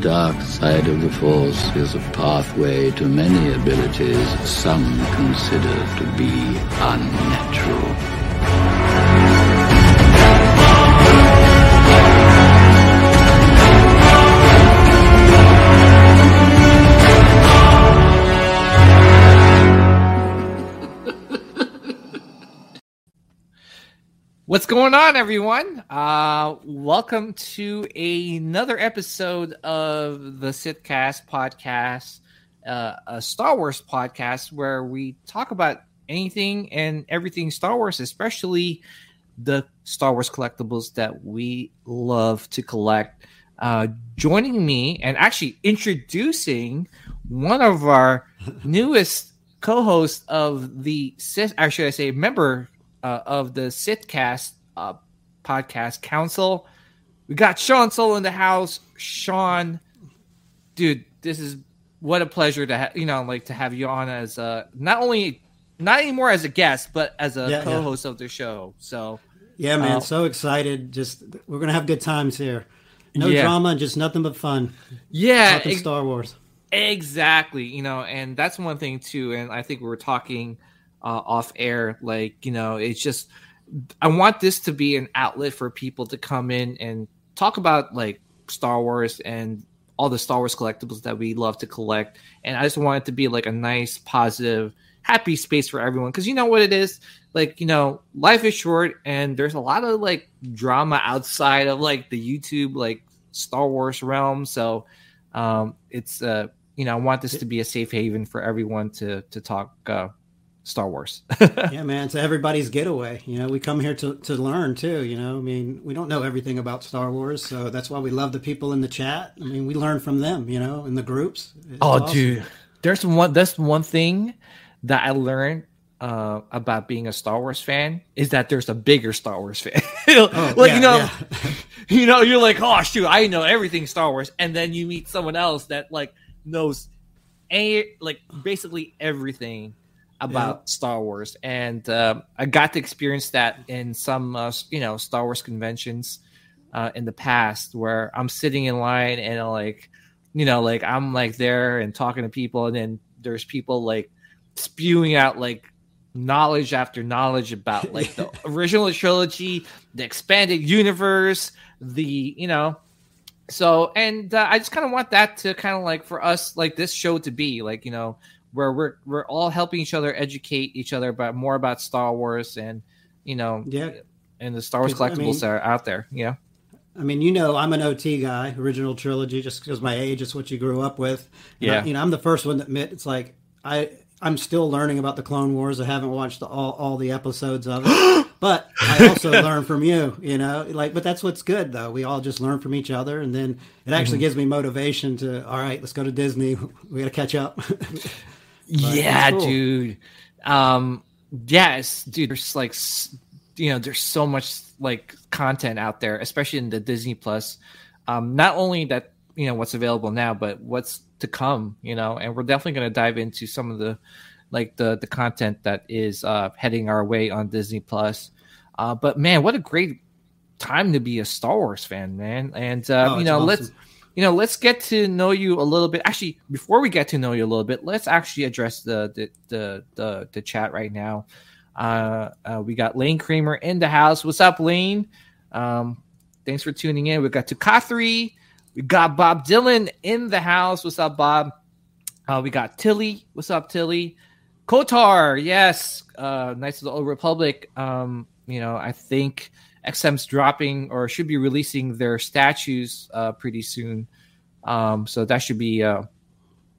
dark side of the Force is a pathway to many abilities some consider to be unnatural. What's going on, everyone? Uh, welcome to another episode of the Sithcast podcast, uh, a Star Wars podcast where we talk about anything and everything Star Wars, especially the Star Wars collectibles that we love to collect. Uh, joining me and actually introducing one of our newest co-hosts of the Sith, or should I say, member uh, of the Sithcast uh, podcast council. We got Sean Solo in the house. Sean, dude, this is what a pleasure to have you know like to have you on as uh not only not anymore as a guest but as a Yeah, co-host of the show. So Yeah, man, Uh, so excited. Just we're gonna have good times here. No Yeah. drama, just nothing but fun. yeah, Talking ex- Star Wars. Exactly, you know, and that's one thing too. And I think we were talking uh, off air, like you know, it's just I want this to be an outlet for people to come in and talk about like Star Wars and all the Star Wars collectibles that we love to collect. And I just want it to be like a nice, positive, happy space for everyone because you know what it is. Like you know, life is short, and there's a lot of like drama outside of like the YouTube like Star Wars realm. So um, it's uh, you know, I want this to be a safe haven for everyone to to talk uh, Star Wars. yeah, man, it's everybody's getaway. You know, we come here to, to learn too. You know, I mean, we don't know everything about Star Wars, so that's why we love the people in the chat. I mean, we learn from them. You know, in the groups. It's oh, awesome. dude, there's one. That's one thing that I learned uh, about being a Star Wars fan is that there's a bigger Star Wars fan. like Oh, yeah, you know, yeah. you know, you're like, oh shoot, I know everything Star Wars, and then you meet someone else that like knows, a like basically everything about Star Wars, and um I got to experience that in some uh, you know Star Wars conventions uh, in the past, where I'm sitting in line and uh, like, you know, like I'm like there and talking to people, and then there's people like spewing out like knowledge after knowledge about like the original trilogy, the expanded universe, the you know. So and uh, I just kind of want that to kind of like for us like this show to be like you know where we're we're all helping each other educate each other about more about Star Wars and you know Yeah. and the Star Wars 'Cause, I collectibles mean- that are out there. Yeah. I mean, you know, I'm an OT guy, original trilogy, just because my age is what you grew up with. And Yeah. I- you know, I'm the first one to admit it's like I I'm still learning about the Clone Wars. I haven't watched all all the episodes of it, but I also learn from you. You know, like, but that's what's good though. We all just learn from each other, and then it actually Mm-hmm. gives me motivation to. All right, let's go to Disney. We got to catch up. yeah, cool. dude. Um, yes, dude. There's like, you know, there's so much like content out there, especially in the Disney Plus. Um, not only that, you know, what's available now, but what's to come. You know, and we're definitely going to dive into some of the like the the content that is uh heading our way on Disney Plus. Uh, but man, what a great time to be a Star Wars fan, man! And uh, Oh, you know, awesome. let's you know, let's get to know you a little bit. Actually, before we get to know you a little bit, let's actually address the the the the, the chat right now. Uh, uh, we got Lane Kramer in the house. What's up, Lane? Um, thanks for tuning in. We got Tukathri. We got Bob Dylan in the house. What's up, Bob? Uh, we got Tilly. What's up, Tilly? KOTOR, yes. Uh, Knights of the Old Republic. Um, you know, I think XM's dropping or should be releasing their statues uh, pretty soon. Um, so that should be uh,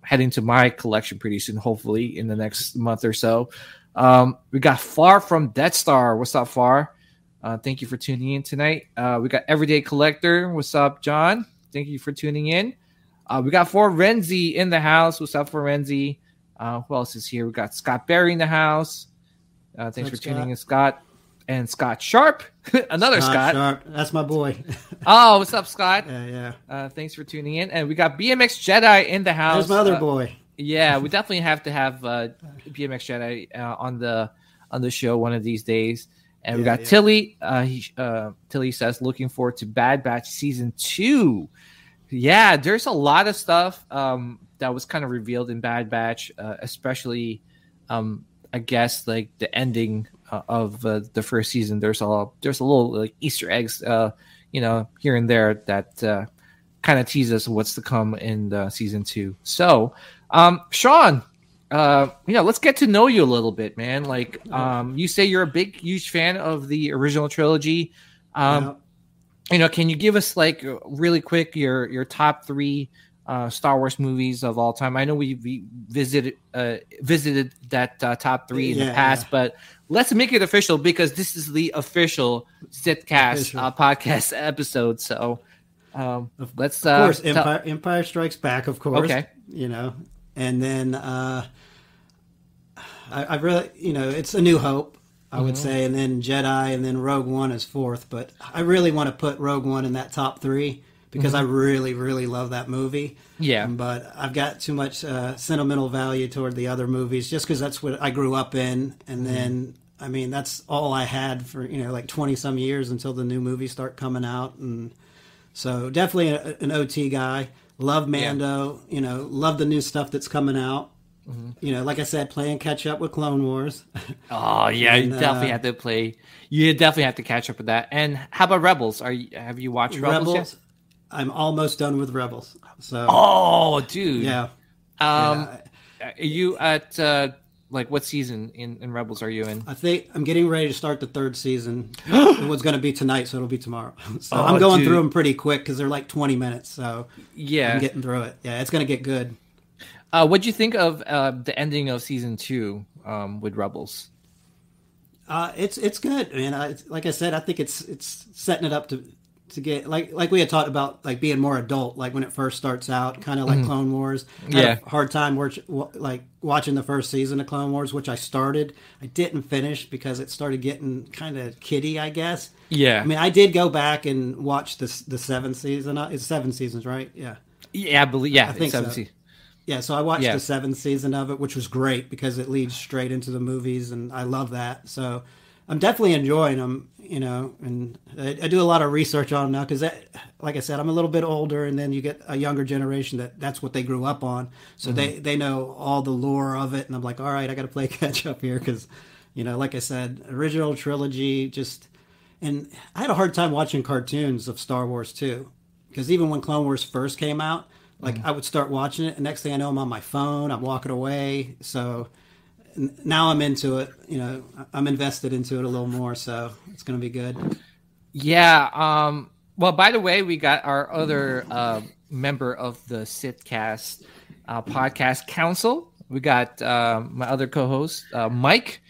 heading to my collection pretty soon, hopefully in the next month or so. Um, we got Far from Death Star. What's up, Far? Uh, thank you for tuning in tonight. Uh, we got Everyday Collector. What's up, John? Thank you for tuning in. Uh, we got Forenzi in the house. What's up, Forenzi? Uh, who else is here? We got Scott Berry in the house. Uh, thanks for tuning in, Scott. And Scott Sharp, another Scott. Sharp. That's my boy. Oh, what's up, Scott? yeah, yeah. Uh, thanks for tuning in. And we got BMX Jedi in the house. There's my other Uh, boy. yeah, we definitely have to have uh, BMX Jedi uh, on the on the show one of these days. And we got yeah. Tilly. Uh, he, uh, Tilly says looking forward to Bad Batch season two. Yeah, there's a lot of stuff um, that was kind of revealed in Bad Batch, uh, especially, um, I guess, like the ending uh, of uh, the first season. There's a there's a little like Easter eggs, uh, you know, here and there that uh, kind of tease us what's to come in the season two. So, um, Sean, uh, you know, let's get to know you a little bit, man. Like, um, you say you're a big, huge fan of the original trilogy. Um, Yeah. you know, can you give us like really quick your your top three uh, Star Wars movies of all time? I know we, we visited uh, visited that uh, top three in the past, yeah. but let's make it official because this is the official Sithcast Official. uh, podcast episode. So um, let's Of uh, course, Empire, Empire Strikes Back, of course. Okay. You know, and then uh, I, I really, you know, it's A New Hope, I would Mm-hmm. say, and then Jedi, and then Rogue One is fourth. But I really want to put Rogue One in that top three because I really, really love that movie. Mm-hmm. yeah, But I've got too much uh, sentimental value toward the other movies just because that's what I grew up in. And Mm-hmm. then, I mean, that's all I had for, you know, like 20 some years until the new movies start coming out. And so definitely a, an OT guy. Love Mando, you know, love the new stuff that's coming out. Mm-hmm. You know, like I said, playing catch up with Clone Wars. Oh yeah, you definitely uh, have to play. You definitely have to catch up with that. And how about Rebels? Are you have you watched Rebels? Rebels, yet? I'm almost done with Rebels. So, Oh, dude. yeah. Um, Yeah. are you at uh, like what season in, in Rebels are you in? I think I'm getting ready to start the third season. it was going to be tonight, so it'll be tomorrow. So Oh, I'm going dude. through them pretty quick because they're like 20 minutes. So Yeah. I'm getting through it. Yeah, it's going to get good. Uh, what do you think of uh, the ending of season two um, with Rebels? Uh, it's it's good, man. I, like I said, I think it's it's setting it up to to get like like we had talked about like being more adult, like when it first starts out, kind of like Clone Wars. I Mm-hmm. Yeah. a hard time watch, wa- like watching the first season of Clone Wars, which I started. I didn't finish because it started getting kind of kiddie, I guess. Yeah. I mean, I did go back and watch this the seventh season. Uh, It's seven seasons, right? Yeah. yeah, I believe. Yeah, I think it's so. 17. Yeah, so I watched Yeah. the seventh season of it, which was great because it leads straight into the movies, and I love that. So I'm definitely enjoying them, you know. And I, I do a lot of research on them now because, like I said, I'm a little bit older, and then you get a younger generation that that's what they grew up on, so they mm-hmm. they know all the lore of it, and I'm like, all right, I got to play catch up here because, you know, like I said, original trilogy just, and I had a hard time watching cartoons of Star Wars too because even when Clone Wars first came out, like mm-hmm. I would start watching it, and next thing I know, I'm on my phone, I'm walking away. So now I'm into it. You know, I'm invested into it a little more. So it's going to be good. Yeah. Um. Well, by the way, we got our other uh, member of the Sithcast uh, podcast council. We got um, my other co-host, uh, Mike,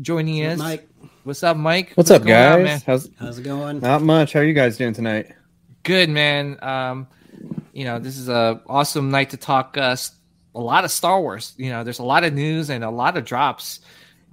joining us. Mike, what's up, Mike? What's, up, going on, guys? man? How's how's it going? not much? How are you guys doing tonight? Good, man. Um, you know, this is a awesome night to talk uh, s- a lot of Star Wars. You know, there's a lot of news and a lot of drops,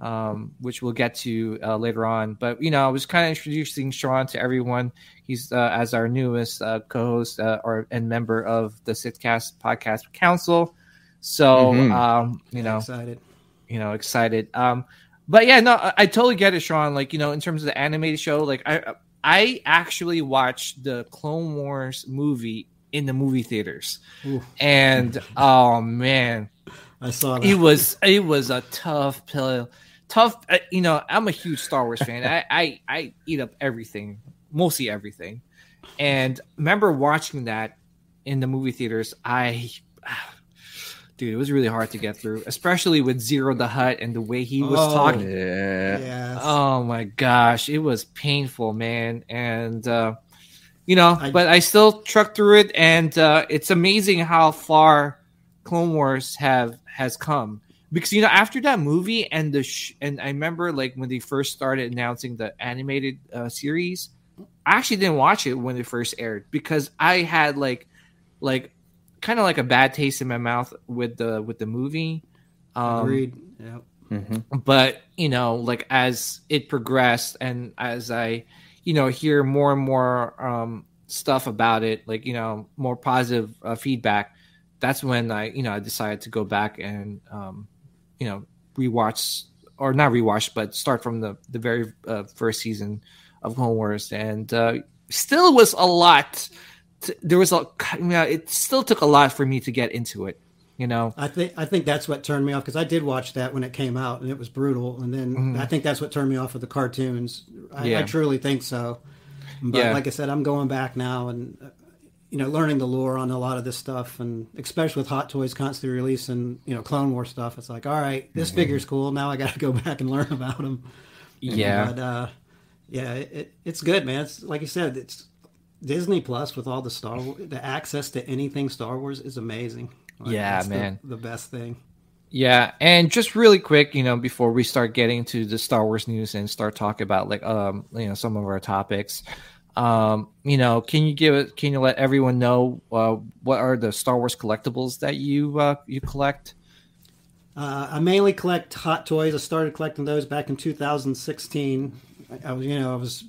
um, which we'll get to uh, later on. But you know, I was kind of introducing Sean to everyone. He's uh, as our newest uh, co-host uh, or and member of the Sithcast Podcast Council. So, Mhm. um, you know, Excited. you know excited um but yeah no I, I totally get it sean like you know in terms of the animated show like i i actually watched the clone wars movie in the movie theaters Ooh. and oh man I saw that. it was it was a tough pill tough uh, you know i'm a huge star wars fan I, I i eat up everything mostly everything and remember watching that in the movie theaters i dude it was really hard to get through especially with Ziro the Hutt and the way he was Oh. talking Yeah. Yes. Oh my gosh, it was painful, man. And uh you know, I- but I still trucked through it and uh it's amazing how far Clone Wars have has come. Because you know, after that movie and the sh- and I remember like when they first started announcing the animated uh series, I actually didn't watch it when it first aired because I had like like kind of like a bad taste in my mouth with the with the movie. Um Agreed. Yeah. hmm but you know like as it progressed and as i you know hear more and more um stuff about it like you know more positive uh, feedback that's when i you know i decided to go back and um you know rewatch or not rewatch but start from the the very uh, first season of clone wars and uh still was a lot t- there was a you know, it still took a lot for me to get into it. You know, I think I think that's what turned me off because I did watch that when it came out and it was brutal, and then I think that's what turned me off of the cartoons. I, Yeah. I truly think so. But Yeah. like I said, I'm going back now and uh, you know learning the lore on a lot of this stuff, and especially with Hot Toys constantly releasing you know Clone War stuff. It's like, all right, this figure's cool. Now I got to go back and learn about them. yeah, But uh, yeah, it, it, it's good, man. It's like you said, it's Disney Plus with all the Star the access to anything Star Wars is amazing. Like, Yeah, that's the- man. the, best thing. Yeah, and just really quick, you know, before we start getting to the Star Wars news and start talking about like um, you know, some of our topics, um, you know, can you give it? Can you let everyone know uh, what are the Star Wars collectibles that you uh, you collect? Uh, I mainly collect Hot Toys. I started collecting those back in 2016. I, I was, you know, I was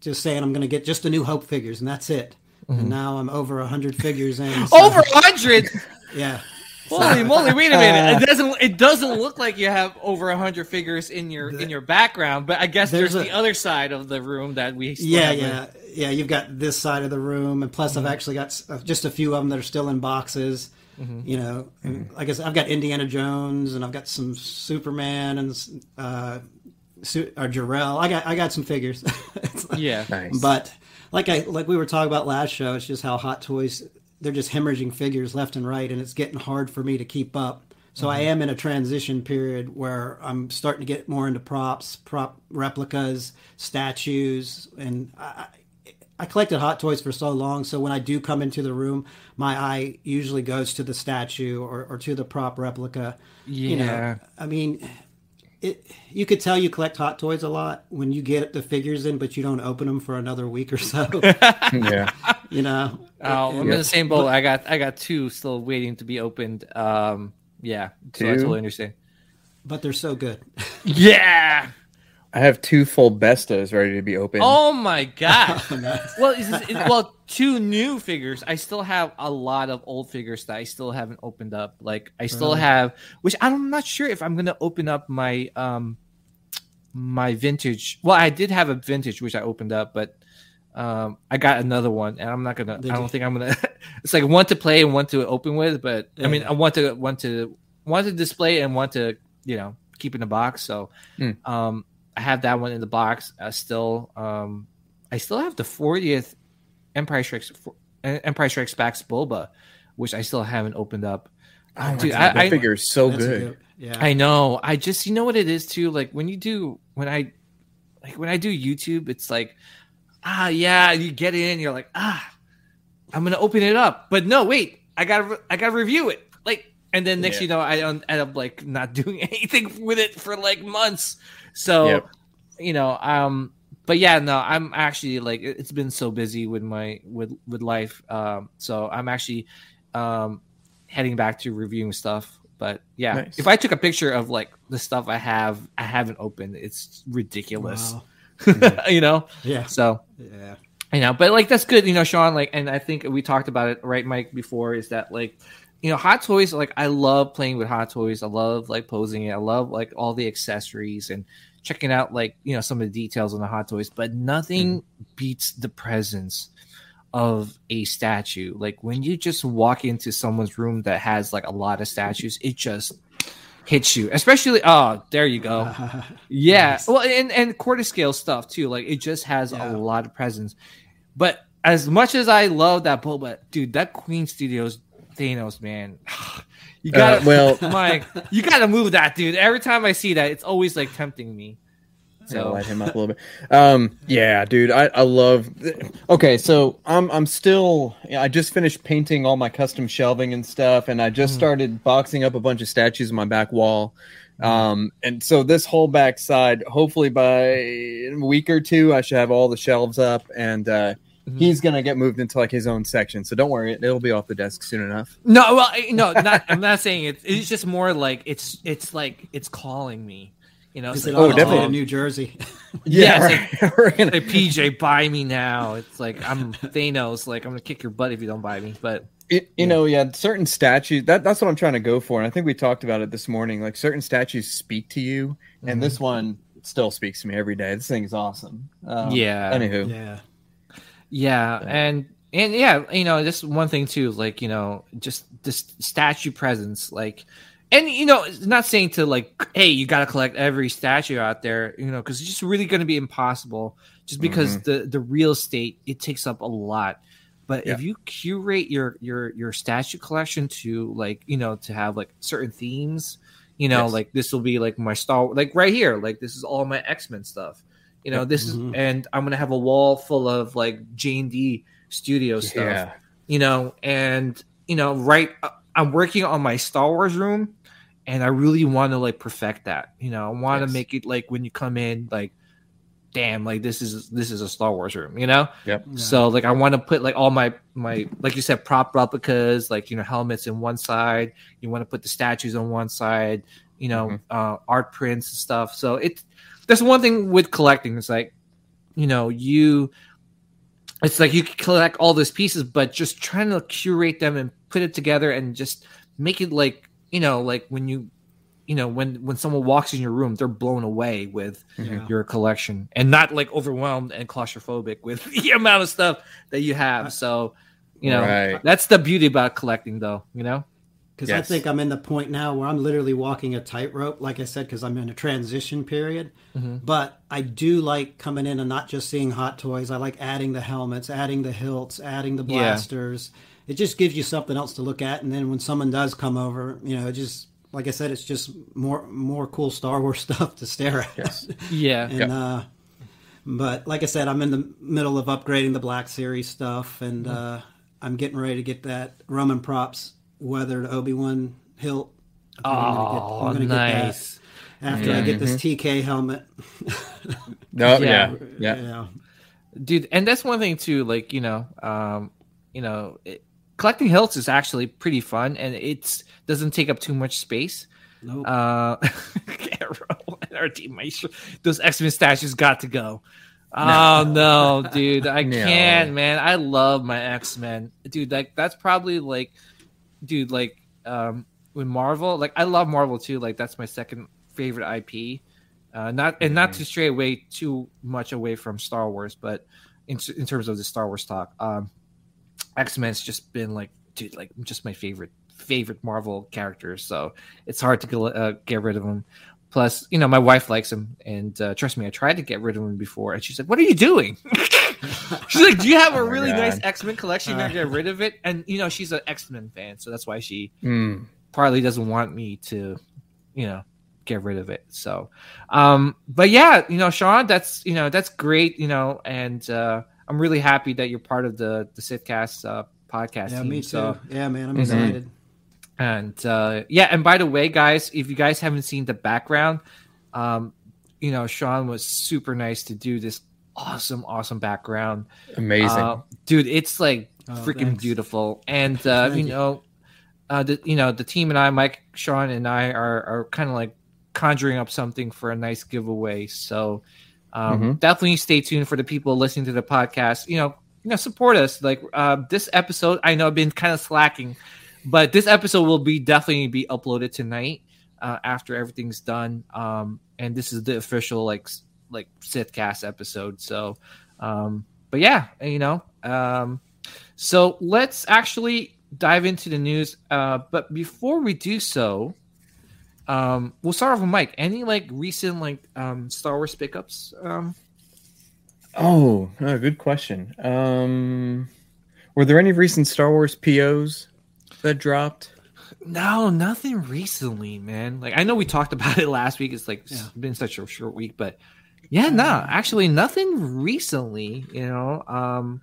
just saying I'm going to get just the New Hope figures, and that's it. And now I'm over hundred figures in. so- Over hundred. Yeah. Holy moly! Wait a minute. It doesn't. It doesn't look like you have over hundred figures in your in your background. But I guess there's, There's the other side of the room that we. still Yeah, haven't- yeah, yeah. You've got this side of the room, and plus I've actually got uh, just a few of them that are still in boxes. You know, and like I guess I've got Indiana Jones, and I've got some Superman and uh, Su- or Jor-El. I got I got some figures. Like- Yeah. Nice. But like I like we were talking about last show, it's just how Hot Toys they're just hemorrhaging figures left and right, and it's getting hard for me to keep up. So I mm-hmm. am in a transition period where I'm starting to get more into props, prop replicas, statues, and I, I collected Hot Toys for so long. So when I do come into the room, my eye usually goes to the statue or, or to the prop replica. You know, Yeah. I mean, it you could tell you collect hot toys a lot when you get the figures in but you don't open them for another week or so yeah. you know Oh, I'm in the same boat. I got I got two still waiting to be opened. Um, yeah, so I Two? totally understand. but they're so good Yeah. I have two full bestas ready to be opened. Oh my god. well, it's, it's, well, two new figures. I still have a lot of old figures that I still haven't opened up. Like I still Really? have, which I'm not sure if I'm gonna open up my um my vintage. Well, I did have a vintage which I opened up, but um I got another one, and I'm not gonna. Did I don't you? think I'm gonna. it's like one to play and one to open with, but I mean, I want to want to want to display and want to you know keep in the box. So Hmm. um I have that one in the box. Uh, still, um, I still have the 40th Empire Strikes Empire Strikes Back's Boba, which I still haven't opened up. Oh Dude, I- that I- figure is so That's a good. yeah I know. I just you know what it is too. Like when you do when I like when I do YouTube, it's like ah yeah, you get in, you're like ah, I'm gonna open it up, but no wait, I gotta I gotta review it. Like and then next Yeah. you know I end up like not doing anything with it for like months. So Yep. you know um. But yeah, no, I'm actually like it- it's been so busy with my with with life. Um, so I'm actually um heading back to reviewing stuff. But yeah, Nice. if I took a picture of like the stuff I have, I haven't opened, it's ridiculous. Wow. you know, yeah so yeah you know, but like that's good, you know, Sean. Like, and I think we talked about it, right, Mike, before. Is that like, you know, hot toys? Like, I love playing with hot toys. I love like posing it. I love like all the accessories and checking out like you know some of the details on the hot toys. But nothing mm. beats the presence of a statue. Like when you just walk into someone's room that has like a lot of statues, it just hits you. Especially, oh, there you go. Yeah. Nice. Well, and and quarter scale stuff too. Like it just has Yeah. a lot of presence. But as much as I love that Boba, dude, that Queen Studios Thanos, man, you gotta Uh, well- Mike, you gotta move that, dude. Every time I see that, it's always like tempting me. So light him up a little bit. Um, yeah, dude, I, I love. Okay, so I'm I'm still. I just finished painting all my custom shelving and stuff, and I just Mhm. started boxing up a bunch of statues on my back wall. Um, and so this whole back side, hopefully by a week or two, I should have all the shelves up, and uh, Mhm. he's gonna get moved into like his own section. So don't worry, it'll be off the desk soon enough. no, well, no, not. I'm not saying it. It's just more like it's it's like it's calling me. You know, it's like, it Oh, definitely. in New Jersey? Yeah, right. We're gonna- Hey PJ, buy me now. It's like I'm Thanos. Like I'm gonna kick your butt if you don't buy me. But It, you know, yeah, certain statues. That that's what I'm trying to go for, and I think we talked about it this morning. Like certain statues speak to you, Mhm. and this one still speaks to me every day. This thing is awesome. Um, Yeah. Anywho, yeah yeah, Yeah. and and yeah, you know, just one thing too, like you know, just this statue presence, like, and you know, it's not saying to like, hey, you got to collect every statue out there, you know, because it's just really going to be impossible, just because Mm-hmm. the the real estate it takes up a lot. But if you curate your your your statue collection to like you know to have like certain themes, you know, Yes. like this will be like my Star, like right here, like this is all my X Men stuff. You know, this Mhm. is, and I'm gonna have a wall full of like JND studio stuff Yeah. you know, and you know, right, uh, I'm working on my Star Wars room, and I really want to like perfect that. You know, I want to Yes. make it like when you come in, like, damn, like this is this is a Star Wars room. You know, Yep. Yeah. so like I want to put like all my my like you said prop replicas, like you know helmets in one side. You want to put the statues on one side. You know, Mhm. uh, art prints and stuff. So it's that's one thing with collecting. It's like you know you it's like you can collect all these pieces, but just trying to curate them and put it together and just make it like you know, like when you, you know, when when someone walks in your room, they're blown away with Yeah. your collection and not like overwhelmed and claustrophobic with the amount of stuff that you have. So, you know, Right. that's the beauty about collecting, though. You know, Because I think I'm in the point now where I'm literally walking a tightrope, like I said, because I'm in a transition period. Mhm. But I do like coming in and not just seeing hot toys. I like adding the helmets, adding the hilts, adding the Yeah. blasters. It just gives you something else to look at. And then when someone does come over, you know, it just like I said, it's just more more cool Star Wars stuff to stare at. Yes. yeah, and Yep. uh, but like I said, I'm in the middle of upgrading the Black Series stuff, and Mm-hmm. uh, I'm getting ready to get that Roman props weathered Obi Wan hilt. I think I'm gonna get- oh, I'm gonna get that nice. after I get this TK helmet. No. Yeah. Yeah. Yeah. yeah. dude and that's one thing too like you know um you know it, collecting hilts is actually pretty fun and it's doesn't take up too much space Nope. uh Arrow and our team my those x-men statues got to go oh no dude i No. can't man i love my x-men dude like that's probably like dude like um with marvel like i love marvel too like that's my second favorite ip uh, not and not to stray away too much away from Star Wars, but in, in terms of the Star Wars talk, um, X Men's just been like, dude, like just my favorite favorite Marvel characters. So it's hard to go, uh, get rid of them. Plus, you know, my wife likes him, and uh, trust me, I tried to get rid of him before, and she's like, "What are you doing?" she's like, "Do you have a Oh my really God. nice X Men collection? You're gonna get rid of it?" And you know, she's an X Men fan, so that's why she Mm. partly doesn't want me to, you know, get rid of it. So, um, but yeah, you know, Sean, that's you know, that's great, you know, and uh, I'm really happy that you're part of the the Sithcast uh, podcast Yeah, team. me too. So, yeah, man, I'm Mhm. excited. and uh, yeah, and by the way, guys, if you guys haven't seen the background, um, you know, Sean was super nice to do this awesome, awesome background. Amazing. Uh, dude, it's like Oh, freaking thanks. beautiful. And uh, you you. know, uh, the you know the team and I, Mike, Sean, and I are are kind of like conjuring up something for a nice giveaway. So um, Mhm. definitely stay tuned for the people listening to the podcast. You know, you know, support us. Like uh, this episode, I know I've been kind of slacking, but this episode will be definitely be uploaded tonight uh, after everything's done. Um, and this is the official like s- like sithcast episode. So, um, but yeah, you know, um, so let's actually dive into the news. Uh, but before we do so, um, we'll start off with Mike. Any like recent like um, Star Wars pickups? Um, Oh, oh, good question. Um, were there any recent Star Wars POs that dropped? no, nothing recently, man. Like I know we talked about it last week. It's like Yeah. it's been such a short week, but yeah, no, actually nothing recently. You know, um,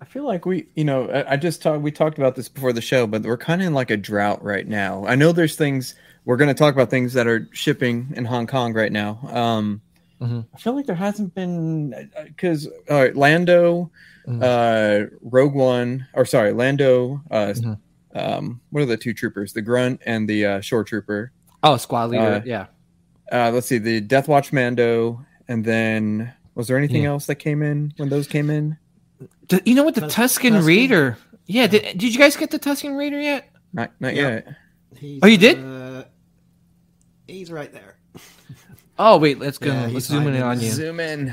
I feel like we, you know, I, I just talked. We talked about this before the show, but we're kind of in like a drought right now. I know there's things we're going to talk about things that are shipping in Hong Kong right now. Um, Mhm. I feel like there hasn't been because all right, Lando, Mhm. uh, Rogue One, or sorry, Lando. Uh, Mhm. um, what are the two troopers? The Grunt and the uh, Shore Trooper. oh, squad leader, Uh, yeah. Uh, let's see, the Death Watch Mando, and then was there anything Yeah. else that came in when those came in? The- you know what? The Tus- Tusken, Tusken? Raider. Yeah, did, did you guys get the Tusken Raider yet? Not, not Yeah. yet. He's, Oh, you did? Uh, he's right there. Oh wait, let's go. Yeah, let's zoom in hiding. on you. Zoom in.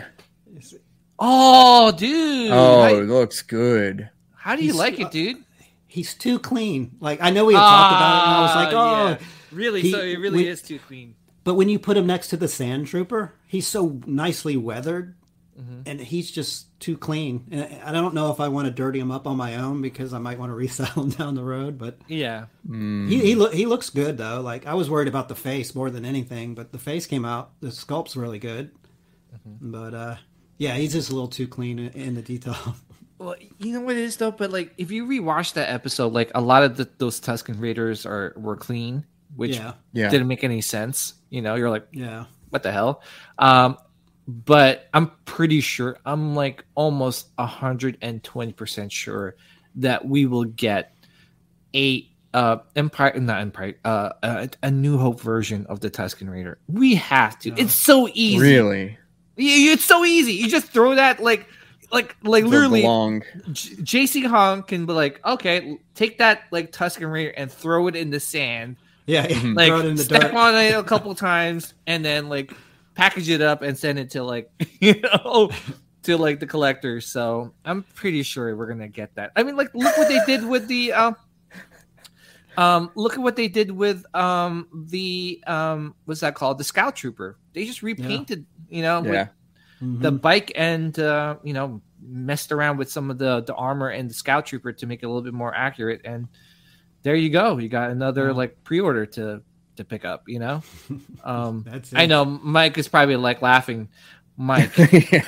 Oh, dude. Oh, Hi- it looks good. How do you He's- like uh, it, dude? He's too clean. Like I know we had talked about it, and I was like, Ah, oh. yeah. really? he- so it really we- is too clean. But when you put him next to the Sand Trooper, he's so nicely weathered, Mm-hmm. and he's just too clean. And I don't know if I want to dirty him up on my own because I might want to resell him down the road. But Yeah. he he, loo- he looks good though. Like I was worried about the face more than anything, but the face came out. The sculpt's really good. Mm-hmm. But uh, yeah, he's just a little too clean in, in the detail. Well, you know what it is though, but like if you rewatch that episode, like a lot of the, those Tusken Raiders are were clean, which yeah, Yeah. didn't make any sense. You know, you're like, yeah. what the hell? Um, but I'm pretty sure, I'm like almost 120% sure that we will get a uh Empire, not Empire, uh, a, a New Hope version of the Tusken Raider. We have to. Yeah. It's so easy. Really? Yeah, It's so easy. You just throw that like, like, like They'll literally. belong. J- JC Hong can be like, okay, take that like Tusken Raider and throw it in the sand Yeah, Mhm. like throw it in the step dirt. on it a couple times and then like package it up and send it to like you know to like the collectors so i'm pretty sure we're gonna get that i mean like look what they did with the um um look at what they did with um the um what's that called the scout trooper they just repainted you know with Yeah. Mhm. the bike and uh you know messed around with some of the the armor and the scout trooper to make it a little bit more accurate and there you go you got another like pre-order to to pick up you know um i know mike is probably like laughing mike yeah,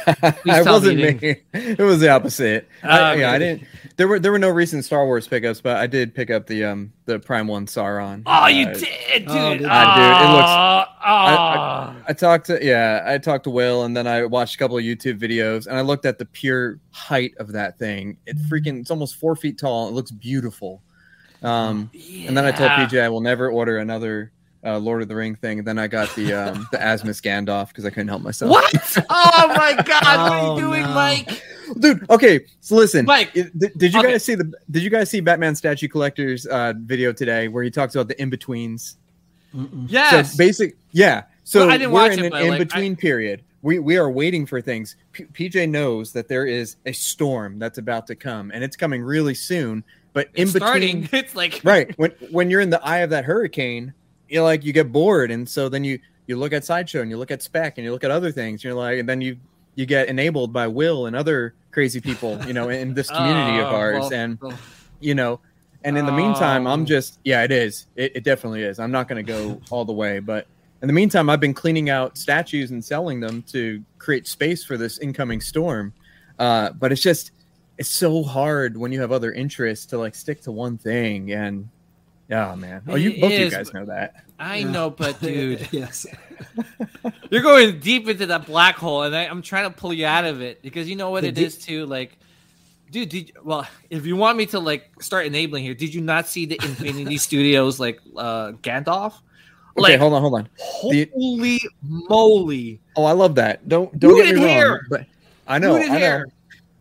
I wasn't me. It was the opposite. I, Uh, yeah, I didn't. There were there were no recent Star Wars pickups, but I did pick up the um the Prime One Sauron. oh you Uh, did dude Oh, dude, it looks- Oh, I- I talked to yeah, I talked to Will, and then I watched a couple of YouTube videos, and I looked at the pure height of that thing. It freaking it's almost four feet tall. It looks beautiful. Um, and then I told PJ I will never order another uh, Lord of the Ring thing. And then I got the um, the Asmus Gandalf because I couldn't help myself. what oh my god what are Oh, you doing no. mike dude? Okay, so listen, Mike, did, did you okay. guys see the Did you guys see Batman statue collectors uh, video today where he talks about the in betweens? Yes So basic, yeah. So Well, I didn't we're watch in it, an but, like, in between period. We we are waiting for things. P- PJ knows that there is a storm that's about to come, and it's coming really soon. But in it's between, starting it's like right when when you're in the eye of that hurricane, you like you get bored, and so then you you look at sideshow and you look at spec and you look at other things. You're like, and then you you get enabled by Will and other crazy people, you know, in this community of Oh, ours, well, and well, you know and in the meantime Oh. i'm just yeah it is it, it definitely is i'm not going to go all the way but in the meantime i've been cleaning out statues and selling them to create space for this incoming storm uh, but it's just it's so hard when you have other interests to like stick to one thing and oh man oh you It both of you guys know that i Yeah. know but dude yes. You're going deep into that black hole, and I, I'm trying to pull you out of it because you know what The it deep- is too. Like, dude, did well if you want me to like start enabling here, did you not see the Infinity Studios like uh Gandalf? okay hold on hold on The- holy moly! oh i love that don't don't get Rooted me wrong hair. but i know i know hair.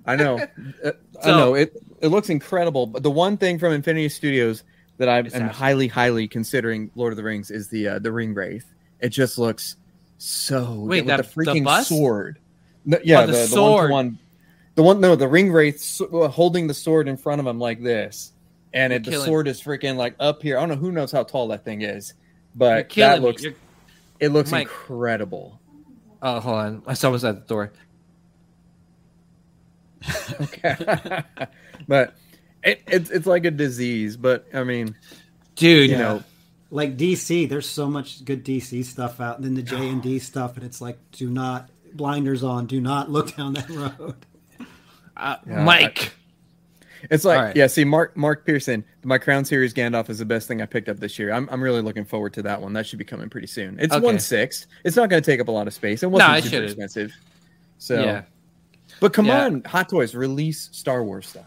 I know. Uh, I know. It it looks incredible. But the one thing from Infinity Studios that I It's am awesome. highly, highly considering Lord of the Rings is the uh, the Ring Wraith. It just looks so Wait, with that- the the freaking bus? sword. No, yeah, Oh, the the, the sword. one one. The one no, the Ring Wraith uh, holding the sword in front of him like this, and it, the sword is freaking like up here. I don't know who knows how tall that thing is, but that looks it looks Mike. incredible. Oh, hold on. My someone's at the door. Okay, but it, it's it's like a disease. But I mean, Dude, you Yeah. know, Like DC, there's so much good DC stuff out, and then the J and D stuff, and it's like, do not blinders on, do not look down that road. uh, Yeah, Mike. It's like All right. yeah. See, Mark Mark Pearson, my Crown Series Gandalf is the best thing I picked up this year. I'm I'm really looking forward to that one. That should be coming pretty soon. It's Okay. one sixth. It's not going to take up a lot of space. It wasn't it super shouldn't. expensive. So, yeah. But come Yeah. on, Hot Toys, release Star Wars stuff.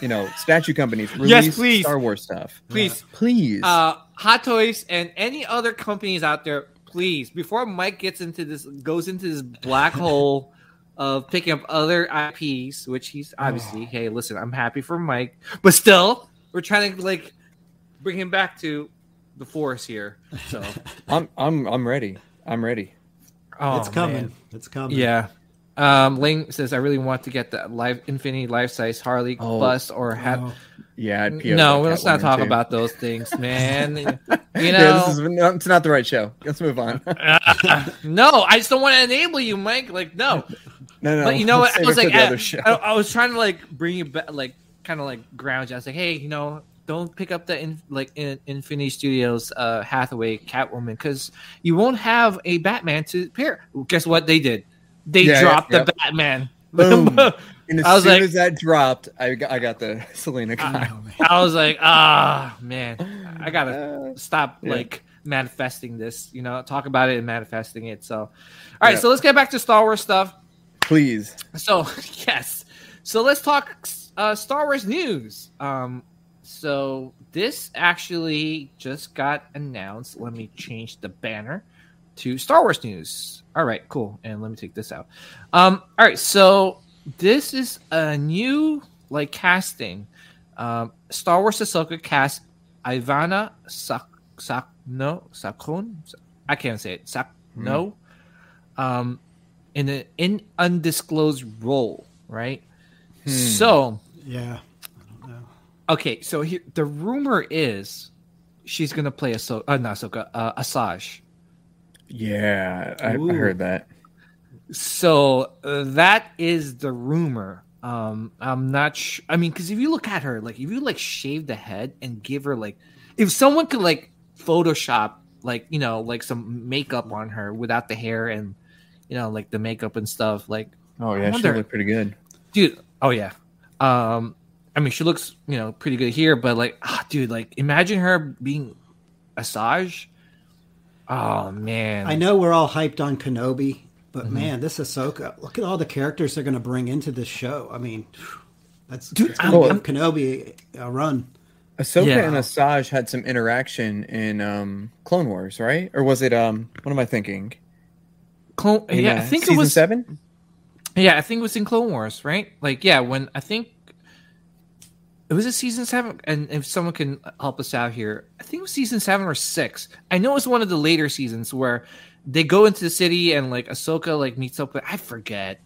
You know, statue companies release please. Star Wars stuff. Please. Please. uh, Hot Toys and any other companies out there, please, before Mike gets into this, goes into this black hole of picking up other IPs, which he's obviously, hey, listen, I'm happy for Mike, but still, we're trying to like bring him back to the force here. So, I'm I'm I'm ready. I'm ready. oh, it's coming. man. It's coming. Yeah, Um, Ling says, "I really want to get the live Infinity life size Harley Oh. bust or have." Oh, Yeah, no, let's not talk too. about those things, man. you know, Yeah, this is no, it's not the right show. Let's move on. no, I just don't want to enable you, Mike. Like, no. No, no. But you know what? I was like, I. I, I was trying to like bring you back, like kind of like ground you. I was like, hey, you know, don't pick up the in, like in, Infinity Studios uh, Hathaway Catwoman because you won't have a Batman to pair. Guess what they did? They Yeah, dropped yeah, the Batman. Boom. And as I was soon like- as that dropped, I got, I got the Selina oh. I was like, ah, man, I gotta Uh, stop like manifesting this. You know, talk about it and manifesting it. So, all right, so let's get back to Star Wars stuff. Please. So yes, so let's talk uh, Star Wars news. Um, so this actually just got announced. Let me change the banner to Star Wars news. All right, cool. And let me take this out. Um, all right, so this is a new like casting. Um, Star Wars Ahsoka cast Ivana Sak Sak no Sakon. I can't say it. Sak no. Um, in an in undisclosed role, right? Hmm. So Yeah. I don't know. okay, so here the rumor is she's gonna play Ahsoka, uh, not Ahsoka, uh, Asajj. Yeah, I, I heard that. So uh, that is the rumor. Um, I'm not. Sh- I mean, because if you look at her, like if you like shave the head and give her like, if someone could like Photoshop like you know like some makeup on her without the hair and you know like the makeup and stuff, like Oh yeah, she wonder- looked pretty good. dude oh yeah um i mean she looks you know pretty good here but like ah, dude like imagine her being Asajj. Oh man I know we're all hyped on Kenobi, but Mm-hmm. man, this Ahsoka, look at all the characters they're going to bring into this show. I mean, that's, Dude, that's gonna I'm- Kenobi a run. Ahsoka Yeah. and Asajj had some interaction in um, Clone Wars, right? Or was it um? What am I thinking? Clone, In, yeah uh, i think it season was seven. yeah i think it was in clone wars right like yeah when i think it was a season seven and if someone can help us out here i think it was season seven or six i know it was one of the later seasons where they go into the city and like ahsoka like meets up with i forget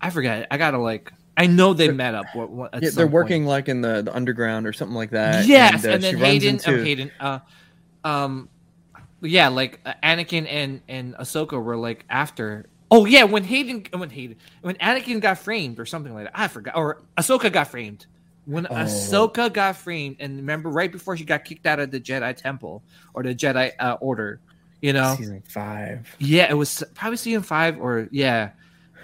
i forget i gotta like i know they met up what, what, at Yeah, they're point. working like in the, the underground or something like that. Yes, and, uh, then Hayden, into- uh, Hayden, uh, um, yeah, like uh, Anakin and and Ahsoka were like after. Oh yeah, when Hayden, when Hayden, when Anakin got framed or something like that, I forgot. Or Ahsoka got framed. When Oh. Ahsoka got framed, and remember right before she got kicked out of the Jedi Temple or the Jedi uh, Order, you know? season five. Yeah, it was probably season five or yeah.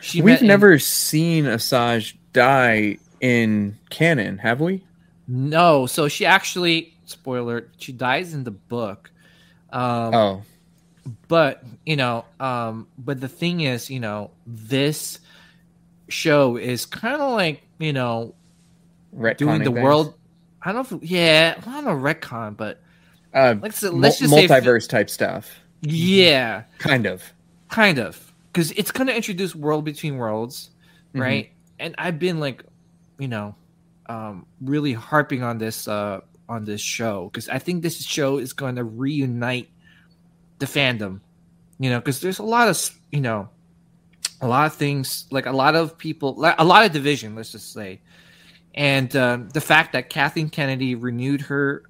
She We've met in- never seen Asajj die in canon, have we? no. So she actually spoiler. She dies in the book. Um, Oh, but you know um but the thing is you know this show is kind of like you know retconning doing the things. world i don't know if, yeah i don't know retcon but uh, let's let's mul- just say multiverse type stuff, yeah kind of. kind of because it's going to introduce world between worlds Mhm. right and i've been like you know um really harping on this uh on this show because i think this show is going to reunite the fandom you know because there's a lot of you know a lot of things like a lot of people a lot of division let's just say and um, the fact that kathleen kennedy renewed her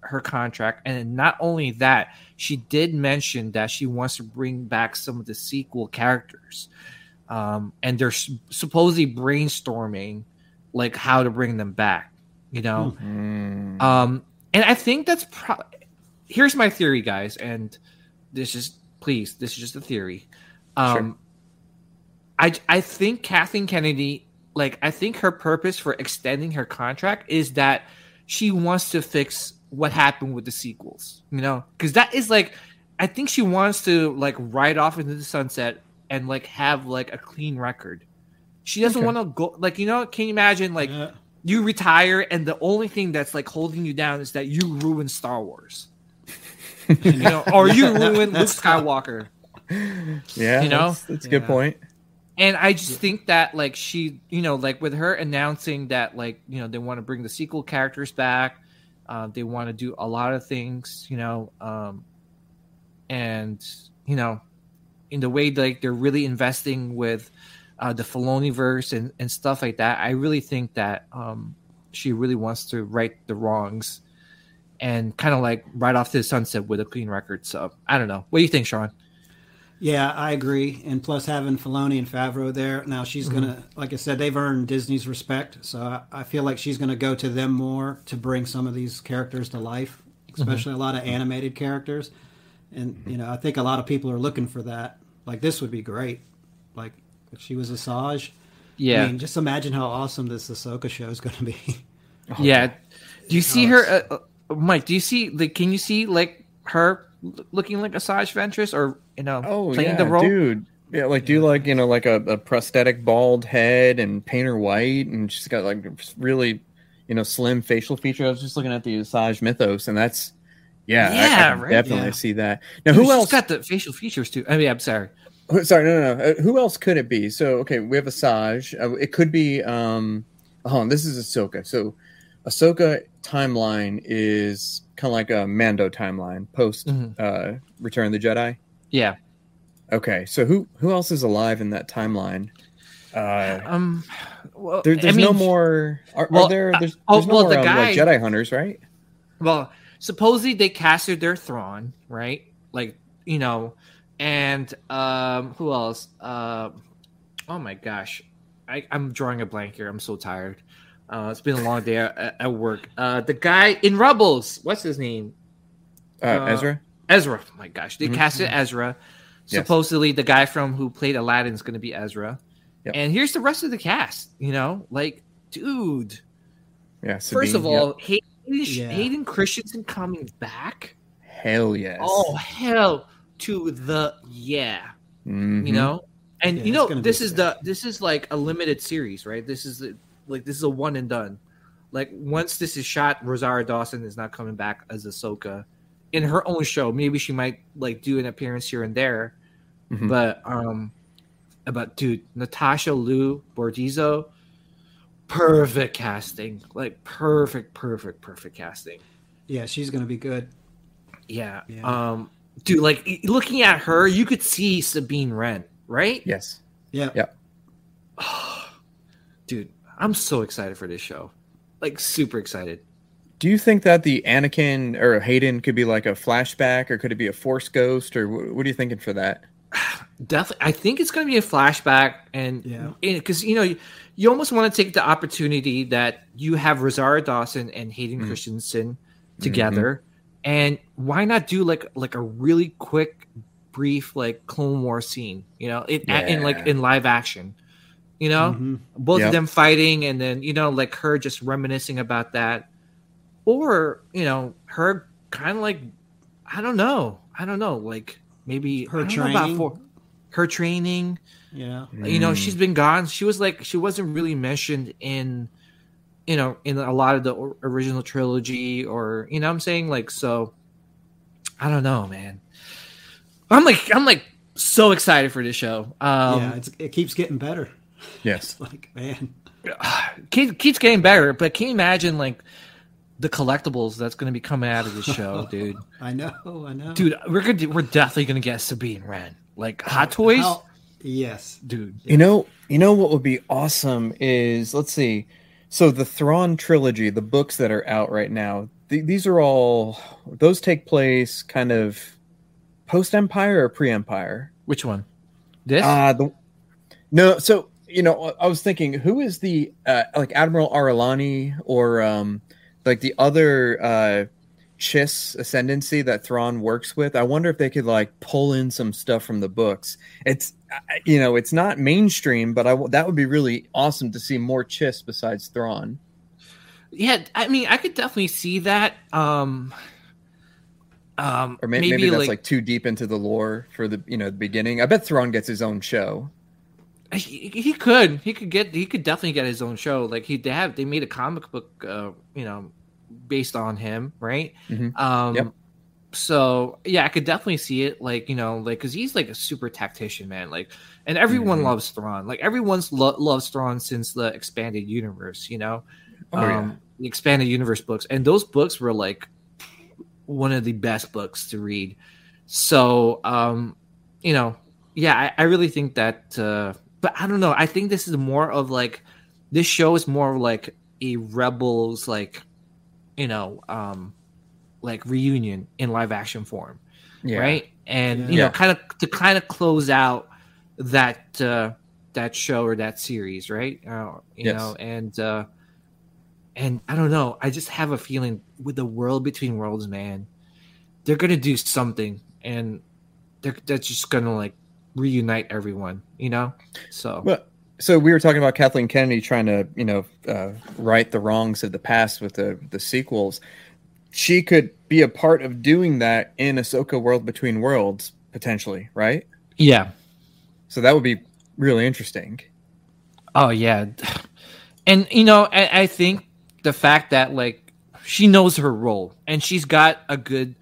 her contract and not only that she did mention that she wants to bring back some of the sequel characters um, and they're supposedly brainstorming like how to bring them back you know Mm. um, and I think that's pro- here's my theory, guys, and this is please, this is just a theory. Um, I I think Kathleen Kennedy, like I think her purpose for extending her contract is that she wants to fix what happened with the sequels, you know, because that is like I think she wants to like ride off into the sunset and like have like a clean record. She doesn't Okay. want to go like you know. Can you imagine like Yeah. you retire and the only thing that's like holding you down is that you ruined Star Wars. you know, or you ruined Luke Skywalker. yeah, you know? that's, that's a good Yeah. point. And I just think that like she, you know, like with her announcing that like, you know, they want to bring the sequel characters back. Uh, they want to do a lot of things, you know, um, and you know, in the way like they're really investing with uh, the Filoni verse and, and stuff like that. I really think that um, she really wants to right the wrongs and kind of like right off to the sunset with a clean record. So I don't know. What do you think, Sean? Yeah, I agree. And plus, having Filoni and Favreau there now, she's Mm-hmm. gonna, like I said, they've earned Disney's respect. So I, I feel like she's gonna go to them more to bring some of these characters to life, especially Mm-hmm. a lot of animated characters. And you know, I think a lot of people are looking for that. Like this would be great. Like if she was Asajj. Yeah, I mean, just imagine how awesome this Ahsoka show is going to be. yeah. Do you see Oh, her, uh, uh, Mike? Do you see like? Can you see like her looking like a Asajj Ventress, or you know, Oh playing yeah, the role? dude. Yeah, like do like you know like a, a prosthetic bald head and paint her white, and she's got like really you know slim facial features. I was just looking at the Asajj mythos, and that's yeah, I- I, right? definitely Yeah. see that. Now, Dude, who else? got the facial features too? I mean, I'm sorry. Oh, Sorry, no, no, no. Uh, who else could it be? So, okay, we have Asajj. Uh, it could be. um on, this is Ahsoka. So, Ahsoka timeline is kind of like a Mando timeline post Mhm. uh Return of the Jedi. Yeah. Okay, so who who else is alive in that timeline? Uh, Um. Well, there, I there's no more. Are, well, are there? uh, There's, oh, there's no well, more the um, like Jedi hunters, right? Well, supposedly they casted their Thrawn, right? Like you know, and um, who else? Uh, oh my gosh, I, I'm drawing a blank here. I'm so tired. Uh, it's been a long day at, at work. Uh, the guy in Rebels, what's his name? Uh, Uh, Ezra. Ezra. Oh my gosh, they Mhm. casted Ezra. Yes. Supposedly, the guy from who played Aladdin is going to be Ezra. Yep. And here's the rest of the cast. You know, like, dude. Yeah. First Sabine, of yep. all, Hayden, Yeah. Hayden Christensen coming back. hell yes. Oh hell to the yeah, Mhm. you know. And Yeah, you know this is sick. the this is like a limited series, right? This is the, like this is a one and done. Like once this is shot, Rosario Dawson is not coming back as Ahsoka in her own show. Maybe she might like do an appearance here and there, Mhm. but um, but dude, Natasha Liu Bordizzo, perfect casting, like perfect, perfect, perfect casting. yeah, she's going to be good. Yeah. Yeah. Um, dude, like looking at her, you could see Sabine Wren, right? Yes. Yeah. Yeah. Dude, I'm so excited for this show. Like super excited. Do you think that the Anakin or Hayden could be like a flashback, or could it be a Force ghost, or what are you thinking for that? Definitely, I think it's going to be a flashback, and Yeah. because you know you, you almost want to take the opportunity that you have Rosario Dawson and Hayden Mm. Christensen together, and why not do like like a really quick, brief like Clone War scene? You know, in, in like in live action. You know, Mhm. both Yep. of them fighting and then you know like her just reminiscing about that or you know her kind of like i don't know i don't know like maybe Her I about training. for her training You know? you know Mm. she's been gone she was like she wasn't really mentioned in you know in a lot of the original trilogy or you know what i'm saying like so i don't know man i'm like i'm like so excited for this show um yeah, it's, it keeps getting better. Yes. Like, man. keep, keeps getting better. But can you imagine like the collectibles that's going to be coming out of this show, dude? I know, I know. Dude, we're gonna we're definitely going to get Sabine Wren, like Hot Toys, How- yes. dude. You know, you know what would be awesome is let's see. So the Thrawn trilogy, the books that are out right now, th- these are all those take place kind of post Empire or pre Empire. Which one? This? Uh the no. So you know, I was thinking, who is the uh, like Admiral Ar'alani or um like the other uh Chiss ascendancy that Thrawn works with? I wonder if they could like pull in some stuff from the books. It's you know, it's not mainstream, but I that would be really awesome to see more Chiss besides Thrawn. yeah, I mean, I could definitely see that. Um, um, Or may- maybe, maybe, that's like, like, too deep into the lore for the you know the beginning. I bet Thrawn gets his own show. He, he could he could get he could definitely get his own show. Like he they have they made a comic book, uh, you know, based on him, right? Mhm. Um, Yep. So yeah, I could definitely see it. Like you know, like because he's like a super tactician, man. Like, and everyone Mhm. loves Thrawn. Like everyone's lo- loves Thrawn since the expanded universe. You know, Oh, yeah. um, the expanded universe books, and those books were like one of the best books to read. So, um, you know, yeah, I, I really think that uh, but I don't know. I think this is more of like this show is more of like a rebels like you know um like reunion in live action form Yeah. right and Yeah. you know Yeah. kind of to kind of close out that uh that show or that series right uh, you Yes. know and uh and i don't know i just have a feeling with the world between worlds man they're gonna do something and they're, they're just gonna like reunite everyone you know so Well, so we were talking about Kathleen Kennedy trying to, you know, uh, right the wrongs of the past with the the sequels. She could be a part of doing that in Ahsoka World Between Worlds potentially, right? yeah So that would be really interesting. Oh yeah, and you know, I, I think the fact that like she knows her role and she's got a good,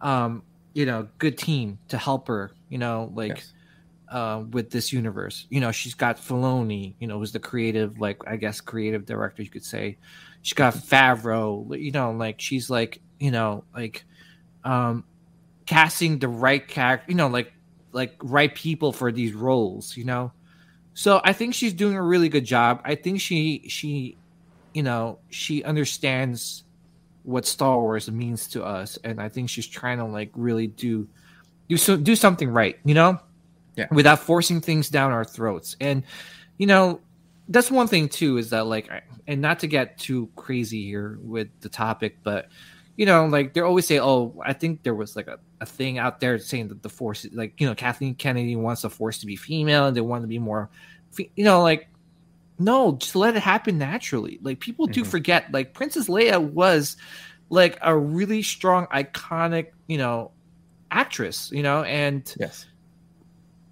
um, you know, good team to help her. You know, like Yes. Uh, with this universe. You know, she's got Filoni. You know, who's the creative, like I guess, creative director you could say. She's got Favreau. You know, like she's like you know like, um, casting the right character. You know, like like right people for these roles. You know. So I think she's doing a really good job. I think she she you know, she understands what Star Wars means to us and I think she's trying to like really do do so do something right, you know? Yeah. Without forcing things down our throats. And you know, that's one thing too is that like and not to get too crazy here with the topic, but you know, like they always say, "Oh, I think there was like a, a thing out there saying that the force, like you know, Kathleen Kennedy wants the force to be female and they want to be more, fe- you know, like no, just let it happen naturally. Like people do Mhm. forget, like Princess Leia was like a really strong, iconic, you know, actress, you know, and Yes.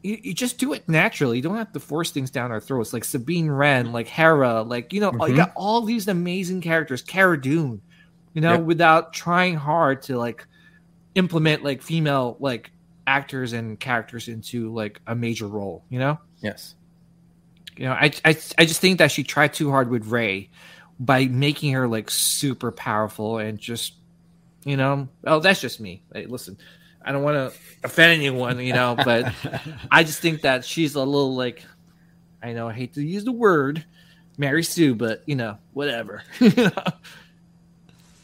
You, you just do it naturally. You don't have to force things down our throats. Like Sabine Wren, like Hera, like you know, you Mhm. got all these amazing characters. Cara Dune, you know, Yep. without trying hard to like implement like female like actors and characters into like a major role. You know, Yes. you know, I I I just think that she tried too hard with Rey by making her like super powerful and just you know, oh, that's just me. Hey, listen, I don't want to offend anyone, you know, but I just think that she's a little like, I know I hate to use the word Mary Sue, but you know, whatever. You know?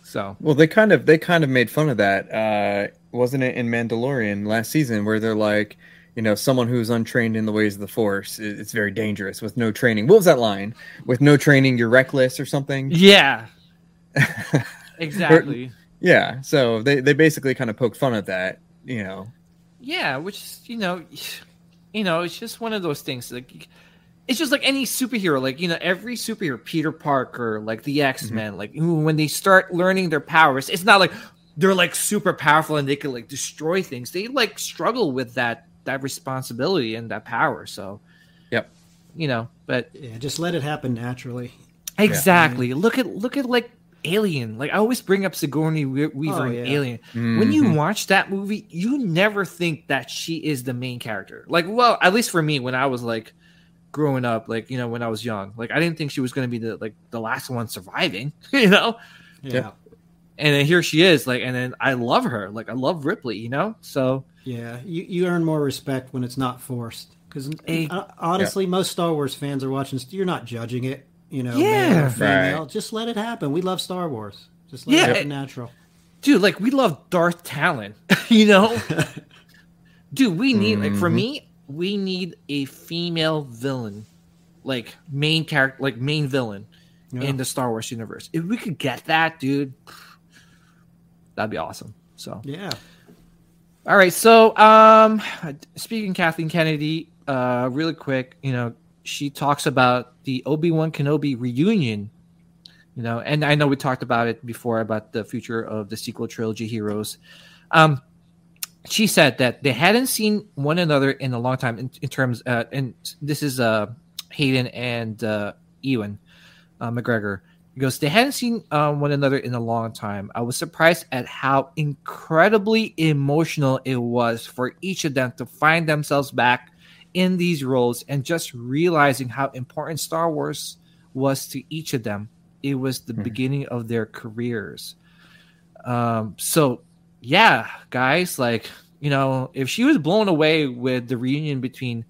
so Well, they kind of they kind of made fun of that, uh, wasn't it in Mandalorian last season, where they're like, you know, someone who's untrained in the ways of the Force, it's very dangerous with no training. What was that line? With no training, you're reckless or something. yeah, exactly. Yeah. So they they basically kind of poked fun at that, you know. Yeah, which you know, you know, it's just one of those things. Like, it's just like any superhero. Like you know, every superhero, Peter Parker, like the mm-hmm. X Men, like when they start learning their powers, it's not like they're like super powerful and they can like destroy things. They like struggle with that that responsibility and that power. So, Yep. you know, but Yeah, just let it happen naturally. exactly. Look at look at like Alien. Like I always bring up Sigourney Weaver Oh, in yeah. Alien. When you Mhm. watch that movie, you never think that she is the main character. Like, well, at least for me, when I was like growing up, like you know, when I was young, like I didn't think she was going to be the like the last one surviving, you know. Yeah. Yeah. And then here she is, like, and then I love her, like I love Ripley, you know. So Yeah, you, you earn more respect when it's not forced. Because honestly, most Star Wars fans are watching. You're not judging it, you know. Yeah. male or female. Right. Just let it happen. We love Star Wars. Just let Yeah. it happen natural. dude, like we love Darth Talon, you know. dude, we need like for Mhm. me, we need a female villain, like main character, like main villain Yeah. in the Star Wars universe. If we could get that, dude, that'd be awesome. So, Yeah. all right. So, um, speaking Kathleen Kennedy, uh, really quick, you know, she talks about the Obi Wan Kenobi reunion. You know, and I know we talked about it before about the future of the sequel trilogy heroes. Um, she said that they hadn't seen one another in a long time in, in terms, uh, and this is uh, Hayden and uh, Ewan uh, McGregor. He goes, they hadn't seen uh, one another in a long time. I was surprised at how incredibly emotional it was for each of them to find themselves back in these roles and just realizing how important Star Wars was to each of them. It was the Mhm. beginning of their careers. Um, so yeah, guys, like you know, if she was blown away with the reunion between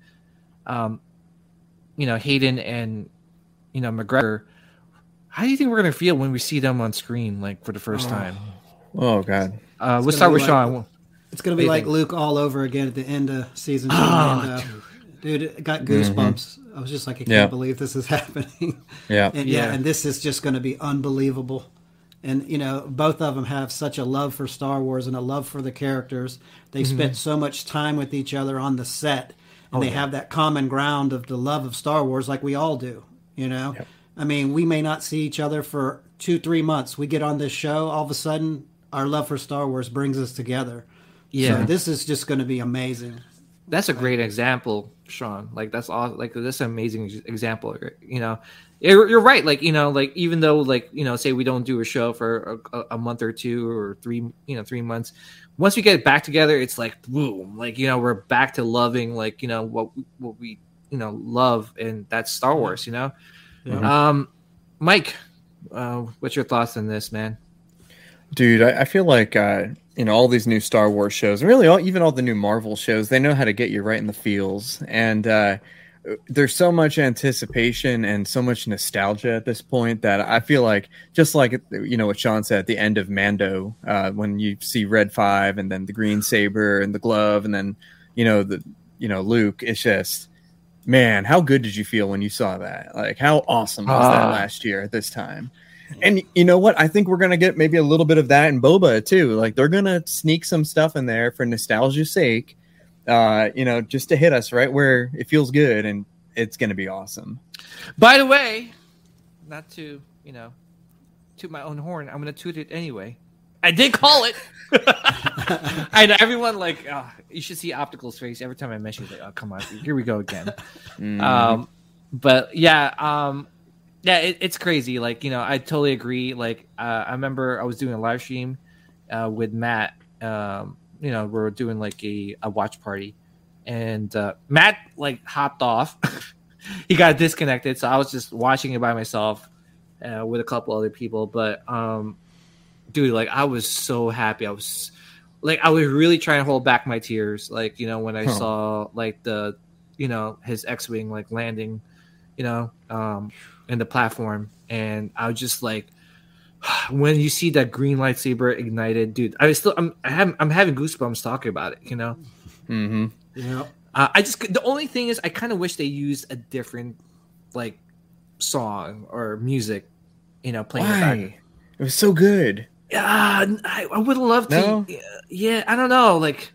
um, you know Hayden and you know McGregor. How do you think we're gonna feel when we see them on screen, like for the first time? Oh God. Uh, It's let's gonna start with like- Sean. It's gonna be like think? Luke all over again at the end of season two. Oh, and, uh, dude, it got goosebumps. I was just like, I can't Yeah. believe this is happening. Yeah. and yeah. Yeah. and this is just going to be unbelievable. And you know, both of them have such a love for Star Wars and a love for the characters. They Mm-hmm. spent so much time with each other on the set, and Oh, they have that common ground of the love of Star Wars, like we all do. You know, I mean, we may not see each other for two, three months. We get on this show, all of a sudden, our love for Star Wars brings us together. Yeah. so this is just going to be amazing. That's a great example, Sean. Like that's all. Like that's an amazing example. You know, you're, you're right. Like you know, like even though like you know, say we don't do a show for a, a- a month or two or three, you know, three months. Once we get back together, it's like boom. Like you know, we're back to loving like you know what we- what we you know love, and that's Star Wars. You know, um, Mike, uh, what's your thoughts on this, man? Dude, I, I feel like uh, you know all these new Star Wars shows, and really all, even all the new Marvel shows, they know how to get you right in the feels, and uh, there's so much anticipation and so much nostalgia at this point that I feel like just like you know what Sean said at the end of Mando, uh, when you see Red Five and then the green saber and the glove, and then you know the you know Luke, it's just man, how good did you feel when you saw that? Like how awesome was that Ah. last year at this time? And you know what? I think we're gonna get maybe a little bit of that in Boba too. Like they're gonna sneak some stuff in there for nostalgia's sake, uh, you know, just to hit us right where it feels good, and it's gonna be awesome. By the way, not to you know, toot my own horn. I'm gonna toot it anyway. I did call it. Know everyone like uh, you should see Optical's face every time I mention it. Like, oh come on, here we go again. Um, but yeah, um, yeah, it, it's crazy. Like you know, I totally agree. Like uh, I remember I was doing a live stream uh, with Matt. Um, you know, we are doing like a, a watch party, and uh, Matt like hopped off. he got disconnected, so I was just watching it by myself uh, with a couple other people. But um, dude, like I was so happy. I was like I was really trying to hold back my tears. Like you know when I Huh. saw like the you know his X-wing like landing, you know, um, in the platform, and I was just like. When you see that green lightsaber ignited, dude, I was still I'm I have, I'm having goosebumps talking about it. You know, Mm-hmm. Yeah. uh, I just the only thing is I kind of wish they used a different like song or music, you know, playing in the back. Why? It was so good. Yeah, I, I would love to. No? Yeah, yeah, I don't know. Like,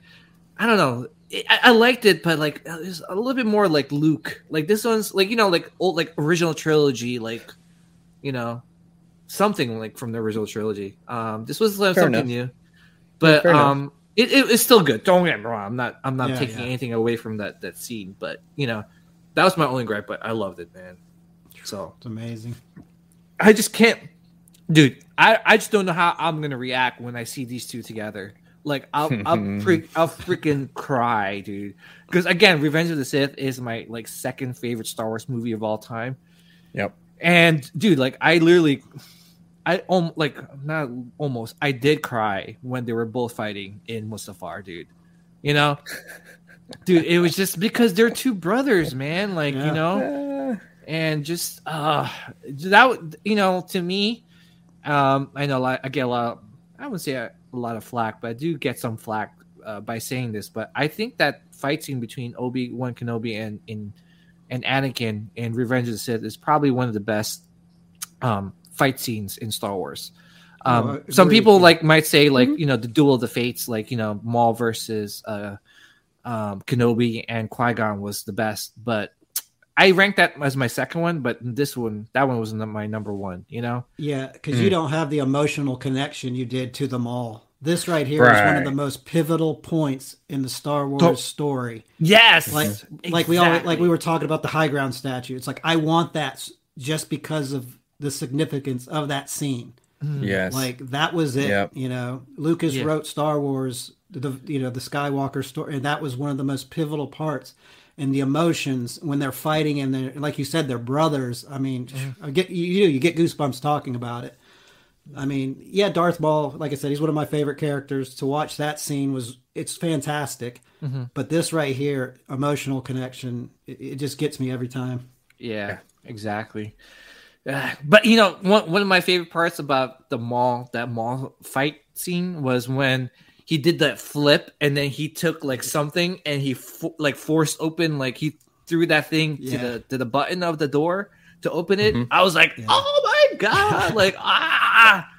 I don't know. I, I liked it, but like, it's a little bit more like Luke. Like this one's like you know, like old like original trilogy, like you know, something like from the original trilogy. Um, this was uh, Fair something enough. new, but fair um, it, it, it's still good. Don't get me wrong. I'm not I'm not Yeah, taking yeah. anything away from that that scene, but you know, that was my only gripe. But I loved it, man. So It's amazing. I just can't, dude. I, I just don't know how I'm gonna react when I see these two together. Like I'll I'll, freak, I'll freaking cry, dude. Because again, Revenge of the Sith is my like second favorite Star Wars movie of all time. Yep. And dude, like I literally, I um like not almost, I did cry when they were both fighting in Mustafar, dude. You know, dude, it was just because they're two brothers, man. Like Yeah. you know, and just uh that would- you know to me um i know a i get a lot i wouldn't say a, a lot of flack but i do get some flack uh, by saying this but i think that fight scene between obi-wan kenobi and in and anakin in revenge of the sith is probably one of the best um fight scenes in star wars. Um some people like might say like you know the duel of the fates like you know maul versus uh um kenobi and qui-gon was the best but I ranked that as my second one, but this one, that one was n- my number one. You know, Yeah, because Hmm. you don't have the emotional connection you did to them all. This right here is one of the most pivotal points in the Star Wars Don't- story. yes, Like, like we all like we were talking about the high ground statue. It's like I want that just because of the significance of that scene. yes. Like that was it. Yep. You know, Lucas Yeah. wrote Star Wars, the you know the Skywalker story, and that was one of the most pivotal parts. And the emotions when they're fighting, and they're like you said, they're brothers. I mean, I get you, you you get goosebumps talking about it. I mean, yeah, Darth Maul, like I said, he's one of my favorite characters. To watch that scene was it's fantastic. But this right here, emotional connection, it, it just gets me every time. Yeah, exactly. Uh, but you know, one one of my favorite parts about the Maul that Maul fight scene was when he did that flip and then he took like something and he fo- like forced open like he threw that thing to the to the button of the door to open it. Mhm. I was like, Yeah. oh my god, like ah.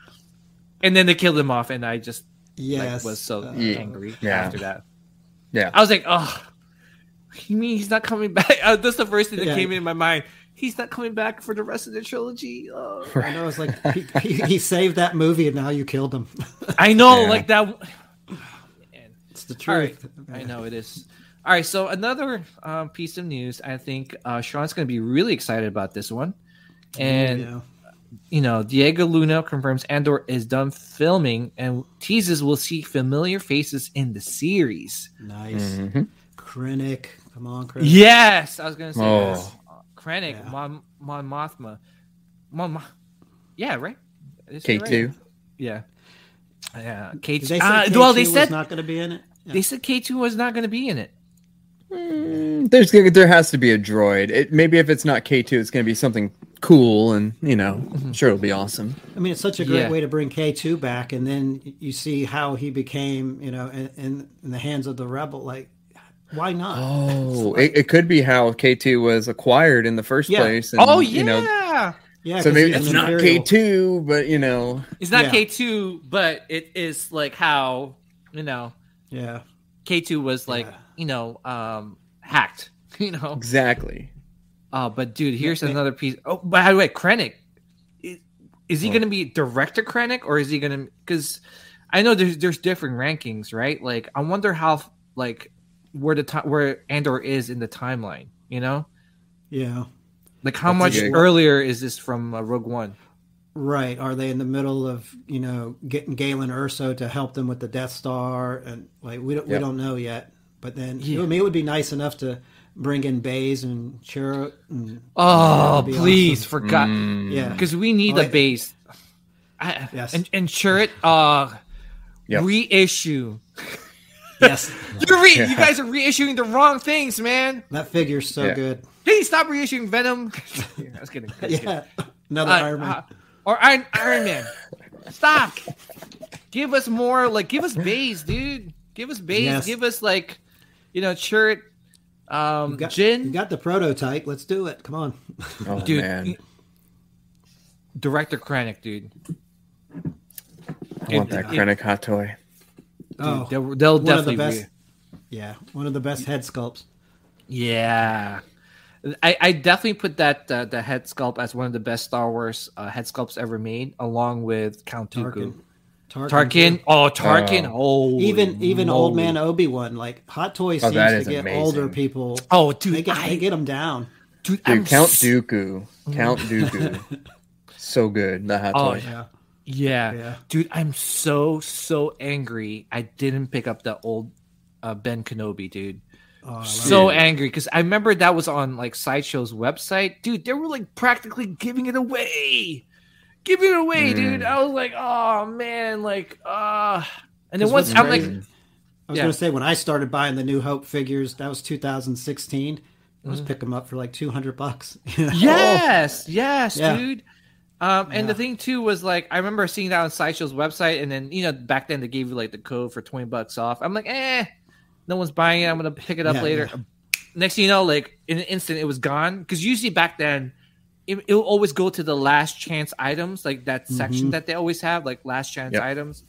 And then they killed him off, and I just Yes. like, was so uh, angry Yeah. after that. Yeah. I was like, oh, you mean he's not coming back? Uh, that's the first thing that Yeah. came in my mind. He's not coming back for the rest of the trilogy. Oh. I know. It's like he, he, he saved that movie, and now you killed him. I know, Yeah. like that. Man. it's the All right. truth. I know it is. All right, so another um, piece of news. I think uh, Sean's going to be really excited about this one, and Yeah. you know, Diego Luna confirms Andor is done filming and teases we'll see familiar faces in the series. nice. Mhm. Krennic, come on, Krennic. Yes, I was going to say Oh. this. Krennic, Yeah. Mon, Mon Mothma, Mon, Mo- yeah, right. Is it K right? two. yeah, yeah. K Did two. they say Uh, K2 well, they said not going to be in it. Yeah. they said K two was not going to be in it. Mm, There's there has to be a droid. It, maybe if it's not K two, it's going to be something cool, and you know, I'm sure it'll be awesome. I mean, it's such a great Yeah. way to bring K two back, and then you see how he became, you know, in, in, in the hands of the rebel. Like, why not? Oh, it, it could be how K two was acquired in the first Yeah. place. And, oh yeah, you know, yeah, so maybe it's not K two, but you know, it's not Yeah. K two, but it is like how you know Yeah, K two was like Yeah. you know um hacked. You know, exactly. Oh, but dude, here's Yeah, another piece. Oh, by the way, Krennic, is, is he Oh. going to be director Krennic or is he going to? Because I know there's there's different rankings, right? Like, I wonder how like where the time where Andor is in the timeline. You know, yeah, like how That's much earlier is this from uh, Rogue One? Right. Are they in the middle of you know getting Galen Erso to help them with the Death Star, and like we don't we don't know yet. But then Yeah. I mean, it would be nice enough to bring in Baze and Chirrut. And, Oh, that'd please, awesome. forgot Mm, Yeah, because we need Oh, a I- Baze. I, Yes. and ensure it. Uh, Yep. reissue. yes, You're re- Yeah. You guys are reissuing the wrong things, man. that figure's so Yeah. good. Hey, stop reissuing Venom. Yeah, I was kidding. I was kidding. Yeah, another Uh, Iron Man. uh, or Iron, Iron Man. Stop. Give us more. Like, give us Baze, dude. Give us Baze. Yes. Give us like, you know, shirt. Um, you got, Jyn, you got the prototype. Let's do it. Come on. Oh dude. man, Director Krennic, dude. I want that it- Krennic hot toy. Oh, They'll, they'll one of definitely. the best. Yeah, one of the best head sculpts. yeah. I, I definitely put that uh, the head sculpt as one of the best Star Wars uh, head sculpts ever made, along with Count Dooku. Tarkin. Tarkin, too. oh Tarkin, oh Even even old man Obi Wan, like Hot Toys Oh, seems to get amazing. older people. Oh, dude, They get I, they get them down. dude, Dude, Count s- Dooku, Count Dooku, so good. The hot Oh, toy. Yeah, Yeah. Yeah. dude, I'm so so angry. I didn't pick up the old uh, Ben Kenobi, dude. Oh, So it. angry because I remember that was on like Sideshow's website, dude. They were like practically giving it away, giving it away, Mm. dude. I was like, oh man, like, uh and then once I'm like, I was yeah. gonna say when I started buying the New Hope figures, that was 2016. I was picking them up for like 200 bucks. you know? Yes, yes, Yeah. dude. Um, and the thing too was like I remember seeing that on Sideshow's website, and then you know back then they gave you like the code for twenty bucks off. I'm like, eh, no one's buying it. I'm gonna pick it up Yeah, later. Next thing you know, like in an instant, it was gone. Because usually back then, it, it'll always go to the last chance items, like that section Mhm. that they always have, like last chance Yep. items.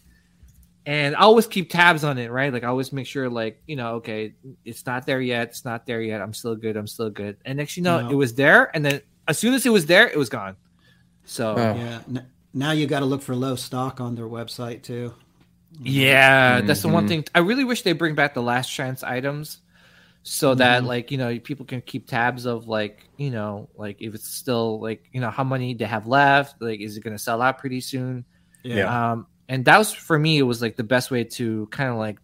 And I always keep tabs on it, right? Like I always make sure, like you know, okay, it's not there yet. It's not there yet. I'm still good. I'm still good. And next, you know, No. it was there, and then as soon as it was there, it was gone. So Oh. Yeah. N- now you got to look for low stock on their website too. Yeah, that's the one Mhm. thing. I really wish they bring back the last chance items, so that like you know people can keep tabs of like you know like if it's still like you know how many they have left. Like is it going to sell out pretty soon? Yeah. Um, and that was for me. It was like the best way to kind of like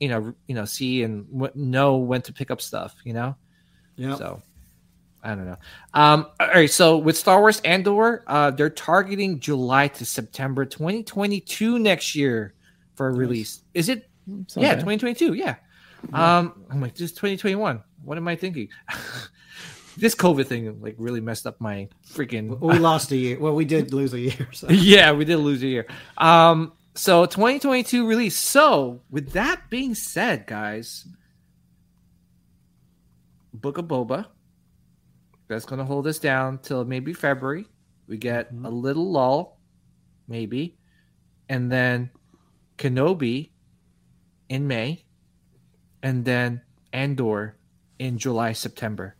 you know you know see and w- know when to pick up stuff. You know. Yeah. So I don't know. Um, all right. So with Star Wars Andor, uh, they're targeting July to September 2022 next year for a release. Is it? It's not yeah, 2022. Yeah. Um, I'm like, this is 2021. What am I thinking? this COVID thing like really messed up my freaking. we lost a year. Well, we did lose a year. So. yeah, we did lose a year. Um, so 2022 release. So with that being said, guys, Book of Boba. That's gonna hold us down till maybe February. We get Mhm. a little lull, maybe, and then Kenobi in May, and then Andor in July, September,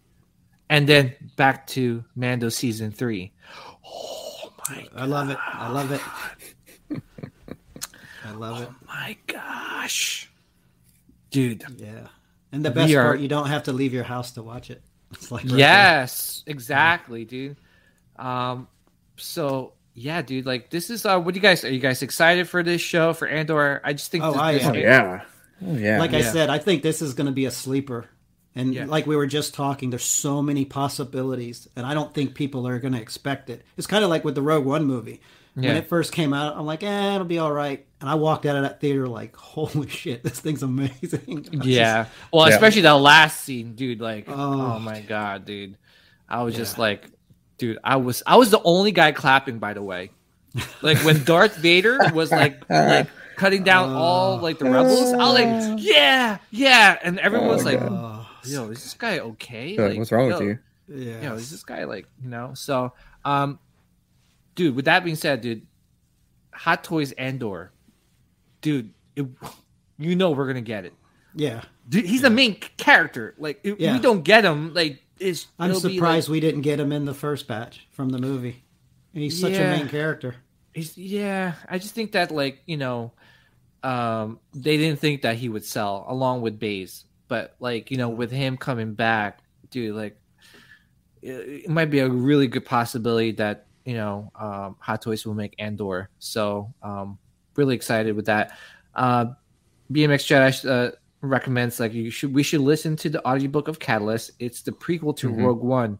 and then back to Mando season three. Oh my I love it. I love it. I love it. my gosh, dude! Yeah. And the best are- part, you don't have to leave your house to watch it. It's like right there. yes, exactly, dude. Um, so yeah, dude, like this is uh, what do you guys are you guys excited for this show for Andor? I just think Oh, this, I this- am. Oh yeah. Oh yeah. Like I said, I think this is going to be a sleeper. And Yeah. like we were just talking, there's so many possibilities, and I don't think people are going to expect it. It's kind of like with the Rogue One movie. Yeah. When it first came out, I'm like, eh, it'll be all right. And I walked out of that theater like, holy shit, this thing's amazing. I was Yeah. Well, Yeah. especially that last scene, dude. Like, oh, Oh. my god, dude. I was just like, dude, I was I was the only guy clapping, by the way. Like when Darth Vader was like like cutting down all like the rebels, I was like, yeah, yeah, and everyone was Oh, like, just- oh, yo, is this guy okay? Like, what's wrong with you? yeah. Yo, is this guy like you know? So, um, dude. With that being said, dude, Hot Toys Andor, dude, it, you know we're gonna get it. yeah. Dude, he's the main character. Like if Yeah. we don't get him, like it's. I'm surprised like- we didn't get him in the first batch from the movie. And he's such Yeah. a main character. he's, yeah, I just think that like you know, um, they didn't think that he would sell along with Baze, but like you know, with him coming back, dude, like it, it might be a really good possibility that you know, um, Hot Toys will make Andor. So, um, really excited with that. Uh, BMX Jedi uh, recommends like you should we should listen to the audiobook of Catalyst. It's the prequel to Mhm. Rogue One.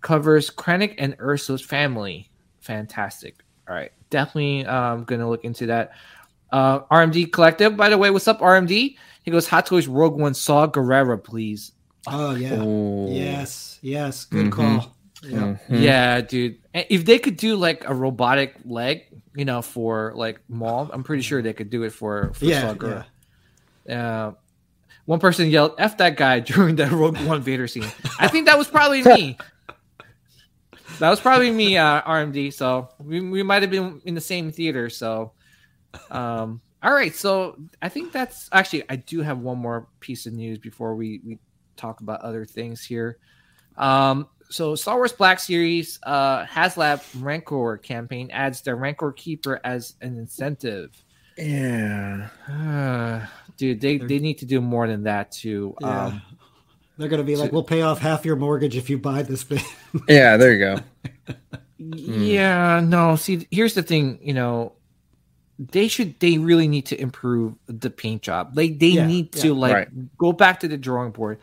Covers Krennic and Erso's family. Fantastic. All right, definitely um, gonna look into that. Uh, RMD Collective, by the way, what's up, RMD? He goes, Hot Toys Rogue One Saw Gerrera, please. Oh, yeah. Oh. Yes. Yes. Good Mhm. call. Yeah. Mhm. Yeah, dude. If they could do like a robotic leg, you know, for like Maul, I'm pretty sure they could do it for, for Yeah. Saw Gerrera. Uh, one person yelled "F that guy" during the Rogue One Vader scene. I think that was probably me. That was probably me, uh, RMD. So we, we might have been in the same theater. So, um, all right. So I think that's actually I do have one more piece of news before we we talk about other things here. Um, so Star Wars Black Series uh, HasLab Rancor campaign adds the Rancor Keeper as an incentive. Yeah. Uh, dude, they, they need to do more than that too. Yeah. Um, They're going to be like, we'll pay off half your mortgage if you buy this thing. Yeah. There you go. Yeah, no. See, here's the thing. You know, they should. They really need to improve the paint job. Like they Yeah, need to yeah. like Right. go back to the drawing board.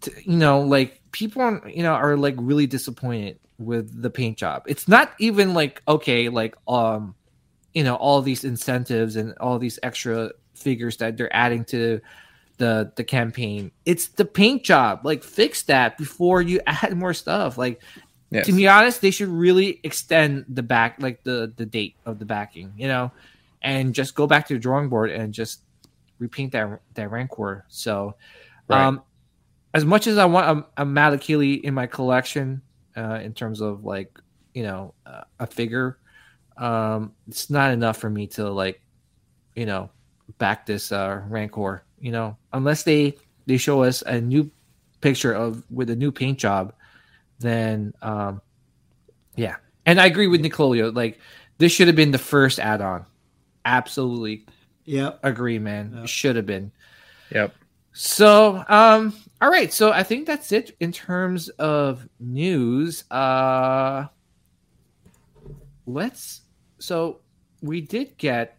To, you know, like people, are, you know, are like really disappointed with the paint job. It's not even like okay, like um, you know, all these incentives and all these extra figures that they're adding to the the campaign. It's the paint job. Like fix that before you add more stuff. Like Yes. to be honest, they should really extend the back, like the the date of the backing, you know, and just go back to the drawing board and just repaint that that rancor. So, Right. um, as much as I want a, a Malakili in my collection, uh, in terms of like you know uh, a figure, um, it's not enough for me to like, you know, back this uh, rancor. You know, unless they they show us a new picture of with a new paint job then um yeah and i agree with nicolio like this should have been the first add-on absolutely Yeah. agree man Yep. should have been Yep. so um all right so i think that's it in terms of news uh let's so we did get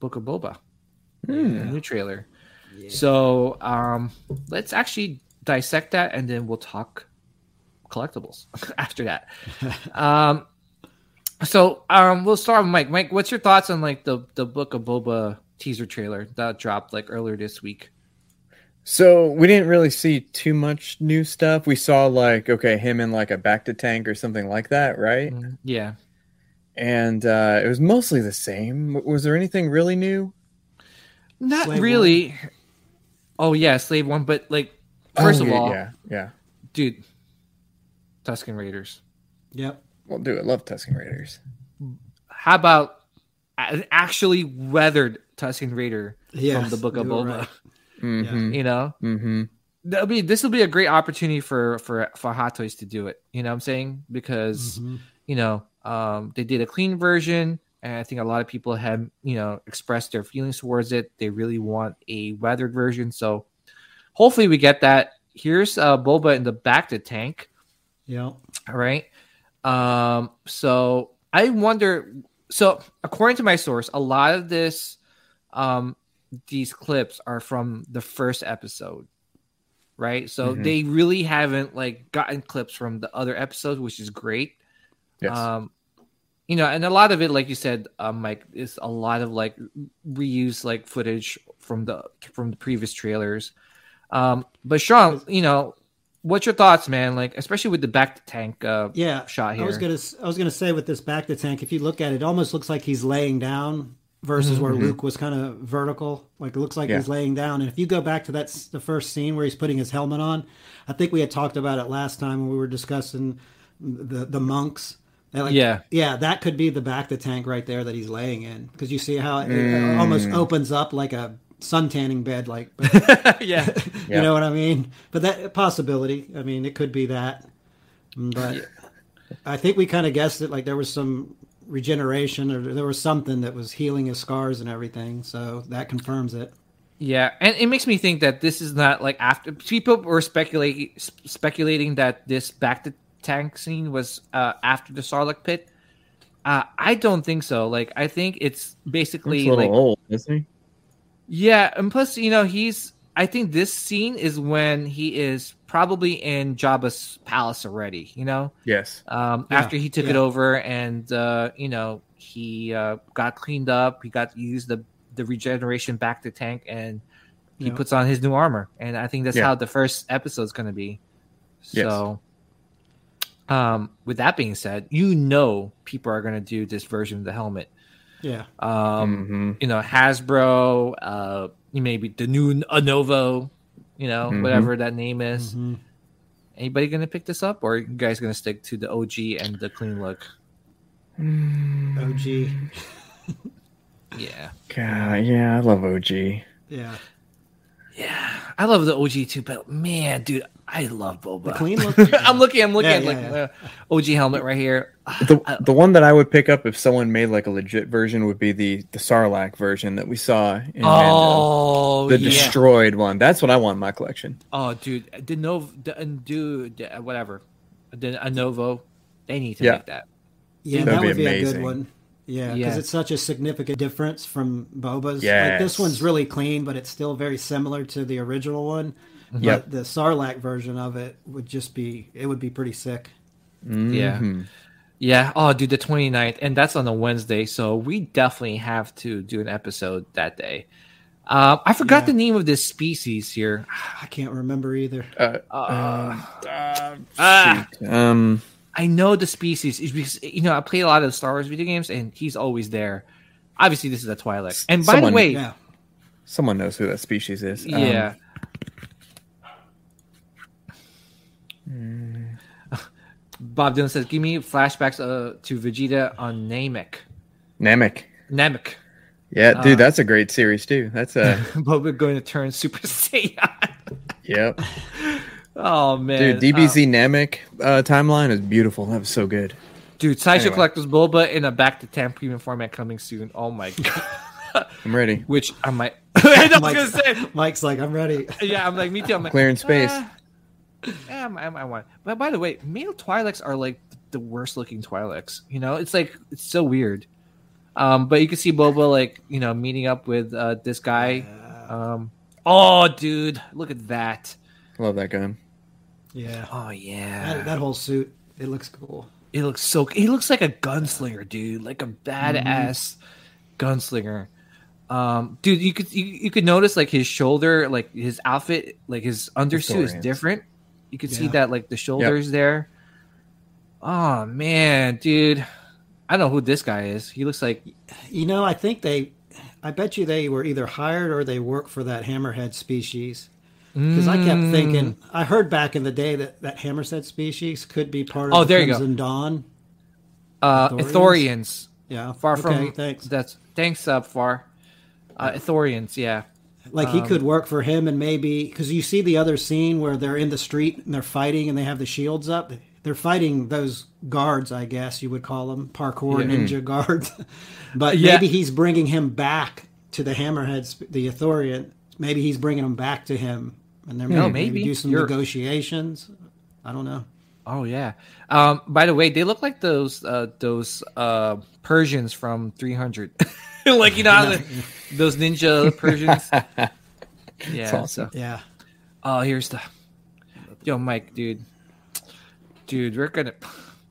book of boba a Hmm. new trailer so um, let's actually dissect that, and then we'll talk collectibles after that. um, so um, we'll start with Mike. Mike, what's your thoughts on like the the Book of Boba teaser trailer that dropped like earlier this week? So we didn't really see too much new stuff. We saw like okay, him in like a bacta tank or something like that, right? Mm, Yeah. And uh, it was mostly the same. Was there anything really new? Not Slave really. Oh yeah, Slave One, but like first Oh, of yeah, all, yeah, yeah. dude, Tusken Raiders. Yep. Well, dude, I love Tusken Raiders. How about an actually weathered Tusken Raider Yes, from the Book of you Boba? right. Mm-hmm. You know, Mm-hmm. that'll be this will be a great opportunity for for for Hot Toys to do it. You know what I'm saying? Because Mhm. You know um, they did a clean version, and I think a lot of people have you know expressed their feelings towards it. They really want a weathered version, so hopefully we get that. Here's uh, Boba in the bacta tank. Yeah. All right. Um, so I wonder. So according to my source, a lot of this, um, these clips are from the first episode, right? So Mhm. they really haven't like gotten clips from the other episodes, which is great. Yes. Um, you know, and a lot of it, like you said, um, Mike, is a lot of like reuse like footage from the from the previous trailers. Um, but Sean, you know, what's your thoughts, man? Like, especially with the bacta tank uh, Yeah. shot here. I was gonna I was gonna say with this bacta tank, if you look at it, it almost looks like he's laying down versus where Mhm. Luke was kind of vertical. Like it looks like Yeah. he's laying down. And if you go back to that s- the first scene where he's putting his helmet on, I think we had talked about it last time when we were discussing the the monks. They're like, Yeah. yeah, that could be the bacta tank right there that he's laying in because you see how it, it Mm. almost opens up like a sun tanning bed, like yeah. you Yeah. know what I mean? But that possibility, I mean, it could be that. But I think we kind of guessed it. Like there was some regeneration, or there was something that was healing his scars and everything. So that confirms it. Yeah, and it makes me think that this is not like after people were speculating speculating that this bacta tank scene was uh, after the Sarlacc pit. Uh, I don't think so. Like, I think it's He's basically a little like old, isn't he? yeah, and plus, you know, he's. I think this scene is when he is probably in Jabba's palace already. You know, Yes. um, Yeah, after he took it over and uh, you know he uh, got cleaned up he got used the the regeneration bacta tank and he Yeah. puts on his new armor and i think that's Yeah. how the first episode's going to be Yes. So um, with that being said you know people are going to do this version of the helmet Yeah. um, Mhm. you know hasbro uh, you maybe the new anovo you know Mhm. whatever that name is Mhm. anybody going to pick this up or are you guys going to stick to the og and the clean look OG. yeah God, yeah, I love OG. Yeah. Yeah, I love the OG too, but man, dude, I love Boba. The clean look. I'm looking, I'm looking Yeah, at yeah, like yeah. Uh, OG helmet right here. The I- the one that I would pick up if someone made like a legit version would be the the Sarlacc version that we saw in Mando. oh, the yeah. destroyed one. That's what I want in my collection. oh, dude, the Novo, the undo, the, whatever, the Anovo, they need to Yeah. make that. Yeah, That'd that be would be a good one. Yeah, because Yeah. it's such a significant difference from Boba's. Like this one's really clean, but it's still very similar to the original one. Yep. But the Sarlacc version of it would just be it would be pretty sick. Yeah. Mhm. Yeah. Oh, dude, the 29th, and that's on a Wednesday, so we definitely have to do an episode that day. Um, I forgot Yeah. the name of this species here. I can't remember either. Uh, Uh, uh, ah. shoot. Um, I know the species is because you know I play a lot of the Star Wars video games, and he's always there. Obviously, this is a Twi'lek. And by Someone- the way, Yeah. someone knows who that species is. Um, yeah. Bob Dylan says, "Give me flashbacks uh, to Vegeta on Namek." Namek. Namek. Yeah, Uh, dude, that's a great series too. That's a but we're going to turn Super Saiyan. yep, oh man, dude. DBZ Namek uh, timeline is beautiful. That was so good. dude. Sideshow Anyway. Collectors Boba in a back to ten premium format coming soon. Oh my god. I'm ready. Which I might. I was Mike's, gonna say. Mike's like, I'm ready. Yeah, I'm like me too. I'm like Clearing space. "Ah, yeah, I, I, I want. But by the way, male Twi'leks are like the worst looking Twi'leks. You know, it's like it's so weird. Um, but you can see Boba like you know meeting up with uh, this guy. Um, oh, dude, look at that. Love that gun. Yeah. Oh yeah, That, that whole suit, it looks cool. it looks so. He looks like a gunslinger, dude. Like a badass gunslinger. Um, dude, you could you, you could notice like his shoulder, like his outfit, like his undersuit is different. You could see that like the shoulders there. Oh man, dude, I don't know who this guy is. He looks like You know, I think they, I bet you they were either hired or they work for that hammerhead species. Because I kept Mm. thinking, I heard back in the day that that hammerhead species could be part of Oh, the there you go. Crimson Dawn. uh Ithorians? Ithorians. Yeah, Far okay, from thanks. that's thanks up far. Uh, Ithorians, yeah. Like he um, could work for him, and maybe because you see the other scene where they're in the street and they're fighting, and they have the shields up. They're fighting those guards, I guess you would call them parkour Yeah. ninja guards. but Yeah. maybe he's bringing him back to the Hammerheads, the Ithorian. Maybe he's bringing him back to him, and they're No, maybe, maybe. do some You're- negotiations. I don't know. Oh yeah. Um, by the way, they look like those uh, those uh, Persians from 300. like you know how the, those ninja Persians. Yeah. awesome. so- Yeah, oh, here's the. Yo, Mike, dude. Dude, we're gonna.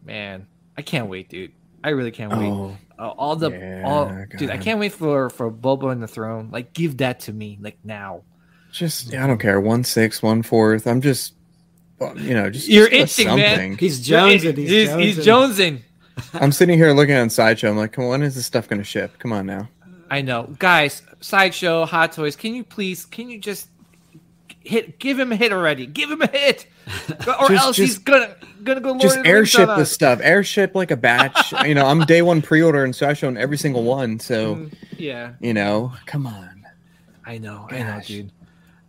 Man, I can't wait, dude. I really can't wait. Oh, Uh, all the Yeah, all, dude, I can't wait for for Boba in the throne. Like, give that to me, like now. just I don't care. One sixth, one fourth. I'm just, you know, just You're just itching, man. something. he's jonesing. He's, he's, jonesing. he's jonesing. I'm sitting here looking on sideshow. I'm like, come on, when is this stuff going to ship? Come on now. I know, guys. Sideshow, Hot Toys. Can you please? Can you just hit? Give him a hit already. Give him a hit, or Just- else just- he's gonna gonna go. Lord Just of the airship this stuff. Airship like a batch. you know, I'm day one pre-order and sideshow on every single one. So Mm, Yeah, you know, come on. I know. I know, dude.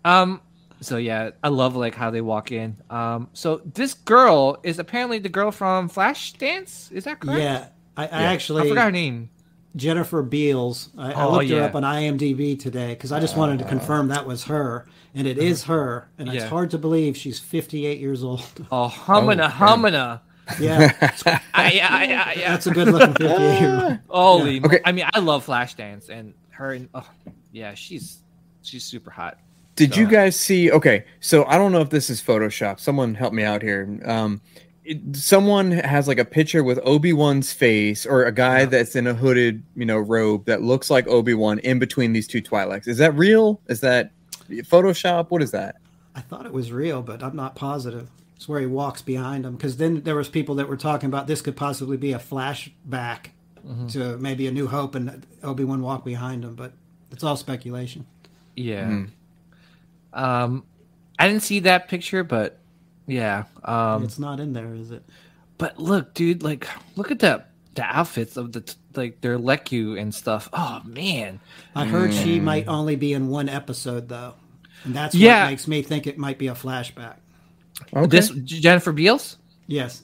Um. So yeah, I love like how they walk in. Um. So this girl is apparently the girl from Flashdance. Is that correct? Yeah, I, I Yeah. actually I forgot her name. Jennifer Beals. I, I Oh, looked her up on IMDb today because I just wanted to confirm that was her, and it is her. And Uh-huh. Yeah. it's hard to believe she's 58 years old. Oh, Humana, man. Humana. Yeah, I, yeah, I, I, that's a good looking 58 year old. Holy, Okay. I mean, I love Flashdance and her. And, oh, yeah, she's she's super hot. Did you guys see? Okay, so I don't know if this is Photoshop. Someone help me out here. Um, it, someone has like a picture with Obi Wan's face, or a guy that's in a hooded, you know, robe that looks like Obi Wan in between these two Twi'leks. Is that real? Is that Photoshop? What is that? I thought it was real, but I'm not positive. It's where he walks behind him because then there was people that were talking about this could possibly be a flashback Mm-hmm. to maybe a New Hope and Obi Wan walk behind him, but it's all speculation. Yeah. Hmm. Um, I didn't see that picture, but yeah. Um, it's not in there, is it? but look, dude, like, look at the the outfits of the like their Leku and stuff. Oh man, I heard Hmm. she might only be in one episode though, and that's Yeah. what makes me think it might be a flashback. Okay. this Jennifer Beals. Yes,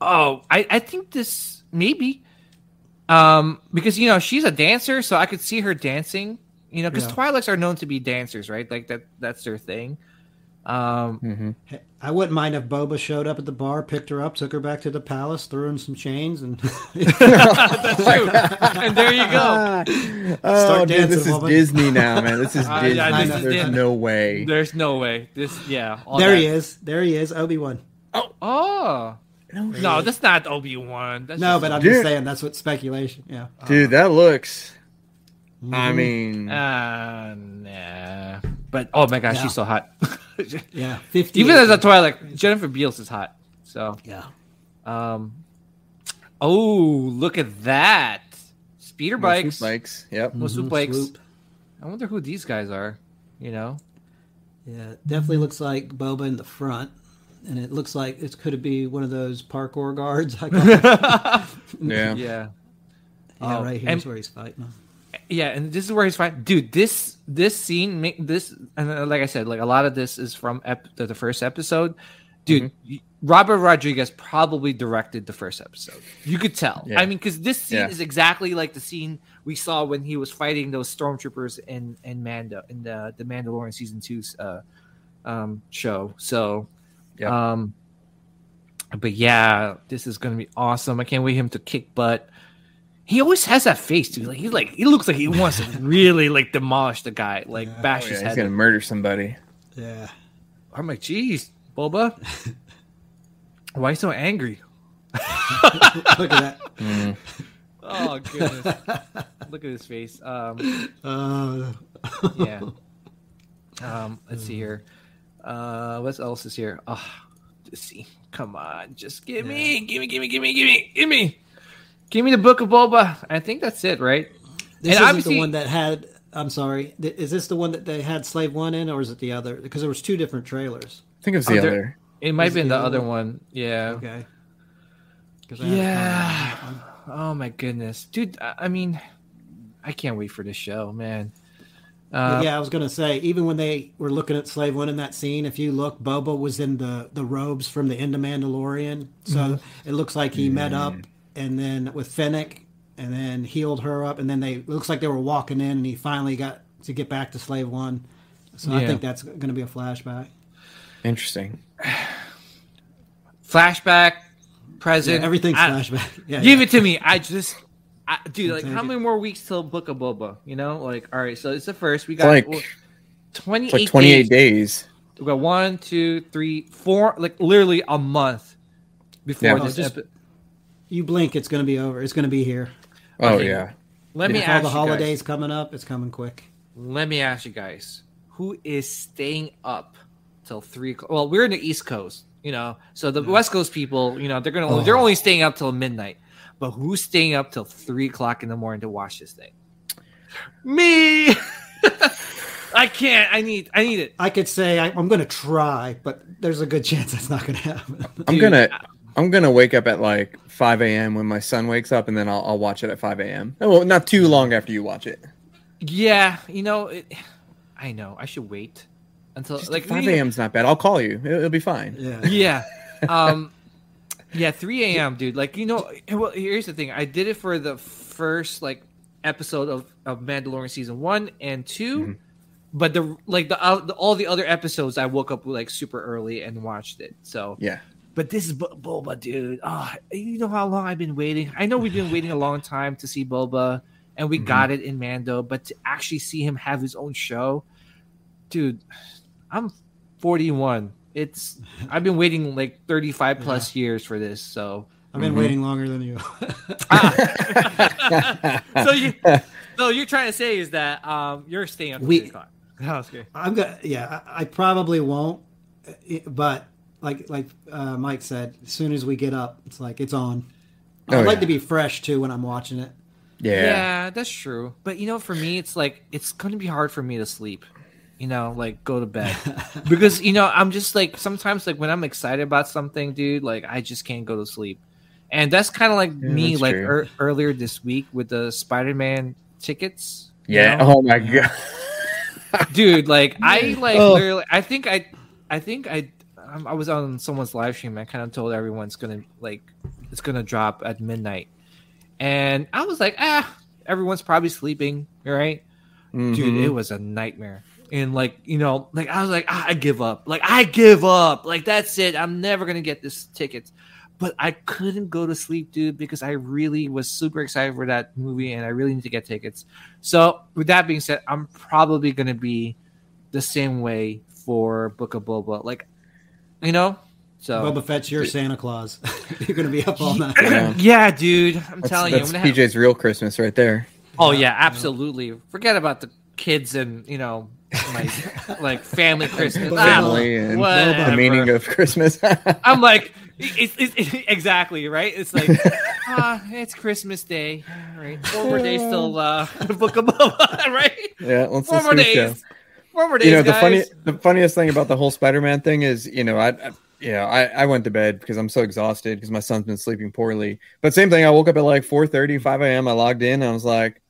Oh, I, I think this maybe. Um, because you know she's a dancer, so I could see her dancing. You know, because Yeah. Twi'leks are known to be dancers, right? Like that that's their thing. Um, Mhm. I wouldn't mind if Boba showed up at the bar, picked her up, took her back to the palace, threw in some chains, and that's true. and there you go. oh, Start dude, this dancing, is woman. Disney now, man. This is Uh, Disney. yeah, this There's Disney. no way. There's no way. This, yeah. all there that- he is. There he is, Obi Wan. Oh Oh. no, that's not Obi Wan. No, but I'm Dude. just saying that's what speculation. Yeah, Dude, that looks. Mm-hmm. I mean, uh, nah. But oh my gosh, Yeah. she's so hot. yeah. Fifty. Even as a Twi'lek, Jennifer Beals is hot. So, yeah. um, oh look at that, speeder more bikes. bikes. Yep. Well, swoop Mhm, bikes. swoop. I wonder who these guys are. You know, Yeah, definitely looks like Boba in the front, and it looks like it could be one of those parkour guards. I call. Yeah. yeah. yeah, Oh, right here's where he's fighting. Yeah, and this is where he's fighting, dude. This this scene, this and uh, like I said, like a lot of this is from ep- the, the first episode, dude. Mm-hmm. Robert Rodriguez probably directed the first episode. You could tell. Yeah. I mean, because this scene Yeah. is exactly like the scene we saw when he was fighting those stormtroopers in in Mando in the the Mandalorian season two uh, um, show. So, Yep. um, but yeah, this is gonna be awesome. I can't wait him to kick butt. He always has that face too. Like he's like he looks like he wants to really like demolish the guy, like bash Oh, his head. he's gonna murder somebody. Yeah, I'm like, geez, Boba, why so angry? look at that. Oh goodness! Look at his face. Um, Uh, yeah. Um, let's see here. Uh, what else is here? Oh, just see. Come on, just give me, give me, give me, give me, give me, give me, give me the Book of Boba. I think that's it, right? this And isn't the one that had. I'm sorry. th- Is this the one that they had Slave One in, or is it the other? Because there was two different trailers. I think it was Oh, the there- other. It might Was be the the other other one? one. Yeah. Okay. 'Cause I had a Yeah. on. Oh my goodness, dude. I I mean, I can't wait for this show, man. Uh, yeah, I was gonna say, even when they were looking at Slave One in that scene, if you look, Boba was in the the robes from the end of Mandalorian, so Mm-hmm. it looks like he met up and then with Fennec, and then healed her up, and then they it looks like they were walking in, and he finally got to get back to Slave One. So I think that's gonna be a flashback. Interesting. flashback, Yeah, present, everything's I- flashback. Yeah, Give yeah. it to me. I just, I, dude, like Take how it. many more weeks till Book of Boba? You know, like all right. So it's the first. We got like well, 28, like 28 days. days. We got one, two, three, four, like literally a month before Yeah. this. Just- epi- You blink, it's gonna be over. It's gonna be here. Oh Okay. yeah. let me With ask all the you holidays guys. coming up, it's coming quick. Let me ask you guys: Who is staying up till three? o'clock? Well, we're in the East Coast, you know. So the West Coast people, you know, they're gonna Oh. they're only staying up till midnight. But who's staying up till three o'clock in the morning to watch this thing? Me. I can't. I need. I need it. I could say I, I'm gonna try, but there's a good chance that's not gonna happen. I'm Dude, gonna I'm gonna wake up at like 5 a.m. when my son wakes up, and then I'll, I'll watch it at 5 a.m. Oh, Well, not too long after you watch it. Yeah, you know, it, I know. I should wait until Just like 5 we- a.m. is not bad. I'll call you. It'll, it'll be fine. yeah. Yeah. Um yeah, 3 a.m. dude. Like, you know, well, here's the thing. I did it for the first like episode of, of Mandalorian season one and 2 Mhm. but the like the, uh, the all the other episodes I woke up like super early and watched it. So, Yeah. But this is Bo- Boba, dude. Oh, you know how long I've been waiting. I know we've been waiting a long time to see Boba, and we Mhm. got it in Mando. But to actually see him have his own show, dude, I'm 41. It's I've been waiting like 35 plus years for this. So, I've been Mhm. waiting longer than you. so you, so you're trying to say is that um you're staying up to We- three o'clock. Oh, that's. I'm gonna, yeah, I, I probably won't, uh, but like like uh, Mike said, as soon as we get up, it's like it's on. Oh, I'd like yeah. to be fresh too when I'm watching it. yeah. Yeah, that's true. But you know, for me, it's like it's going to be hard for me to sleep. You know, like go to bed because you know I'm just like sometimes like when I'm excited about something, dude, like I just can't go to sleep, and that's kind of like Yeah, me like true. ear earlier this week with the Spider-Man tickets. you Yeah. know? Oh my god. dude like i like Oh. literally i think i i think i i was on someone's live stream i kind of told everyone it's gonna like it's gonna drop at midnight. And i was like ah everyone's probably sleeping right? Dude Mhm. it was a nightmare. And like you know like i was like ah, i give up. Like i give up. Like that's it. I'm never gonna get this tickets. But i couldn't go to sleep dude because i really was super excited for that movie and i really need to get tickets. So with that being said i'm probably gonna be the same way for book of boba. Like you know so Boba Fett's your Santa Claus. You're gonna be up all night. Yeah. yeah dude i'm That's, telling you that's I'm have- PJ's real Christmas right there. Oh yeah, absolutely. Forget about the kids and you know, my like family Christmas. Ah, Family and whatever. the meaning of Christmas. I'm like, it's, it's, it's exactly right. It's like, ah, it's Christmas Day, right? Four more days till uh, Book of Boba, right? yeah. Four more do the show. More days, you know the guys. funny the funniest thing about the whole spider-man thing is you know i, I you know I, I went to bed because i'm so exhausted because my son's been sleeping poorly but same thing i woke up at like 4 5 a.m i logged in and i was like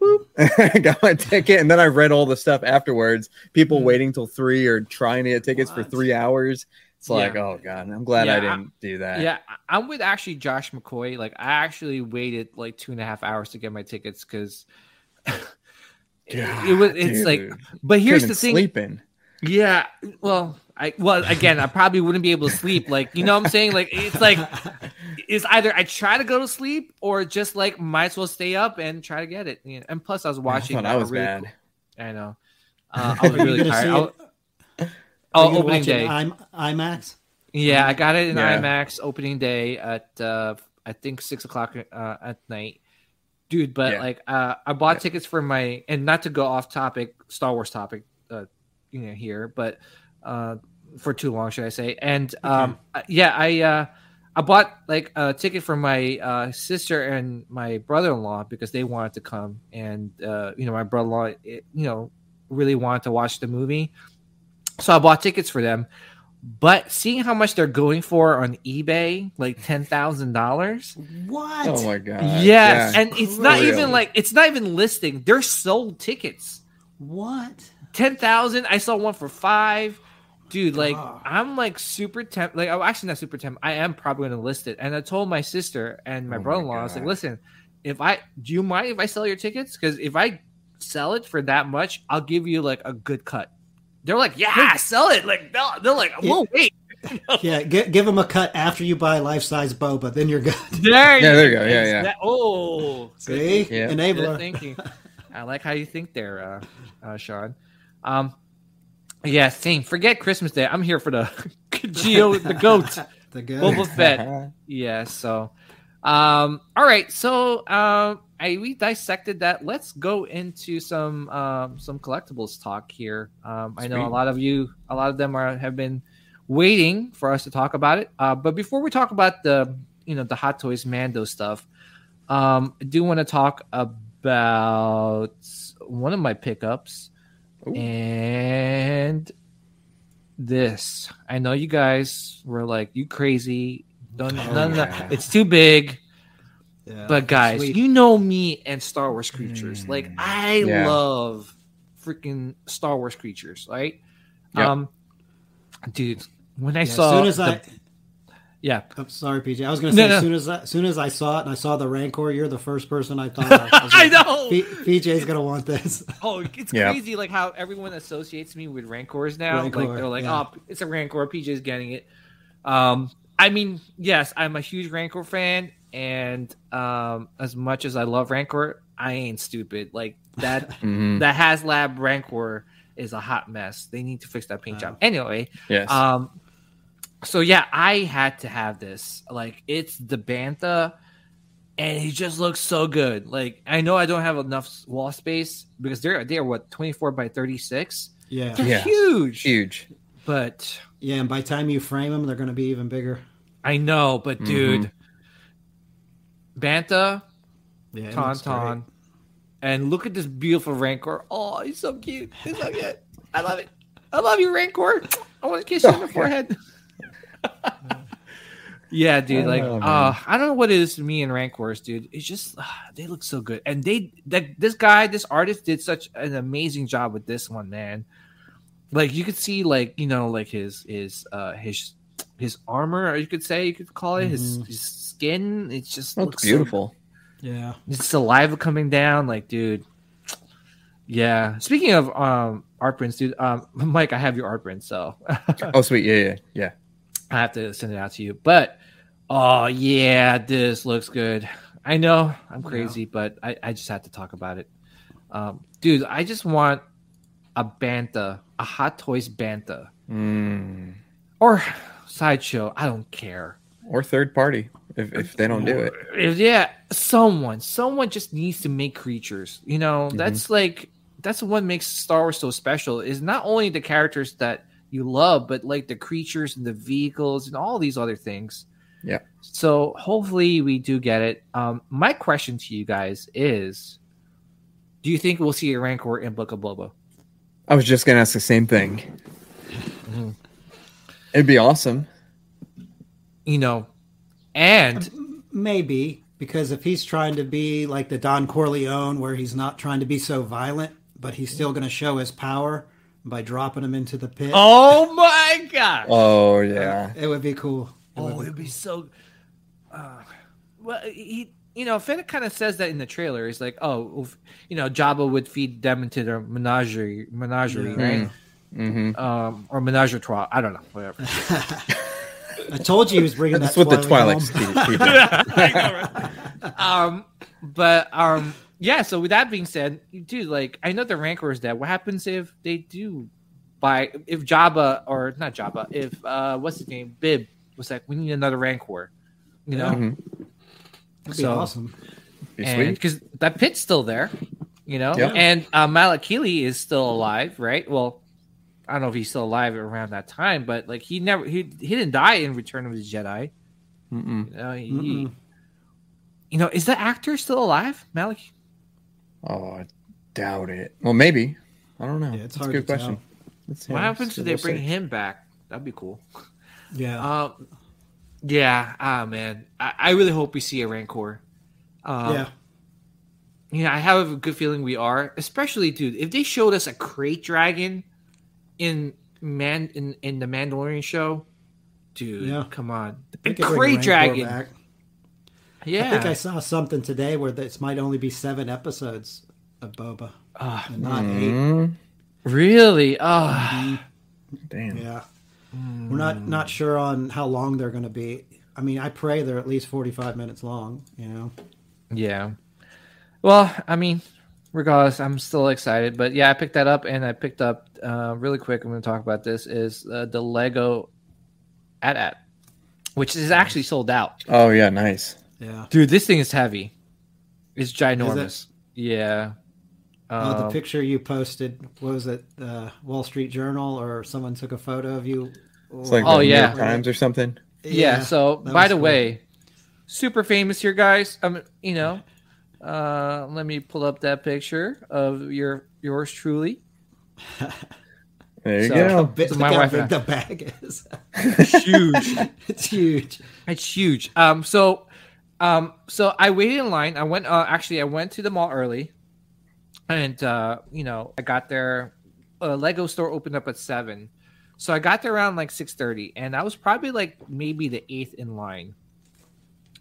I got my ticket and then i read all the stuff afterwards people Mm. waiting till three or trying to get tickets for three hours it's like Yeah. oh god i'm glad Yeah, i I- didn't do that Yeah, I'm with actually Josh McCoy. Like, I actually waited like two and a half hours to get my tickets because it, it was. It's like, but here's Couldn't the thing. sleeping Yeah. Well, I well again, I probably wouldn't be able to sleep. Like, you know what I'm saying? Like it's like it's either I try to go to sleep or just like might as well stay up and try to get it. You know, And plus I was watching thought uh, I was really bad cool- I know. Uh, I was Are you really tired. I'll- it? Oh, Are you gonna opening watch it in day. I'm, IMAX. Yeah, I got it in Yeah. IMAX opening day at uh I think six o'clock uh, at night. Dude. But Yeah. like, uh, I bought tickets for my and not to go off topic, Star Wars topic, uh, you know, here, but uh, for too long, should I say? And um, uh, yeah, I uh, I bought like a ticket for my uh, sister and my brother-in-law because they wanted to come, and uh, you know, my brother-in-law, it, you know, really wanted to watch the movie, so I bought tickets for them. But seeing how much they're going for on eBay, like ten thousand dollars, What? Oh my god. yes, Yeah. and it's not Really? even like it's not even listing. They're sold tickets. What? Ten thousand. I saw one for five. Dude, like. I'm like super temp. Like I'm actually not super temp. I am probably going to list it. And I told my sister and my Oh brother-in-law, I was like, listen, if I do you mind if I sell your tickets? Because if I sell it for that much, I'll give you like a good cut. They're like, yeah, sell it. Like they're, they're like, we'll wait. Yeah, gi- give them a cut after you buy life size boba, then you're good. There, Yeah, there you go. Yeah, yeah. That- oh, See, Yeah. Good thinking. I like how you think there, uh, uh, Sean. Um, yeah, same. Forget Christmas Day. I'm here for the Geo, the goat, The good. Boba Fett. Yeah. So, um, all right. So, um, I we dissected that. Let's go into some um some collectibles talk here. Um, I know a lot of you, a lot of them are have been waiting for us to talk about it. Uh, but before we talk about the you know the Hot Toys Mando stuff, um, I do want to talk about one of my pickups Ooh. and this. I know you guys were like, "You crazy? Don't, Oh, no, no, no, yeah. it's too big." Yeah, But guys, sweet. you know me and Star Wars creatures. Mm. Like I Yeah. love freaking Star Wars creatures, right? Yep. Um, dude, when I Yeah, saw as soon as the- I, yeah, I'm sorry, PJ. I was going to say no. as soon as I, as soon as I saw it and I saw the Rancor, you're the first person I thought. Of. I, was I like, know. P- PJ's going to want this. Oh, it's Yeah. crazy like how everyone associates me with Rancors now. like they're like, yeah. oh, it's a Rancor. PJ's getting it. Um, I mean, yes, I'm a huge Rancor fan, and um, as much as I love Rancor, I ain't stupid. Like that, Mhm. that HasLab Rancor is a hot mess. They need to fix that paint job. Anyway, Yes. um, so yeah, I had to have this. Like, it's the Bantha, and he just looks so good. Like, I know I don't have enough wall space because they're they're what twenty four by thirty six. Yeah, They're Yeah. huge, Huge. but yeah. And by the time you frame them, they're going to be even bigger. I know. But dude, Bantha, Yeah, Tauntaun, and look at this beautiful Rancor. Oh, he's so cute. He's so good. I love it. I love you, Rancor. I want to kiss you on the forehead. yeah, dude. Like, man. uh, I don't know what it is to me and Rancors, dude. It's just uh, they look so good, and they that this guy, this artist, did such an amazing job with this one, man. Like you could see, like you know, like his his uh his his armor, or you could say you could call it his, Mhm. his skin. It just Looks looks so beautiful. Yeah, it's saliva coming down, like, dude. Yeah. Speaking of um art prints, dude, um Mike, I have your art print, so Oh, sweet. Yeah, yeah, yeah. I have to send it out to you. But oh yeah, this looks good. I know I'm crazy, but I, I just had to talk about it. Um, dude, I just want a Bantha, a Hot Toys Bantha, Mm. or sideshow. I don't care. Or third party if, if they don't do it. If- yeah, someone, someone just needs to make creatures. You know, Mm-hmm. that's like that's what makes Star Wars so special. Is not only the characters that you love, but like the creatures and the vehicles and all these other things. Yeah. So hopefully we do get it. Um, my question to you guys is: Do you think we'll see a Rancor in Book of Boba? I was just gonna ask the same thing. Mhm. It'd be awesome. You know, and maybe because if he's trying to be like the Don Corleone, where he's not trying to be so violent, but he's still going to show his power by dropping him into the pit. oh my god! Oh yeah. It would be cool. It Oh, be- it'd be so. Uh, well, he, you know, Fennec kind of says that in the trailer. He's like, oh, if- you know, Jabba would feed them into their menagerie, menagerie, Yeah. right? Mm-hmm. Um, or menagerie trois. I don't know, whatever. I told you he was bringing That's that. what the Twi'lek home. people. um, but um, yeah. So with that being said, dude, like, I know the Rancor is dead. What happens if they do buy? If Jabba or not Jabba, if uh, what's his name, Bib was like, we need another Rancor. You know, Mhm. That'd So- awesome. Be and sweet. because that pit's still there, you know, Yeah. and uh, Malakili is still alive, right? Well, I don't know if he's still alive around that time, but like he never he he didn't die in Return of the Jedi. Mm-mm. You know, he- Mm-mm. you know, is the actor still alive, Malik? Oh, I doubt it. Well, maybe. I don't know. Yeah, it's That's a good to question. Let's- What happens if they bring see. him back? That'd be cool. Yeah. Um, yeah, ah man, I, I really hope we see a Rancor. Um, yeah. Yeah, I have a good feeling we are. Especially, dude, if they showed us a crate dragon in man in, in the Mandalorian show, dude, Yeah. come on, They a could bring crate Rancor dragon. back. Yeah, I think I saw something today where this might only be seven episodes of Boba, Ah, and not eight. Mm, really? Oh, damn. Yeah. We're not not sure on how long they're going to be. I mean, I pray they're at least forty five minutes long. You know. yeah. Well, I mean, regardless, I'm still excited. But yeah, I picked that up, and I picked up uh, really quick. I'm going to talk about this is uh, the Lego AT-AT, which is actually sold out. Oh yeah, nice. Yeah. Dude, this thing is heavy. It's ginormous. Yeah. Oh, the Um, picture you posted what was it? Uh, Wall Street Journal, or someone took a photo of you. It's like Oh, the New yeah. York Times or something. yeah, so by the cool. way, super famous here, guys. Um, you know, uh, let me pull up that picture of your yours truly. There you So- go. Big- So my how wife big the bag is. Huge. it's huge. It's huge. Um, so, um, so I waited in line. I went. Uh, actually, I went to the mall early, and uh, you know, I got there. Uh, Lego store opened up at seven, so I got there around like six thirty, and I was probably like maybe the eighth in line.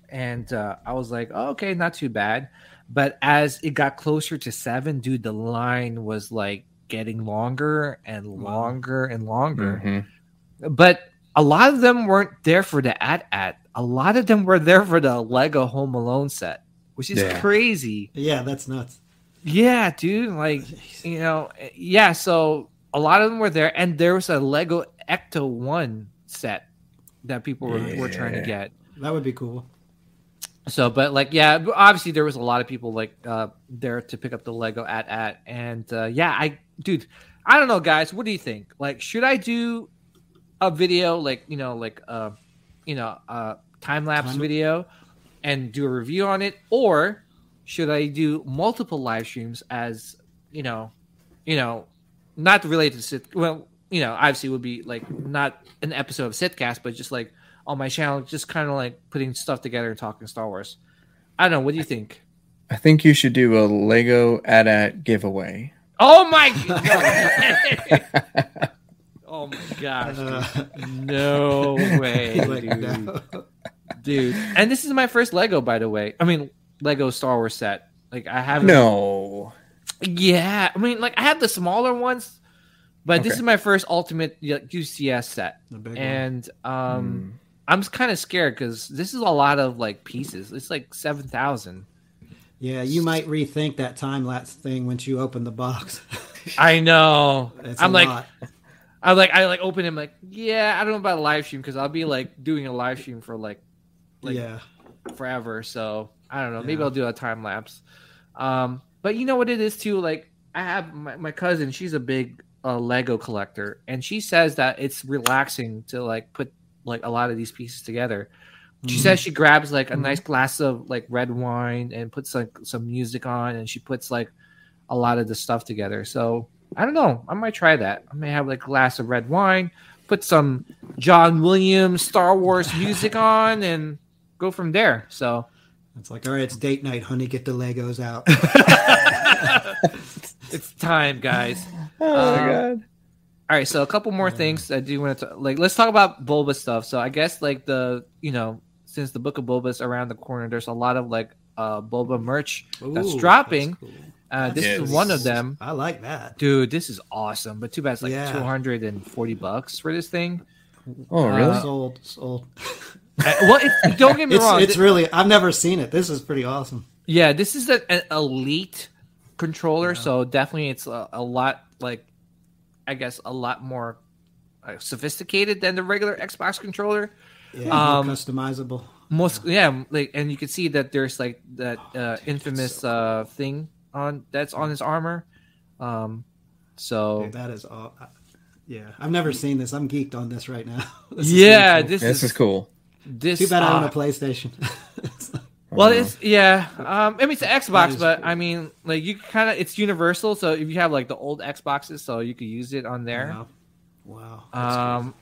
And uh, I was like, oh, okay, not too bad. But as it got closer to seven, dude, the line was like getting longer and longer and longer Mhm. but a lot of them weren't there for the AT-AT. A lot of them were there for the Lego Home Alone set, which is Yeah. crazy. Yeah, that's nuts. Yeah, dude. Like, you know, yeah. So a lot of them were there, and there was a Lego Ecto One set that people were, were trying to get. That would be cool. So, but like, yeah, obviously there was a lot of people like uh there to pick up the Lego AT-AT, and uh, yeah, I, dude, I don't know, guys. What do you think? Like, should I do a video like you know, like uh, you know, uh, time lapse video, and do a review on it, or should I do multiple live streams as you know, you know, not related to sit? Well, you know, obviously it would be like not an episode of Sithcast, but just like on my channel, just kind of like putting stuff together and talking Star Wars. I don't know. What do you think? I think you should do a Lego AT-AT giveaway. Oh my! God. oh my gosh! Dude. No way, dude. dude. And this is my first Lego, by the way. I mean, Lego Star Wars set. Like I haven't. No. Yeah, I mean, like I have the smaller ones, but this is my first Ultimate UCS set, The one. and um, Hmm. I'm kind of scared because this is a lot of like pieces. It's like seven thousand. Yeah, you might rethink that time lapse thing once you open the box. I know. It's I'm like, lot. I like, I like open him like, yeah, I don't know about a live stream because I'll be like doing a live stream for like, like yeah, forever. So I don't know. Maybe Yeah. I'll do a time lapse. Um, but you know what it is too. Like I have my, my cousin. She's a big uh, Lego collector, and she says that it's relaxing to like put like a lot of these pieces together. She says she grabs like a nice glass of like red wine and puts like some music on, and she puts like a lot of the stuff together. So I don't know. I might try that. I may have like a glass of red wine, put some John Williams Star Wars music on, and go from there. So it's like all right, it's date night, honey. Get the Legos out. it's time, guys. Oh Um, my god. All right, so a couple more things I do want to like. Let's talk about Boba stuff. So I guess like the you know since the Book of Boba is around the corner, there's a lot of like uh Boba merch that's Ooh, dropping. cool. Uh, this Yes. is one of them. I like that. Dude, this is awesome. But too bad it's like Yeah. 240 bucks for this thing. Oh uh, really? Sold, sold. Uh, well, it, don't get me It's wrong. it's really. I've never seen it. This is pretty awesome. Yeah, this is a- an elite controller, so definitely it's a, a lot like I guess a lot more uh, sophisticated than the regular Xbox controller. Yeah, Um, more customizable. most yeah, like and you can see that there's like that uh, infamous uh thing on that's on his armor. Um, so Dude, that is all. Yeah, I've never seen this. I'm geeked on this right now. This is yeah, really cool. this, This is, is cool. this. Too bad I own uh, a PlayStation. Well, it's yeah. Um, I mean, it's an Xbox, but cool. I mean, like you kind of it's universal. So if you have like the old Xboxes, so you could use it on there. Wow. Wow. that's cool. Um,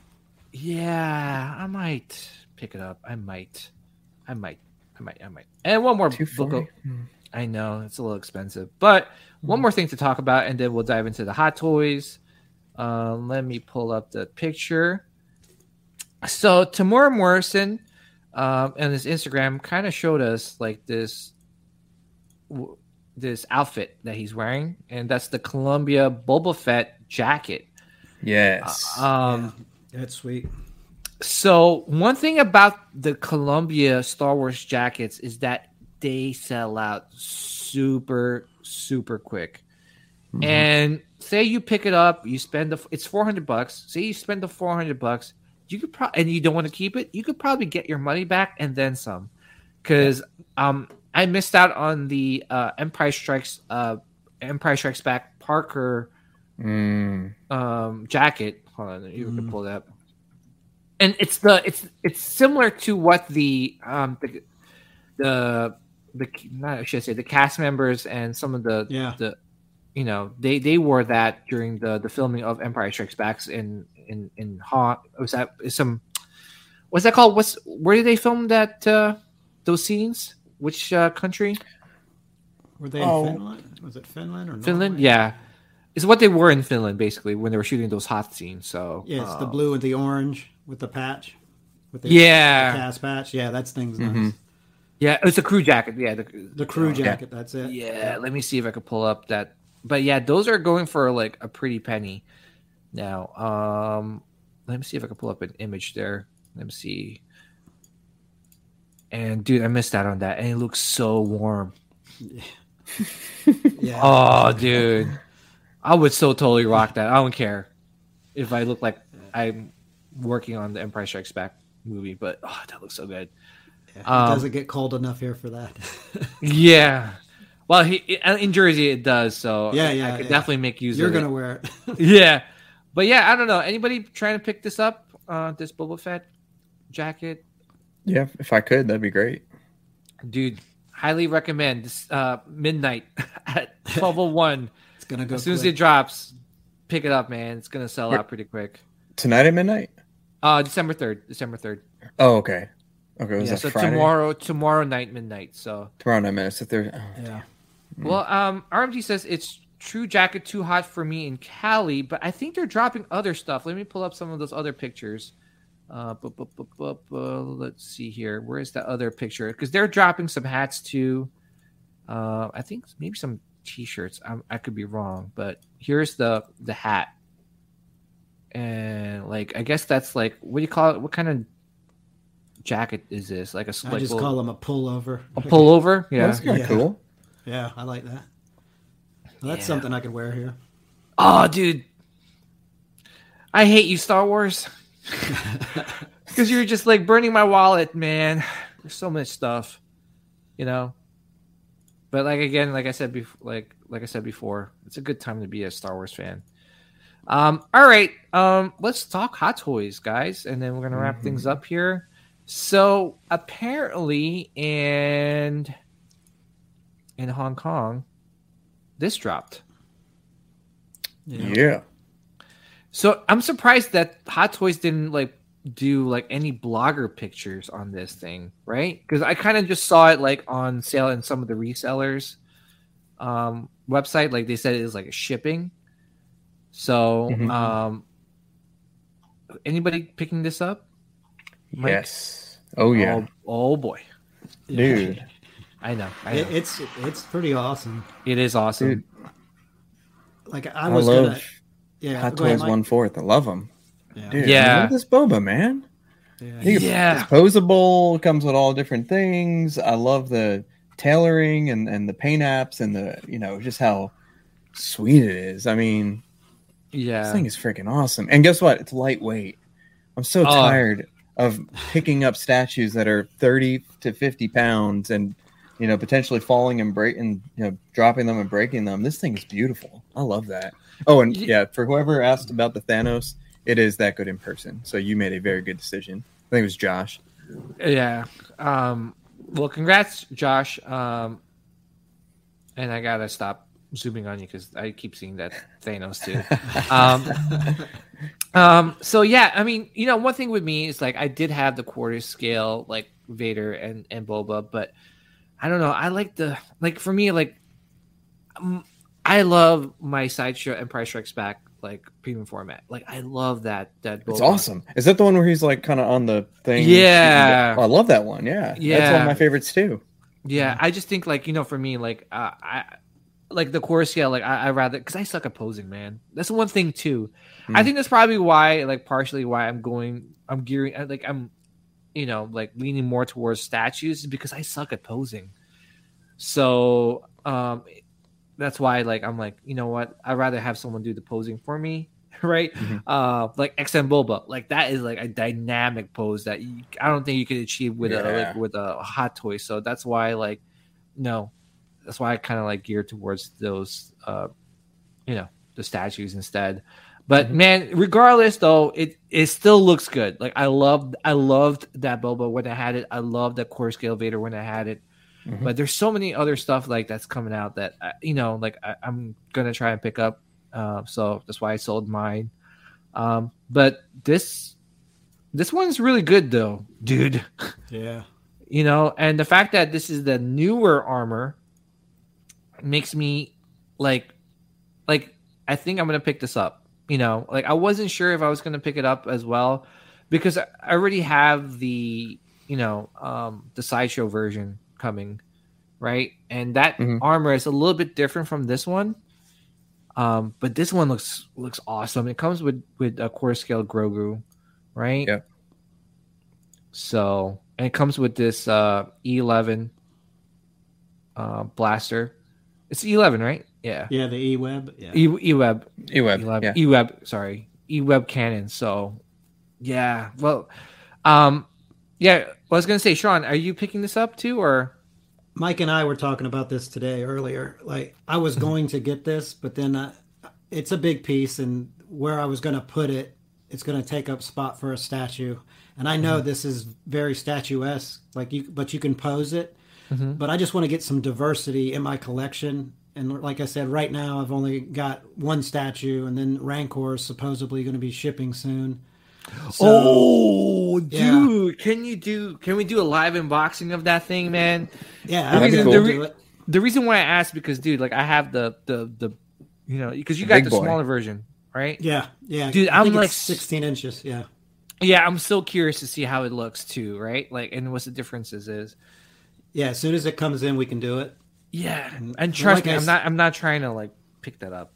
yeah, I might pick it up. I might, I might, I might, I might. And one more book. forty. I know it's a little expensive, but one more thing to talk about, and then we'll dive into the hot toys. Um, let me pull up the picture. So Temuera Morrison, um, and his Instagram kind of showed us like this, w- this outfit that he's wearing, and that's the Columbia Boba Fett jacket. Yes. Um, That's sweet. so one thing about the Columbia Star Wars jackets is that they sell out super super quick. Mhm. And say you pick it up, you spend the it's 400 bucks. Say you spend the 400 bucks, you could probably and you don't want to keep it, you could probably get your money back and then some. Cuz um I missed out on the uh Empire Strikes uh Empire Strikes Back Parker Mm. um jacket. Hold on, you can Mm. pull that up. And it's the it's it's similar to what the um the the the not I say the cast members and some of the Yeah. the you know they they wore that during the the filming of Empire Strikes Back in in in Han was that is some what's that called what's where did they film that uh those scenes which uh country Were they Oh. in Finland? Was it Finland or Finland Norway? yeah it's what they were in Finland basically when they were shooting those hot scenes so Yeah, it's the uh, blue and the orange with the patch. With the Yeah. the cast patch. Yeah, that's things nice. Mhm. Yeah, it's a crew jacket. Yeah, the, The crew jacket. That's it. Yeah, let me see if I could pull up that. But yeah, those are going for like a pretty penny now. Um, let me see if I can pull up an image there. Let me see. And dude, I missed out on that, and it looks so warm. Yeah. Oh, dude, I would so totally rock that. I don't care if I look like I'm working on the Empire Strikes Back movie, but oh, that looks so good. Yeah, it um, doesn't get cold enough here for that. Yeah. Well, he in Jersey it does, so Yeah, yeah, I could yeah. definitely make use of it. You're gonna wear it. yeah, but yeah, I don't know. Anybody trying to pick this up? Uh, this Boba Fett jacket, Yeah, if I could, that'd be great. dude. Highly recommend this uh, midnight at twelve oh one. It's gonna go. As soon as it drops, pick it up, man. It's gonna sell Where- out pretty quick. Tonight at midnight. Uh, December third. December third. Oh, okay. Okay, was Yeah, that so Friday? tomorrow, tomorrow night midnight. So Tomorrow night, minutes. If there. Oh, Yeah. Well, um, RMG says it's True Jacket too hot for me in Cali, but I think they're dropping other stuff. Let me pull up some of those other pictures. Uh, bu- bu- bu- bu- bu- let's see here. Where is the other picture? Because they're dropping some hats too. Uh, I think maybe some T-shirts. i I could be wrong, but here's the the hat, and like I guess that's like what do you call it? What kind of jacket is this? Like a I split just call them a pullover. a pullover? Yeah. That's kind of Yeah. cool. Yeah, I like that. Well, that's Yeah. something I could wear here. Oh, dude. I hate you, Star Wars. Because you're just like burning my wallet, man. There's so much stuff, you know. But like again, like I said before, like like I said before, it's a good time to be a Star Wars fan. Um, all right, um, let's talk Hot Toys, guys, and then we're gonna wrap things up here. So apparently, and in Hong Kong, this dropped. Yeah. So I'm surprised that Hot Toys didn't like do like any blogger pictures on this thing, right? Because I kind of just saw it like on sale in some of the resellers um website. Like they said it was like a shipping. So Mhm. um anybody picking this up? Mike? Yes. Oh yeah, Oh, oh boy. dude. I know. I know. It, it's it's pretty awesome. it is awesome. Dude. Like I I, was love gonna. Yeah. Hot go ahead, Toys one fourth. I love them. Yeah. Dude, Yeah. This boba, man. yeah. You Yeah. It's posable. Comes with all different things. I love the tailoring and, and the paint apps and the you know just how sweet it is. I mean, yeah, this Yeah. thing is freaking awesome. And guess what? It's lightweight. I'm so Oh. tired of picking up statues that are 30 to 50 pounds and you know potentially falling and breaking you know dropping them and breaking them this thing is beautiful i love that oh and yeah for whoever asked about the thanos it is that good in person so you made a very good decision i think it was josh Yeah. Um, well, congrats, Josh. Um, and I gotta stop zooming on you because I keep seeing that Thanos too. um, um, so yeah, I mean, you know, one thing with me is like I did have the quarter scale like Vader and and Boba, but I don't know. I like the like for me like um, I love my sideshow Empire Strikes Back like premium format. Like I love that that. it's awesome is that the one where he's like kind of on the thing Yeah. oh, i love that one yeah yeah, that's one of my favorites too Yeah, I just think like you know, for me, like uh, I like the core scale, like I, I rather because I suck at posing, man. That's one thing too. I Hmm. think that's probably why, like, partially why I'm going, I'm gearing, uh, like, I'm, you know, like leaning more towards statues is because I suck at posing. So, um, that's why, like, I'm like, you know what? I'd rather have someone do the posing for me, right? Mhm. Uh, like XM Boba, like that is like a dynamic pose that you, I don't think you could achieve with a like with a hot toy. So that's why, like, no, that's why I kind of like gear towards those, uh, you know, the statues instead. But Mhm. man, regardless though, it it still looks good. Like I loved I loved that Boba when I had it. I loved that core scale Vader when I had it. Mhm. But there's so many other stuff like that's coming out that I, you know, like I, I'm gonna try and pick up. Uh, so that's why I sold mine. Um, but this this one's really good though, dude. Yeah. you know and the fact that this is the newer armor makes me like like i think i'm gonna pick this up you know like i wasn't sure if i was gonna pick it up as well because i already have the you know um the sideshow version coming right and that Mhm. armor is a little bit different from this one um but this one looks looks awesome it comes with with a core scale grogu right Yeah. so and it comes with this uh E11 uh blaster. It's E11, right? Yeah. Yeah, the E Web. Yeah. E E-Web. E-Web, E-Web, yeah. E-Web, sorry. E-Web cannon. So yeah. Well um yeah, I was gonna say, Sean, are you picking this up too or Mike and I were talking about this today earlier. Like I was going to get this, but then uh, it's a big piece, and where I was going to put it, it's going to take up spot for a statue. And I know this is very statuesque, like you, but you can pose it. Mhm. But I just want to get some diversity in my collection. And like I said, right now I've only got one statue, and then Rancor is supposedly going to be shipping soon. So- Oh Yeah. dude, can you do can we do a live unboxing of that thing, man? yeah, That'd I be can cool. do it. The reason why I asked because dude, like I have the the the you know, because you The got big the boy. smaller version, right? Yeah, yeah, Dude, I I'm think like 16 inches. Yeah. Yeah, I'm still curious to see how it looks too, right? Like, and what the differences is. Yeah, as soon as it comes in, we can do it. Yeah, And- and trust like me, I I'm s- not. I'm not trying to like pick that up.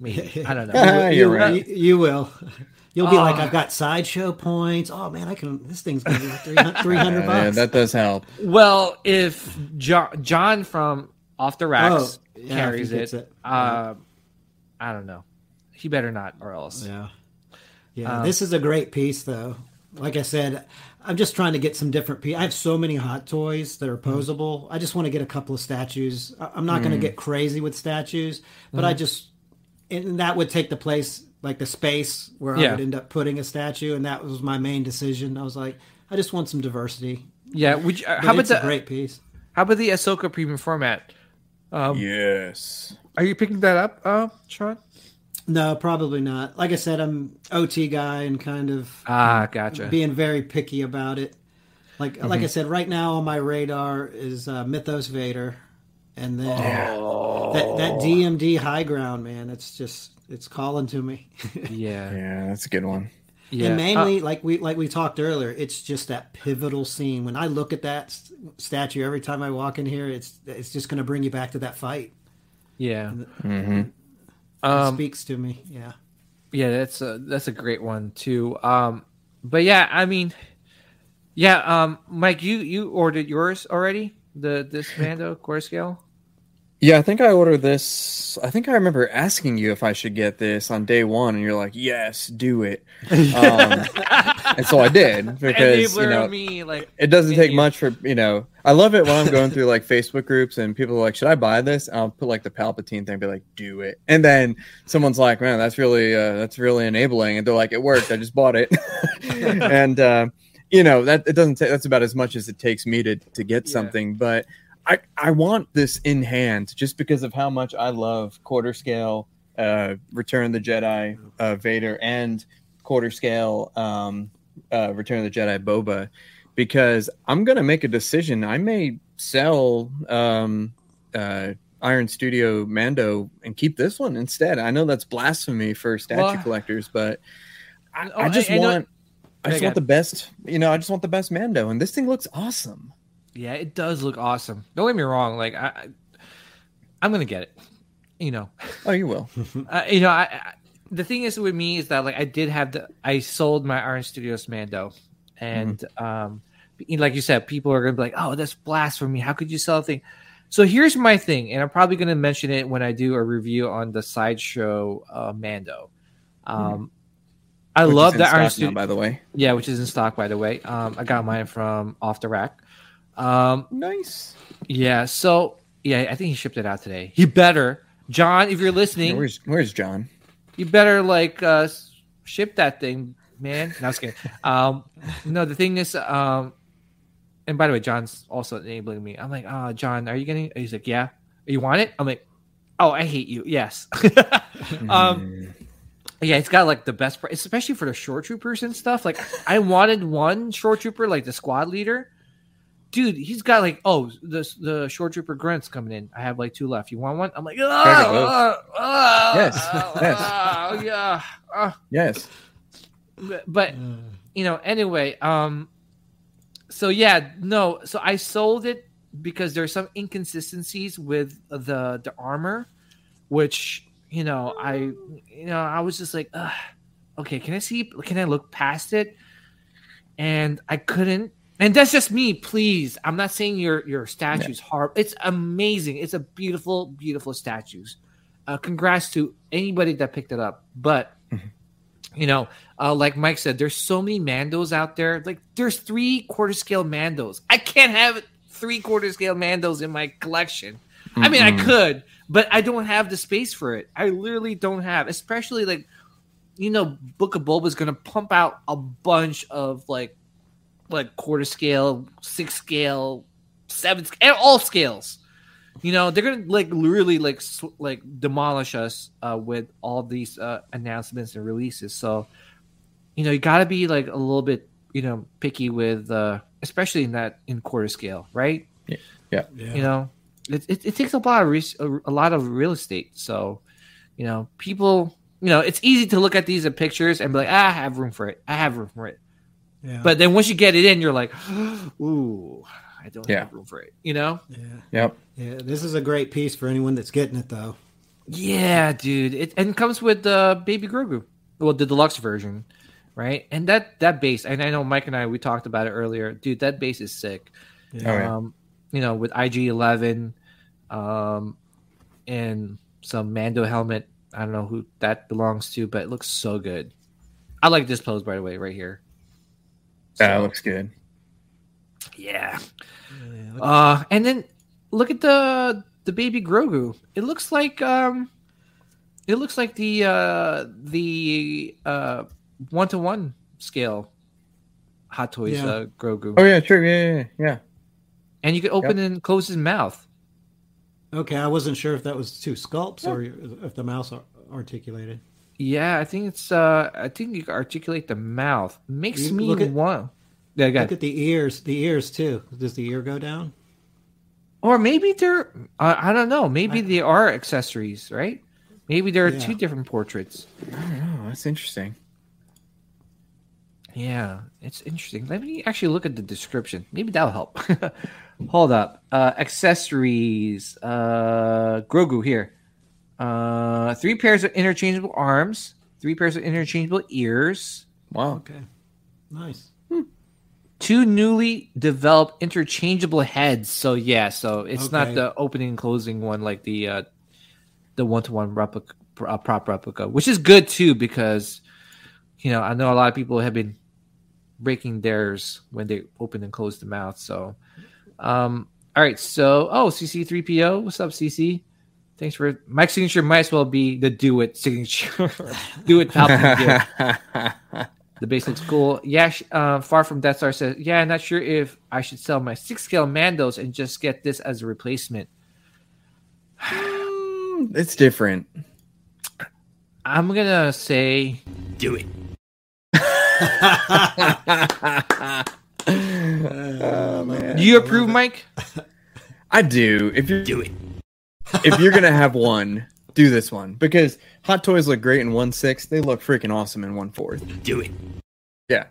Maybe I don't know. Ah, you, you're right. You, you will. You'll be like, Oh. I've got sideshow points. Oh man, I can. This thing's gonna be like 300, 300 Yeah, yeah, bucks. that does help. well, if John, John from Off the Racks Oh, yeah, carries it, it. uh, I don't know. He better not, or else. yeah, yeah. Um, this is a great piece, though. Like I said, I'm just trying to get some different pieces. I have so many hot toys that are Mm-hmm. posable. I just want to get a couple of statues. I- I'm not going to get crazy with statues, but Mm-hmm. I just and that would take the place like the space where Yeah. I would end up putting a statue, and that was my main decision. I was like, I just want some diversity. Yeah. Would you? Uh, how about it's the? a great piece? How about the Ahsoka premium format? Um, Yes. Are you picking that up, uh, Sean? No, probably not. Like I said, I'm OT guy and kind of Ah, gotcha. being very picky about it. Like like I said, right now on my radar is uh, Mythos Vader, and then that that DMD high ground, man. It's just it's calling to me. yeah. Yeah, that's a good one. Yeah. and Uh, mainly, like we like we talked earlier, it's just that pivotal scene. When I look at that s- statue every time I walk in here, it's it's just going to bring you back to that fight. yeah. hmm It Um, speaks to me. Yeah. Yeah, that's a that's a great one too. Um, but yeah, I mean, yeah, um, Mike, you you ordered yours already? The this Mando core scale? Yeah, I think I ordered this. I think I remember asking you if I should get this on day one, and you're like, "Yes, do it." Um, and so I did because you know me, like it doesn't take Idiot. much for you know. I love it when I'm going through like Facebook groups and people are like, "Should I buy this?" And I'll put like the Palpatine thing, be like, "Do it," and then someone's like, "Man, that's really uh, that's really enabling," and they're like, "It worked. I just bought it," and uh, you know that it doesn't take. That's about as much as it takes me to to get Yeah. something, but. I, I want this in hand just because of how much I love quarter scale uh, Return of the Jedi uh, Vader and quarter scale um, uh, Return of the Jedi Boba because I'm gonna make a decision. I may sell um, uh, Iron Studio Mando and keep this one instead. I know that's blasphemy for statue Well- collectors, but I, Oh, I just I- I know- want. I just want the best, you know. I just want the best Mando, and this thing looks awesome. Yeah, it does look awesome. Don't get me wrong. Like I, I I'm gonna get it. You know, Oh, you will. uh, you know. I, I the thing is with me is that like I did have the I sold my Iron Studios Mando, and um, you know, like you said, people are gonna be like, "Oh, that's blasphemy! How could you sell a thing?" So here's my thing, and I'm probably gonna mention it when I do a review on the sideshow uh, Mando. Um, I Which love stock Iron now, Studio. by the way. Yeah, which is in stock, by the way. Um, I got mine from off the rack. Um, Nice. yeah, so yeah, I think he shipped it out today. He better, John, if you're listening, Where's Where's John? you better like uh ship that thing, man. No, I was kidding. Um, no, the thing is, um, and by the way, John's also enabling me. I'm like, uh, John, are you getting? He's like, yeah. You want it? I'm like, oh, I hate you. Yes. um, yeah, it's got like the best, price, especially for the shore troopers and stuff. Like, I wanted one shore trooper, like the squad leader. Dude, he's got like, oh, the the shore trooper grunts coming in. I have like two left. You want one? I'm like, oh, it, oh, oh, Yes, oh, yes. oh, yeah. oh." yes. But, but you know, anyway, um, so yeah, no, so I sold it because there's some inconsistencies with the the armor, which you know, I you know, I was just like, okay, can I see? Can I look past it? And I couldn't. And that's just me. Please, I'm not saying your your statue's hard. It's amazing. It's a beautiful, beautiful statues. Uh, congrats to anybody that picked it up. But you know, uh, like Mike said, there's so many Mandos out there. Like there's three quarter scale Mandos. I can't have three quarter scale Mandos in my collection. I mean, I could, but I don't have the space for it. I literally don't have, especially like, you know, Book of Boba is gonna pump out a bunch of like, like quarter scale, six scale, seven, sc- and all scales. You know, they're gonna like literally like sw- like demolish us uh, with all these uh, announcements and releases. So, you know, you got to be like a little bit, you know, picky with, uh, especially in that in quarter scale, right? Yeah. yeah. You know, it, it, it takes a lot of re- a, a lot of real estate. So, you know, people, you know, it's easy to look at these pictures and be like, ah, I have room for it. I have room for it. Yeah. But then once you get it in, you're like, ooh, I don't Yeah. have room for it. You know? yeah. Yep. Yeah. This is a great piece for anyone that's getting it though. Yeah, dude. It and it comes with the Baby Grogu, well, the deluxe version, right? And that that base, and I know Mike and I we talked about it earlier, dude. That base is sick. Yeah. Oh, yeah. Um, you know, with IG Eleven, um, and some Mando helmet. I don't know who that belongs to, but it looks so good. I like this pose, by the way, right here. That looks good. Yeah. Yeah, Uh, and then look at the the baby Grogu. It looks like um, it looks like the uh the uh one to one scale Hot Toys Yeah. uh, Grogu, Oh yeah, true. Yeah, yeah, yeah. and you can open and close his mouth. Okay, I wasn't sure if that was two sculpts or if the mouse articulated. Yeah, I think it's uh I think you can articulate the mouth. Makes You me look at- want. Yeah, got Look at the ears. The ears too. Does the ear go down? or maybe they're uh, I don't know. Maybe they are accessories, right? Maybe there are Yeah. two different portraits. I don't know. That's interesting. Yeah, it's interesting. Let me actually look at the description. Maybe that'll help. Hold up. Uh, accessories. Uh, Grogu here. Uh, three pairs of interchangeable arms. Three pairs of interchangeable ears. Wow. Okay, nice. two newly developed interchangeable heads. So yeah, so it's not the opening and closing one like the uh, the one to one replica uh, prop replica, which is good too because you know I know a lot of people have been breaking theirs when they open and close the mouth. So, um, all right. So, oh, CC3PO, what's up, CC? Thanks for my signature. Might as well be the do it signature. do it Palpatine gift. The base looks cool. Yeah, uh, far from Death Star says, yeah, not sure if I should sell my six scale Mandos and just get this as a replacement. it's different. I'm gonna say Do it. oh man, Do you approve, Mike? I do. If you're Do it. If you're gonna have one, do this one because Hot Toys look great in one six. They look freaking awesome in one fourth. Do it. Yeah.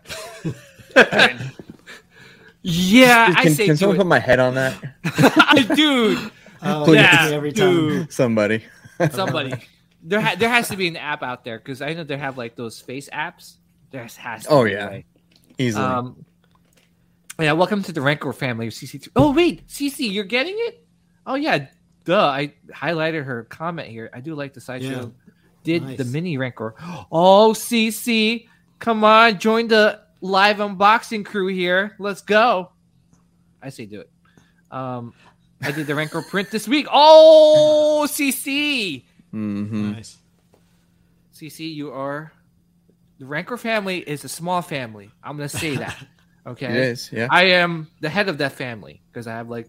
Yeah, can I say can someone it. put my head on that? dude. Oh, Please. yeah, every time. dude. Somebody. Somebody. There, ha- there has to be an app out there because I know they have like those face apps. There has to. Oh, be, yeah. right? Easily. Um, yeah, welcome to the Rancor family of CC3. Oh, wait, CC, you're getting it? Oh, yeah, duh. I highlighted her comment here. I do like the sideshow. Yeah. Did Nice. the mini Rancor. Oh, CC, come on, join the live unboxing crew here. Let's go. I say do it. Um, I did the Rancor print this week. Oh, CC. hmm Nice. CC, you are the Rancor family is a small family. I'm gonna say that. Okay. It is. Yeah, I am the head of that family because I have like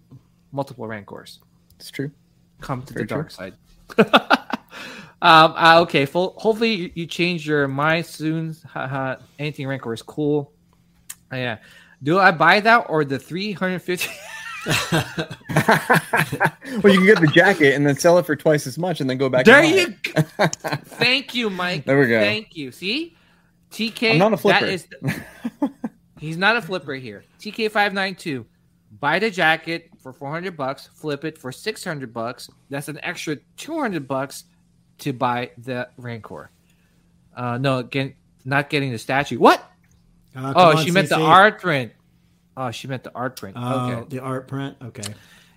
multiple Rancors. it's true. Come to the dark side. um. uh, okay. Full, hopefully you, you change your mind soon. Haha. Anything Rancor is cool. Uh, yeah. Do I buy that or the 350? well, you can get the jacket and then sell it for twice as much, and then go back. there you. Go. Thank you, Mike. There we go. Thank you. See, TK. I'm not a flipper. That is He's not a flipper here. TK592. Buy the jacket for 400 bucks, flip it for 600 bucks. That's an extra 200 bucks to buy the Rancor. Uh no, again, not getting the statue. What? Uh, Oh, on, she meant the art print. Oh, she meant the art print. Oh, okay. the art print. Okay.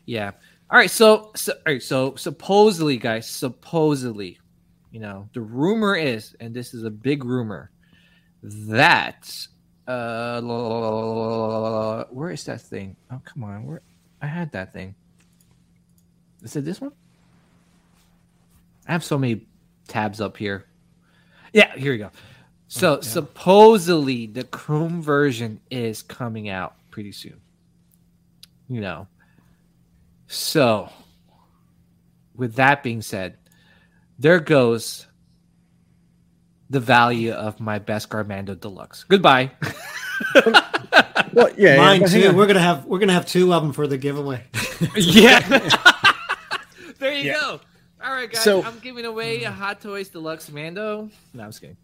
Yeah. All right. So, so, all right. So, supposedly, guys, supposedly, you know, the rumor is, and this is a big rumor, that uh, where is that thing? Oh, come on, where I had that thing. Is it this one? I have so many tabs up here. Yeah, here we go. So supposedly the Chrome version is coming out pretty soon. You know. So with that being said, there goes the value of my Beskar Mando Deluxe. Goodbye. Well, yeah, yeah, Mine but hang too. on. We're gonna have we're gonna have two of them for the giveaway. yeah. there you Yeah. go. All right, guys. So- I'm giving away a Hot Toys Deluxe Mando. No, I'm just kidding.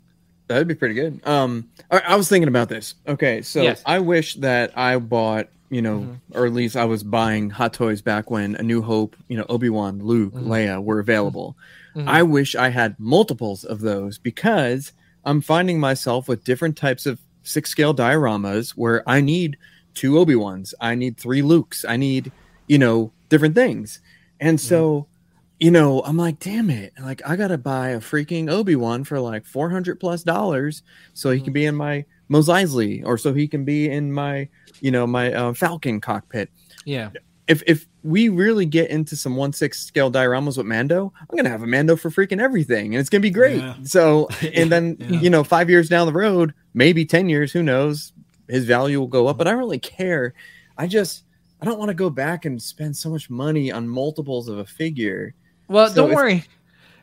That'd be pretty good. Um, I, I was thinking about this. Okay, so Yes. I wish that I bought, you know, mm-hmm. or at least I was buying Hot Toys back when A New Hope, you know, Obi Wan, Luke, mm-hmm. Leia were available. Mm-hmm. Mhm. I wish I had multiples of those because I'm finding myself with different types of six scale dioramas where I need two Obi Wans, I need three Lukes, I need, you know, different things, and so. You know, I'm like, damn it! Like, I gotta buy a freaking Obi Wan for like four hundred plus dollars, so he can be in my Mos Eisley, or so he can be in my, you know, my uh, Falcon cockpit. Yeah. If if we really get into some one six scale dioramas with Mando, I'm gonna have a Mando for freaking everything, and it's gonna be great. Yeah. So, and then Yeah. you know, five years down the road, maybe ten years, who knows, his value will go up. But I don't really care. I just I don't want to go back and spend so much money on multiples of a figure. Well, So don't if- worry.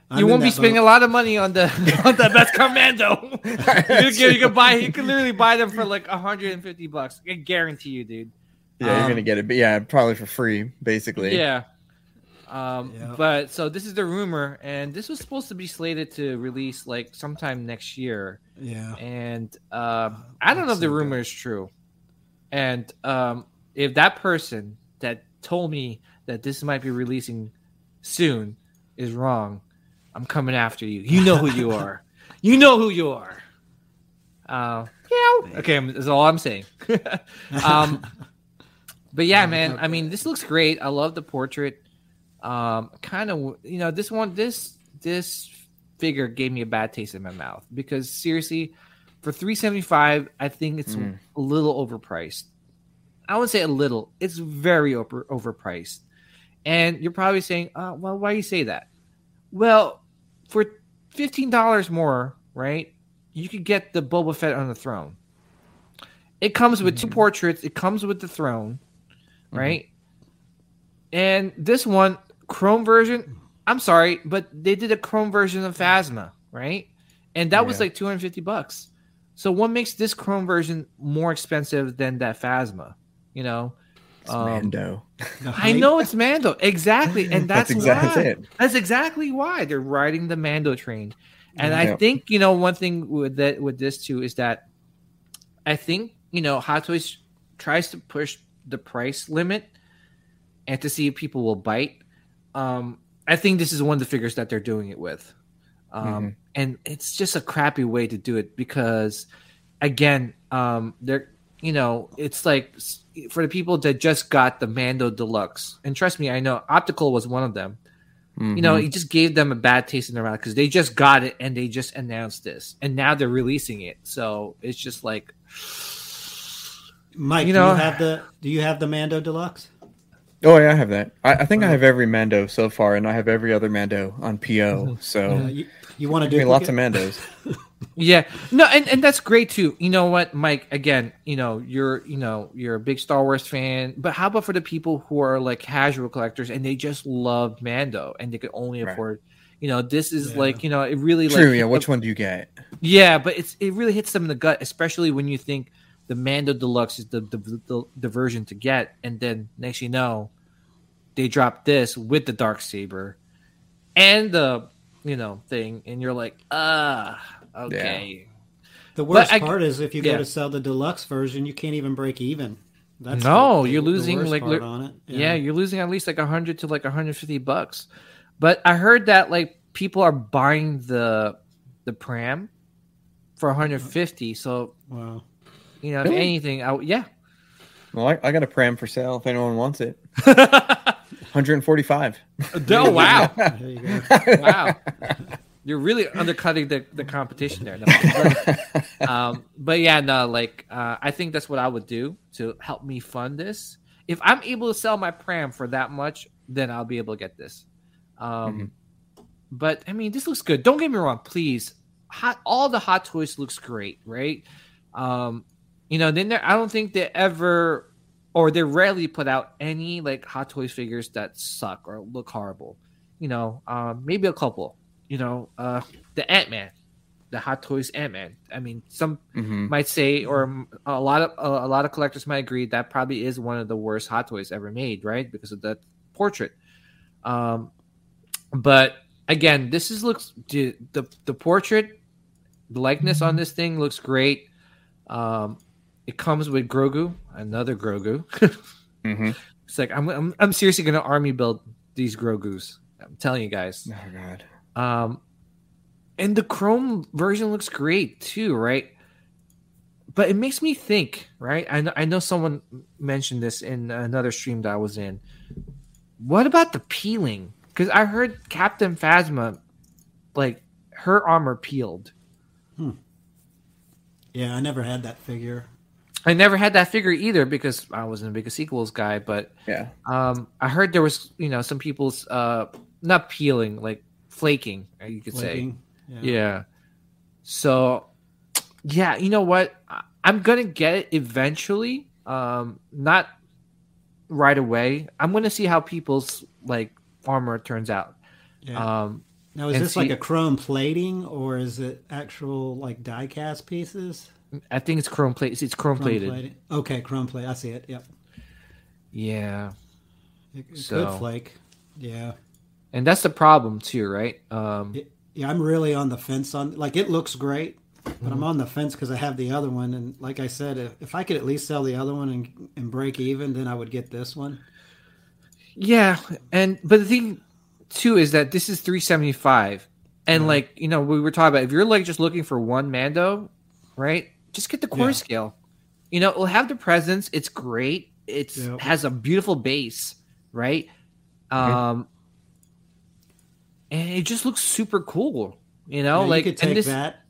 I'm you won't be spending boat. a lot of money on the on the Beskar Mando. you, can, you can buy. You can literally buy them for like 150 bucks. I guarantee you, dude. Yeah, you're Um, gonna get it, but yeah, probably for free, basically. Yeah. Um, Yeah. but so this is the rumor, and this was supposed to be slated to release like sometime next year. Yeah. And um, I don't know if the good. rumor is true. And um, if that person that told me that this might be releasing soon is wrong, I'm coming after you. You know who you are. You know who you are. Uh, Yeah. Okay, that's all I'm saying. um, but yeah, man. I mean, this looks great. I love the portrait. Um, kind of, you know, this one, this this figure gave me a bad taste in my mouth because seriously, for three seventy five, I think it's Mm. a little overpriced. I would say a little. It's very over overpriced. And you're probably saying, uh, well, why do you say that? Well, for fifteen dollars more, right? You could get the Boba Fett on the throne. It comes with two portraits. It comes with the throne, right? And this one, Chrome version. I'm sorry, but they did a Chrome version of Phasma, right? And that was like 250 bucks. So what makes this Chrome version more expensive than that Phasma? You know, It's Um, Mando. I know it's Mando exactly, and that's, That's exactly why. it. That's exactly why they're riding the Mando train. And I think you know one thing with that with this too is that I think you know Hot Toys tries to push the price limit and to see if people will bite. Um, I think this is one of the figures that they're doing it with, um, Mhm. and it's just a crappy way to do it because, again, um, they're you know it's like for the people that just got the Mando Deluxe, and trust me, I know Optical was one of them you know, Mhm. it just gave them a bad taste in their mouth because they just got it and they just announced this, and now they're releasing it. So it's just like, Mike, you do know- you have the do you have the Mando Deluxe? Oh yeah, I have that. I, I think I have every Mando so far, and I have every other Mando on PO. So Uh, you, you want to I do mean, lots of Mandos. yeah, no, and, and that's great too. You know what, Mike? Again, you know, you're you know you're a big Star Wars fan, but how about for the people who are like casual collectors and they just love Mando and they could only Right. afford. You know, this is Yeah. like you know it really like True. Yeah. Which one do you get? Yeah, but it's it really hits them in the gut, especially when you think the Mando Deluxe is the the, the, the version to get, and then next you know, they drop this with the dark saber and the you know thing, and you're like, ah, okay. The worst I- part is if you yeah. go to sell the deluxe version, you can't even break even. That's No, the- you're losing, like, on it. Yeah. you're losing at least like hundred to like 150 bucks. But I heard that like people are buying the the pram for 150. So Wow. You know, if Really? anything, I, yeah. Well, I, I got a pram for sale if anyone wants it. 145. oh wow. There you go. wow you're really undercutting the, the competition there no, but, um, but yeah no like uh, i think that's what i would do to help me fund this if i'm able to sell my pram for that much then i'll be able to get this um, but i mean this looks good don't get me wrong please hot all the hot toys looks great right um, you know then i don't think they ever or they rarely put out any like hot toys figures that suck or look horrible you know, um, maybe a couple. You know, uh, the Ant Man, the Hot Toys Ant Man. I mean, some hmm might say, or a lot of a, a lot of collectors might agree that probably is one of the worst Hot Toys ever made, right? Because of that portrait. Um, but again, this is looks the the, the portrait, the likeness on this thing looks great. Um, it comes with Grogu, another Grogu. hmm it's like I'm, I'm I'm seriously gonna army build these Grogus. I'm telling you guys. Oh god. Um, and the Chrome version looks great too, right? But it makes me think, right? I know, I know someone mentioned this in another stream that I was in. What about the peeling? Because I heard Captain Phasma, like her armor peeled. Hmm. Yeah, I never had that figure. I never had that figure either because I wasn't a big sequels guy. But Yeah. um, I heard there was, you know, some people's uh, not peeling, like flaking, you could say. Flaking. Yeah. So, yeah, you know what? I- I'm gonna get it eventually. Um, not right away. I'm gonna see how people's like armor turns out. Yeah. Um, now, is and this like a chrome plating or is it actual like die cast pieces? I think it's chrome plate. It's chrome plated. Okay, chrome plate. I see it. Yep. Yeah, It, So- could flake. Yeah. and that's the problem too, right? Um, It- yeah, I'm really on the fence on like it looks great, but Mm-hmm. I'm on the fence because I have the other one, and like I said, if, if I could at least sell the other one and, and break even, then I would get this one. Yeah, and but the thing too is that this is 375 and Yeah. like, you know, we were talking about if you're like just looking for one Mando, right? Just get the core Yeah. scale. You know, it'll have the presence. It's great. It's Yep. has a beautiful base, right? Um, and it just looks super cool. You know, Yeah, like you could take this, that.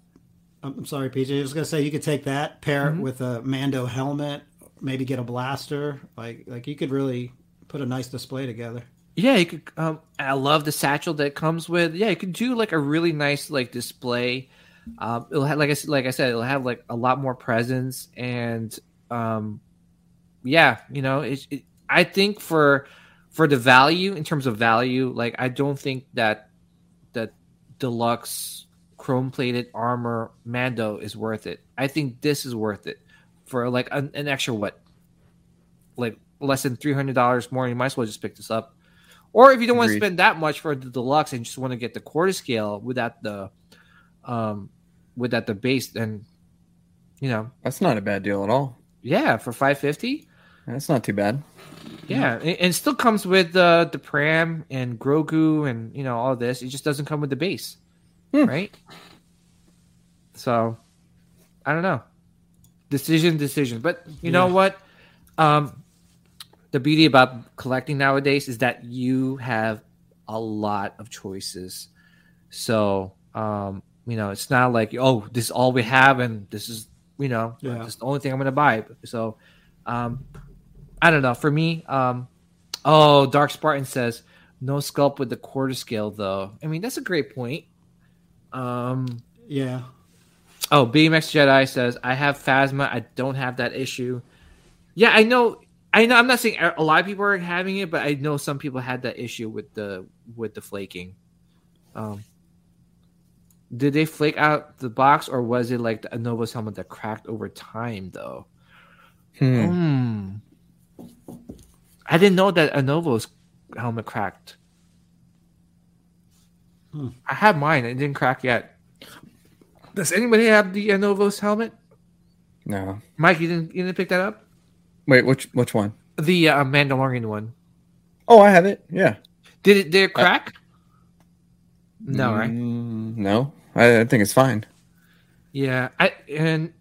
I'm I'm sorry, PJ. I was gonna say you could take that, pair Mm-hmm. it with a Mando helmet, maybe get a blaster. Like like you could really put a nice display together. Yeah, you could. Um, I love the satchel that comes with. Yeah, you could do like a really nice like display. Um, it'll have like I said, like I said, it'll have like a lot more presence and um, yeah, you know, it, it, I think for for the value in terms of value, like I don't think that that deluxe chrome plated armor Mando is worth it. I think this is worth it for like an, an extra what, like less than three hundred dollars more. You might as well just pick this up. Or if you don't want to spend that much for the deluxe and just want to get the quarter scale without the, um, without the base, and you know, That's not a bad deal at all. yeah, for five fifty, That's not too bad. yeah, and, and it still comes with the the pram and Grogu and you know all this. It just doesn't come with the base, Hmm. right? So, I don't know. Decision, decision, but you know what? Um, the beauty about collecting nowadays is that you have a lot of choices. So, um, you know, it's not like oh, this is all we have, and this is you know, Yeah. this is the only thing I'm gonna buy. So, um, I don't know. For me, um, oh, Dark Spartan says no sculpt with the quarter scale though. I mean, that's a great point. Um, Yeah. oh, BMX Jedi says I have Phasma. I don't have that issue. Yeah, I know. I know. I'm not saying a lot of people are having it, but I know some people had that issue with the with the flaking. Um, did they flake out the box, or was it like the Anovos helmet that cracked over time, though? Hmm. Hmm. I didn't know that Anovos helmet cracked. Hmm. I have mine. It didn't crack yet. Does anybody have the Anovos helmet? No. Mike, you didn't you didn't pick that up? Wait, which which one? The uh, Mandalorian one. Oh, I have it. Yeah. Did it did it crack? no, right? No. I, I think it's fine. Yeah, I and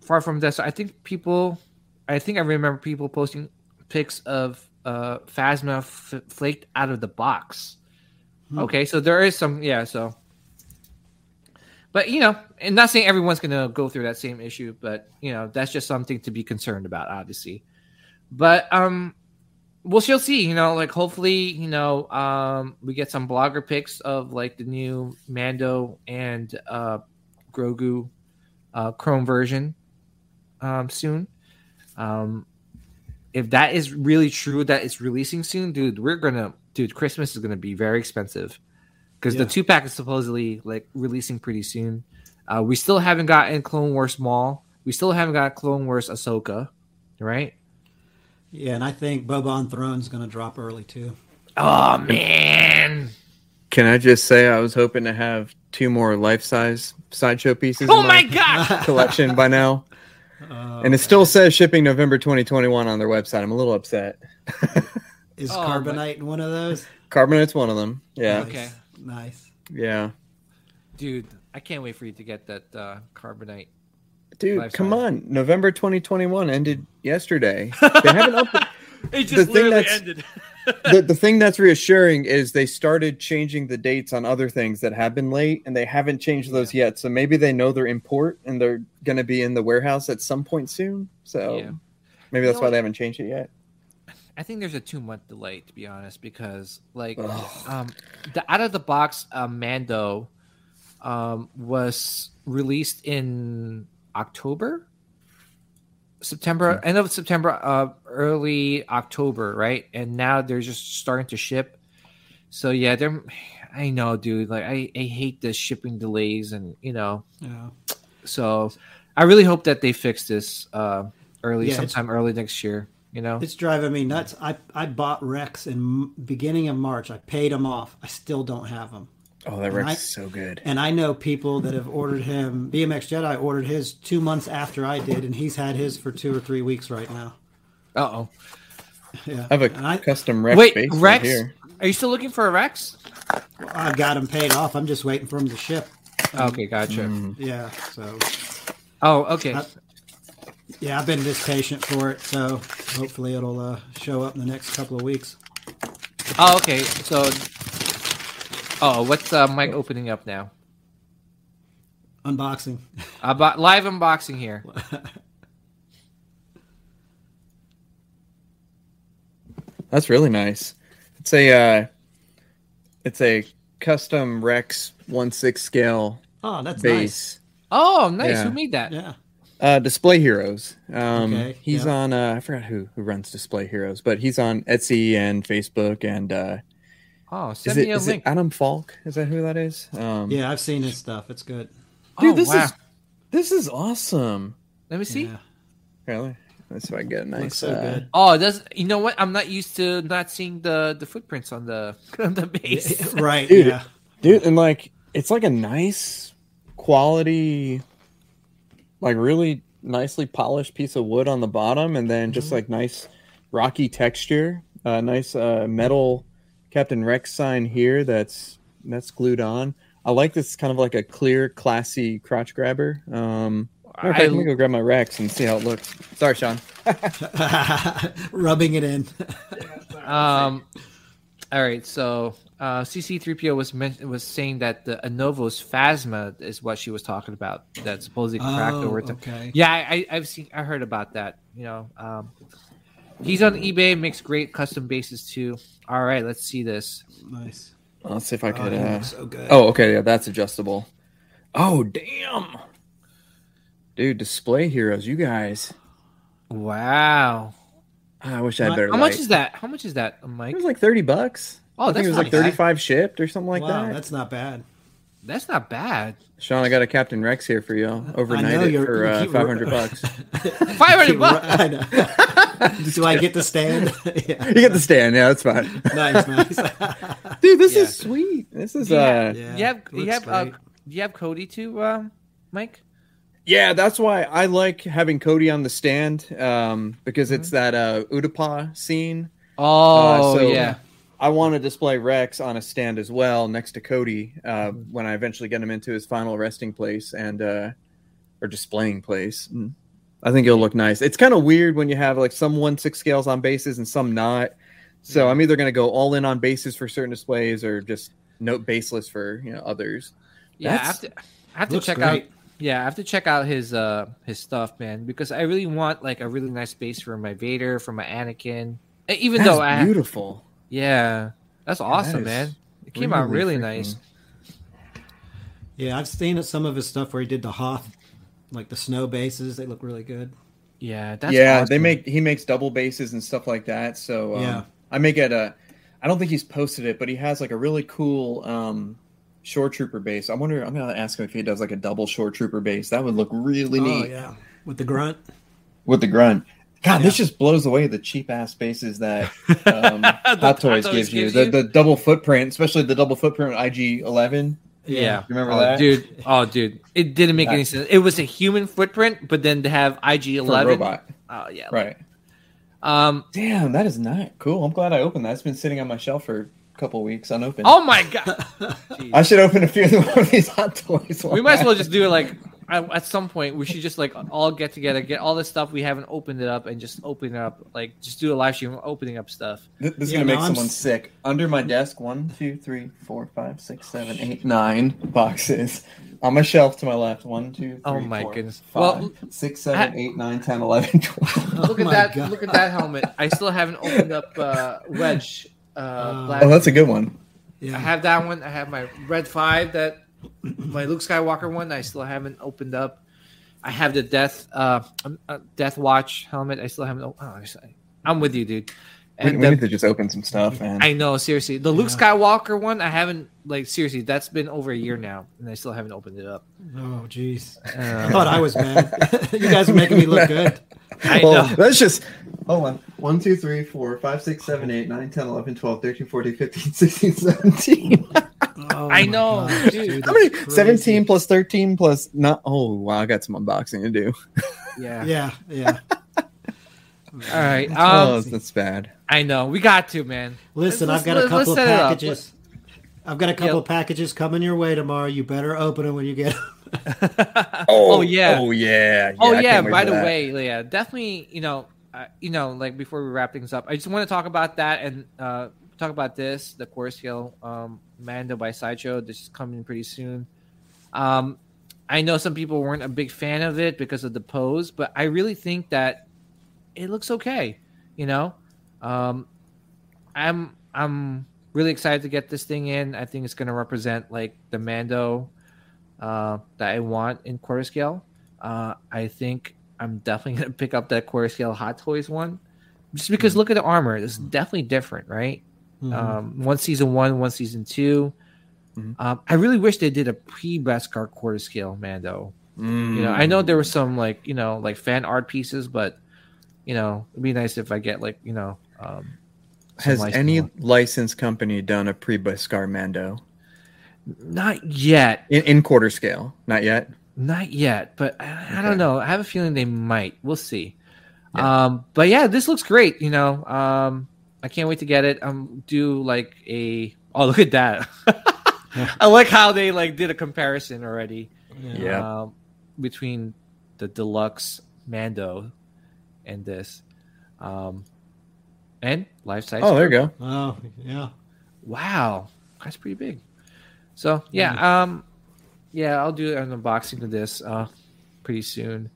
far from this, I think people, I think I remember people posting pics of uh Phasma f- flaked out of the box. Okay, so there is some, yeah. So, but you know, and not saying everyone's gonna go through that same issue, but you know, that's just something to be concerned about, obviously. But um, we'll see. You know, like hopefully, you know, um, we get some blogger pics of like the new Mando and uh Grogu uh, Chrome version um, soon. Um, if that is really true that it's releasing soon, dude, we're gonna dude, Christmas is gonna be very expensive because Yeah. the two pack is supposedly like releasing pretty soon. Uh, we still haven't gotten Clone Wars Maul. We still haven't got Clone Wars Ahsoka, right? Yeah, and I think Boba on Throne's going to drop early too. Oh man! Can I just say I was hoping to have two more life size sideshow pieces Oh in my god! collection by now. and it still says shipping November 2021 on their website. I'm a little upset. Is Oh, Carbonite one of those? Carbonite's one of them. Yeah. Nice. Okay. Nice. Yeah. Dude, I can't wait for you to get that uh, carbonite. Dude, come on. November 2021 ended yesterday. They haven't up- It just thing literally that's- ended. the, the thing that's reassuring is they started changing the dates on other things that have been late and they haven't changed those yet. So maybe they know they're import and they're going to be in the warehouse at some point soon. So Yeah. maybe that's know why what? they haven't changed it yet. I think there's a two month delay to be honest, because like Ugh. um the out of the box uh, Mando um was released in October, September, end of September, uh early October, right? And now they're just starting to ship. So yeah, they're I know, dude. Like I, I hate the shipping delays and you know, Yeah. so I really hope that they fix this uh early Yeah, sometime early next year, you know. It's driving me nuts. I, I bought Rex in beginning of March. I paid them off. I still don't have them. Oh, that And Rex I- is so good. And I know people that have ordered him. BMX Jedi ordered his two months after I did, and he's had his for two or three weeks right now. Uh oh. Yeah. I have a custom Rex Wait, base right here. Are you still looking for a Rex? I've got him paid off. I'm just waiting for him to ship. Okay, gotcha. Mm. Yeah. So Oh, okay. Uh, Yeah, I've been this patient for it, so hopefully it'll uh, show up in the next couple of weeks. Oh, okay. So, oh, what's uh, Mike opening up now? Unboxing. About live unboxing here. That's really nice. It's a uh, it's a custom Rex one six scale Oh, that's base. Oh, nice. Yeah. Who made that? Yeah. Uh, Display Heroes. Um, Okay, he's yeah. on. Uh, I forgot who who runs Display Heroes, but he's on Etsy and Facebook. And uh, Oh, is send it, me a is it link. Adam Falk? Is that who that is? Um, Yeah, I've seen his stuff. It's good. dude, oh, this wow. is this is awesome. Let me see. Yeah. Really? Let's see if I can get a nice. So uh, good. Oh, does you know what? I'm not used to not seeing the the footprints on the on the base. right. Dude, yeah. dude and like it's like a nice quality like really nicely polished piece of wood on the bottom and then just like nice rocky texture uh nice uh metal captain rex sign here that's that's glued on i like this kind of like a clear classy crotch grabber um matter of fact, I- let me go grab my rex and see how it looks sorry sean Rubbing it in. Um, all right. So uh, CC3PO was men- was saying that the Anovos Phasma is what she was talking about. That supposedly cracked Oh, over. To- okay. Yeah, I, I, I've seen. I heard about that. You know, um, he's on eBay. Makes great custom bases too. All right, let's see this. Nice. let's see if i Oh, could he uh so good. Oh, okay, yeah, that's adjustable. Oh, damn. Dude, display heroes, you guys. Wow. I wish I had better How much is that? How much is that, Mike? It was like 30 bucks. Oh, I think it was not like bad. 35 shipped or something like wow, that. that's not bad. That's not bad. Sean, I got a Captain Rex here for you. Overnight it for uh, keep- 500 bucks. Five hundred bucks. I know. Do I get the stand? yeah. You get the stand. Yeah, that's fine. Nice, nice. Dude, this Yeah. is sweet. This is, Do you uh, Yeah, you have, you have, uh, do you have Cody too, um, Mike? Yeah, that's why I like having Cody on the stand um, because it's that uh, Utapau scene. Oh, Uh, so- yeah. I want to display Rex on a stand as well next to Cody uh, when I eventually get him into his final resting place and uh, or displaying place. I think it'll look nice. It's kind of weird when you have like some one six scales on bases and some not. So I'm either going to go all in on bases for certain displays or just note baseless for you know others. Yeah, I have to, I have to check great. out. Yeah, I have to check out his uh his stuff, man, because I really want like a really nice base for my Vader, for my Anakin. Even That's though I, beautiful. yeah, that's awesome, is man. It came out really freaking- nice. Yeah, I've seen some of his stuff where he did the Hoth, like the snow bases. They look really good. Yeah, that's yeah, awesome. they make he makes double bases and stuff like that. So um, Yeah. I make it a. I don't think he's posted it, but he has like a really cool um, shore trooper base. I wonder. I'm gonna ask him if he does like a double shore trooper base. That would look really Oh neat yeah, with the grunt. with the grunt. God, this just blows away the cheap ass bases that um, Hot Toys Toys gives you. gives The, you? the double footprint, especially the double footprint IG Eleven. Yeah, Remember oh, that? dude? Oh, dude, it didn't make any sense. It was a human footprint, but then to have IG For a Eleven. robot, Oh yeah, right? Um. Damn, that is not cool. I'm glad I opened that. It's been sitting on my shelf for a couple weeks unopened. Oh my god. I should open a few of these hot toys. we might as well just do it like at at some point. We should just like all get together, get all the stuff we haven't opened it up, and just open it up. Like just do a live stream opening up stuff. Th- This is gonna make I'm someone s- sick. Under my desk, one, two, three, four, five, six, seven, eight, nine boxes. On my shelf to my left, one, two, three, Oh my four, goodness. five, Well, six, seven, I- eight, nine, 10, 11, 12. Look Oh at that! God. Look at that helmet. I still haven't opened up uh, Wedge. Uh, Oh. Oh, that's a good one. Yeah. I have that one. I have my Red Five that my Luke Skywalker one. I still haven't opened up. I have the Death uh, uh Death Watch helmet. I still haven't. Oh, I- I'm with you, dude. We, And we the- need to just open some stuff, man. I know, seriously. The Luke Skywalker one, I haven't like seriously. That's been over a year now, and I still haven't opened it up. Oh jeez. I Uh, thought I was bad. you guys are making me look good. I Well, know. that's just. Hold on. 1, 2, 3, 4, 5, 6, 7, 8, 9, 10, 11, 12, 13, 14, 15, 16, 17. Oh, I know, gosh, dude. How many? crazy. 17 plus 13 plus not. Oh, wow. I got some unboxing to do. yeah. Yeah, yeah. All right. oh, Um, that's bad. I know. We got to, man. Listen, Let's- I've got a let's- let's couple of set it up. packages. I've got a couple Yeah. of packages coming your way tomorrow. You better open them when you get. 'em. oh, yeah. Oh yeah. oh I yeah. can't wait By the that. way, yeah, definitely. You know, uh, you know, like before we wrap things up, I just want to talk about that and uh, talk about this, the core scale um, Mando by Sideshow. This is coming pretty soon. Um, I know some people weren't a big fan of it because of the pose, but I really think that it looks okay. You know, um, I'm I'm really excited to get this thing in. I think it's going to represent like the Mando uh, that I want in quarter scale. Uh, I think I'm definitely going to pick up that quarter scale Hot Toys one, just because look at the armor. It's definitely different, right? Mhm. Um, one season one, one season 2 Mhm. Um, I really wish they did a pre Beskar quarter scale Mando. Mm. You know, I know there was some like you know like fan art pieces, but you know it'd be nice if I get like you know. Um, Has licensed any one. licensed company done a pre-Beskar Mando Not yet, in, in quarter scale? Not yet. not yet, but I, I don't know. I have a feeling they might. We'll see. Yeah. Um, but yeah, this looks great. You know, um, I can't wait to get it. Um, do like a oh look at that. I like how they like did a comparison already. Yeah. um, between the deluxe Mando and this, um, and life size. Oh, there you go. Oh, yeah. Wow, that's pretty big. So yeah, um, yeah, I'll do an unboxing of this uh pretty soon.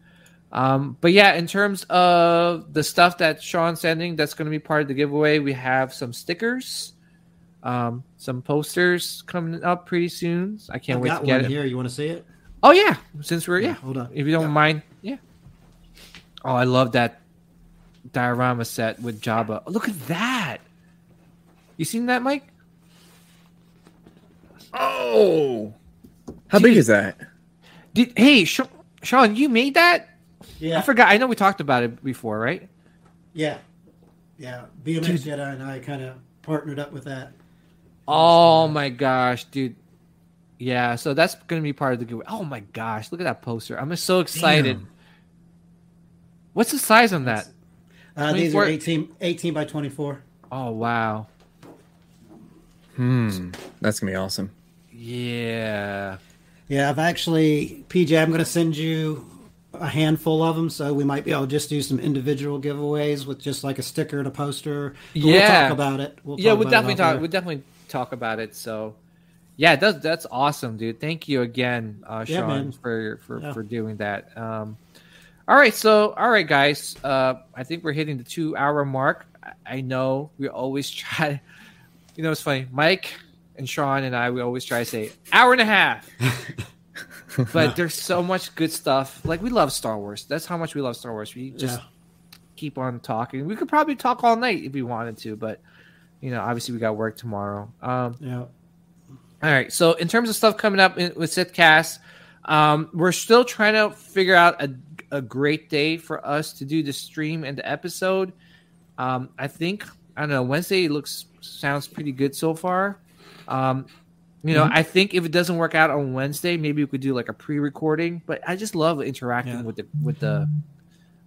Um, but yeah, in terms of the stuff that Sean's sending, that's going to be part of the giveaway. We have some stickers, um, some posters coming up pretty soon. I can't I've wait got to get one it. here. You want to see it? Oh yeah, since we're yeah, Hold on. if you don't Yeah. mind, yeah. Oh, I love that diorama set with Jabba. Oh, look at that. You seen that, Mike? Oh, how Dude. big is that? Did hey Sh- Sean, you made that? Yeah. I forgot. I know we talked about it before, right? Yeah. Yeah. BMX Jedi and I kind of partnered up with that. Oh my gosh, dude. Yeah, so that's gonna be part of the giveaway. Oh my gosh, look at that poster. I'm so excited. Damn. What's the size on that? Uh, these are 18, 18 by 24. Oh wow. Hmm, that's gonna be awesome. Yeah. Yeah, I've actually, PJ, I'm going to send you a handful of them, so we might be able to just do some individual giveaways with just like a sticker and a poster. But We'll Yeah. talk about it. We'll yeah, talk we'll about it definitely talk. We'll definitely talk about it. So, yeah, that's that's awesome, dude. Thank you again, uh, Yeah, Sean, man. for for Yeah. for doing that. Um, all right, so all right, guys. Uh, I think we're hitting the two hour mark. I, I know we always try. You know, it's funny, Mike and Sean and I. We always try to say hour and a half. but there's so much good stuff. Like we love Star Wars. That's how much we love Star Wars. We just Yeah. keep on talking. We could probably talk all night if we wanted to, but you know, obviously we got work tomorrow. Um, Yeah. all right. So in terms of stuff coming up in, with Sithcast, um, we're still trying to figure out a, a great day for us to do the stream and the episode. Um, I think I don't know. Wednesday looks sounds pretty good so far. Um, you know, I think if it doesn't work out on Wednesday, maybe we could do like a pre-recording. But I just love interacting Yeah. with the with the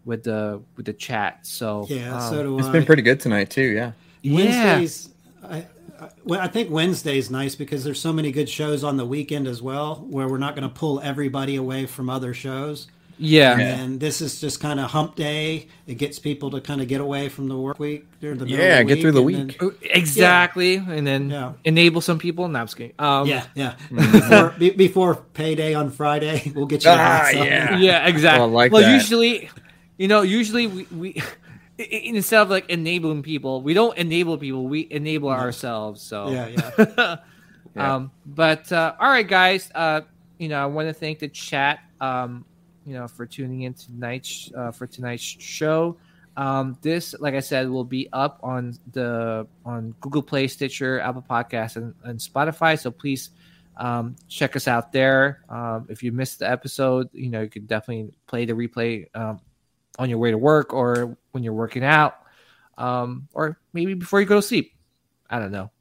with the with the chat. So Yeah, um, so do It's I. been pretty good tonight too. Yeah. yeah. Wednesdays, I, I, well, I think Wednesday's nice because there's so many good shows on the weekend as well, where we're not going to pull everybody away from other shows. Yeah. And this is just kind of hump day. It gets people to kind of get away from the work week. during the middle of Yeah, the get through the week. then- Exactly, and then Yeah. enable some people. No, I'm just kidding. Um, yeah, yeah. before, be, before payday on Friday, we'll get you. Ah, yeah. yeah, exactly. Oh, I like well, that. usually, you know, usually we, we i- i- instead of like enabling people, we don't enable people. We enable ourselves. So Yeah, yeah. Yeah. Um, but uh, all right, guys. Uh, you know, I want to thank the chat. Um, you know, for tuning in tonight's uh, for tonight's show. Um, this, like I said, will be up on the on Google Play, Stitcher, Apple Podcasts, and, and Spotify. So please um, check us out there. Um, if you missed the episode, you know you could definitely play the replay um, on your way to work or when you're working out, um, or maybe before you go to sleep. I don't know.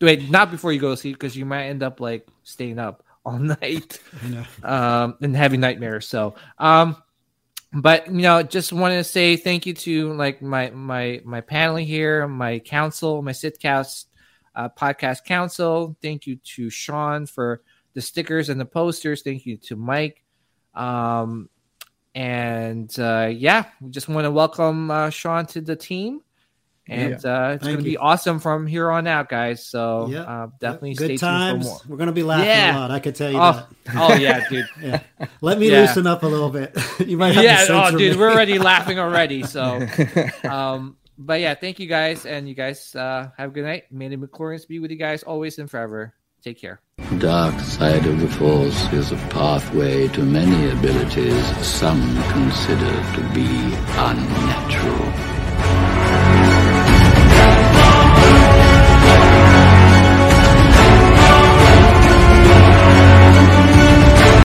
Wait, not before you go to sleep because you might end up like staying up all night um, and having nightmares. So, um, but you know, just want to say thank you to like my my my panel here, my council, my Sithcast uh, podcast council. Thank you to Sean for the stickers and the posters. Thank you to Mike. Um, and uh, yeah, we just want to welcome uh, Sean to the team. And uh, it's going to be awesome from here on out, guys. So Yeah. uh, definitely Good stay times. tuned for more. We're gonna be laughing Yeah. a lot. I could tell you Oh, that. oh yeah, dude. Yeah. Let me Yeah. loosen up a little bit. you might have yeah, to oh, censor dude, me. we're already laughing already. So, um, but yeah, thank you guys, and you guys uh, have a good night. May the midi-chlorians be with you guys always and forever. Take care. Dark side of the Force is a pathway to many abilities some consider to be unnatural.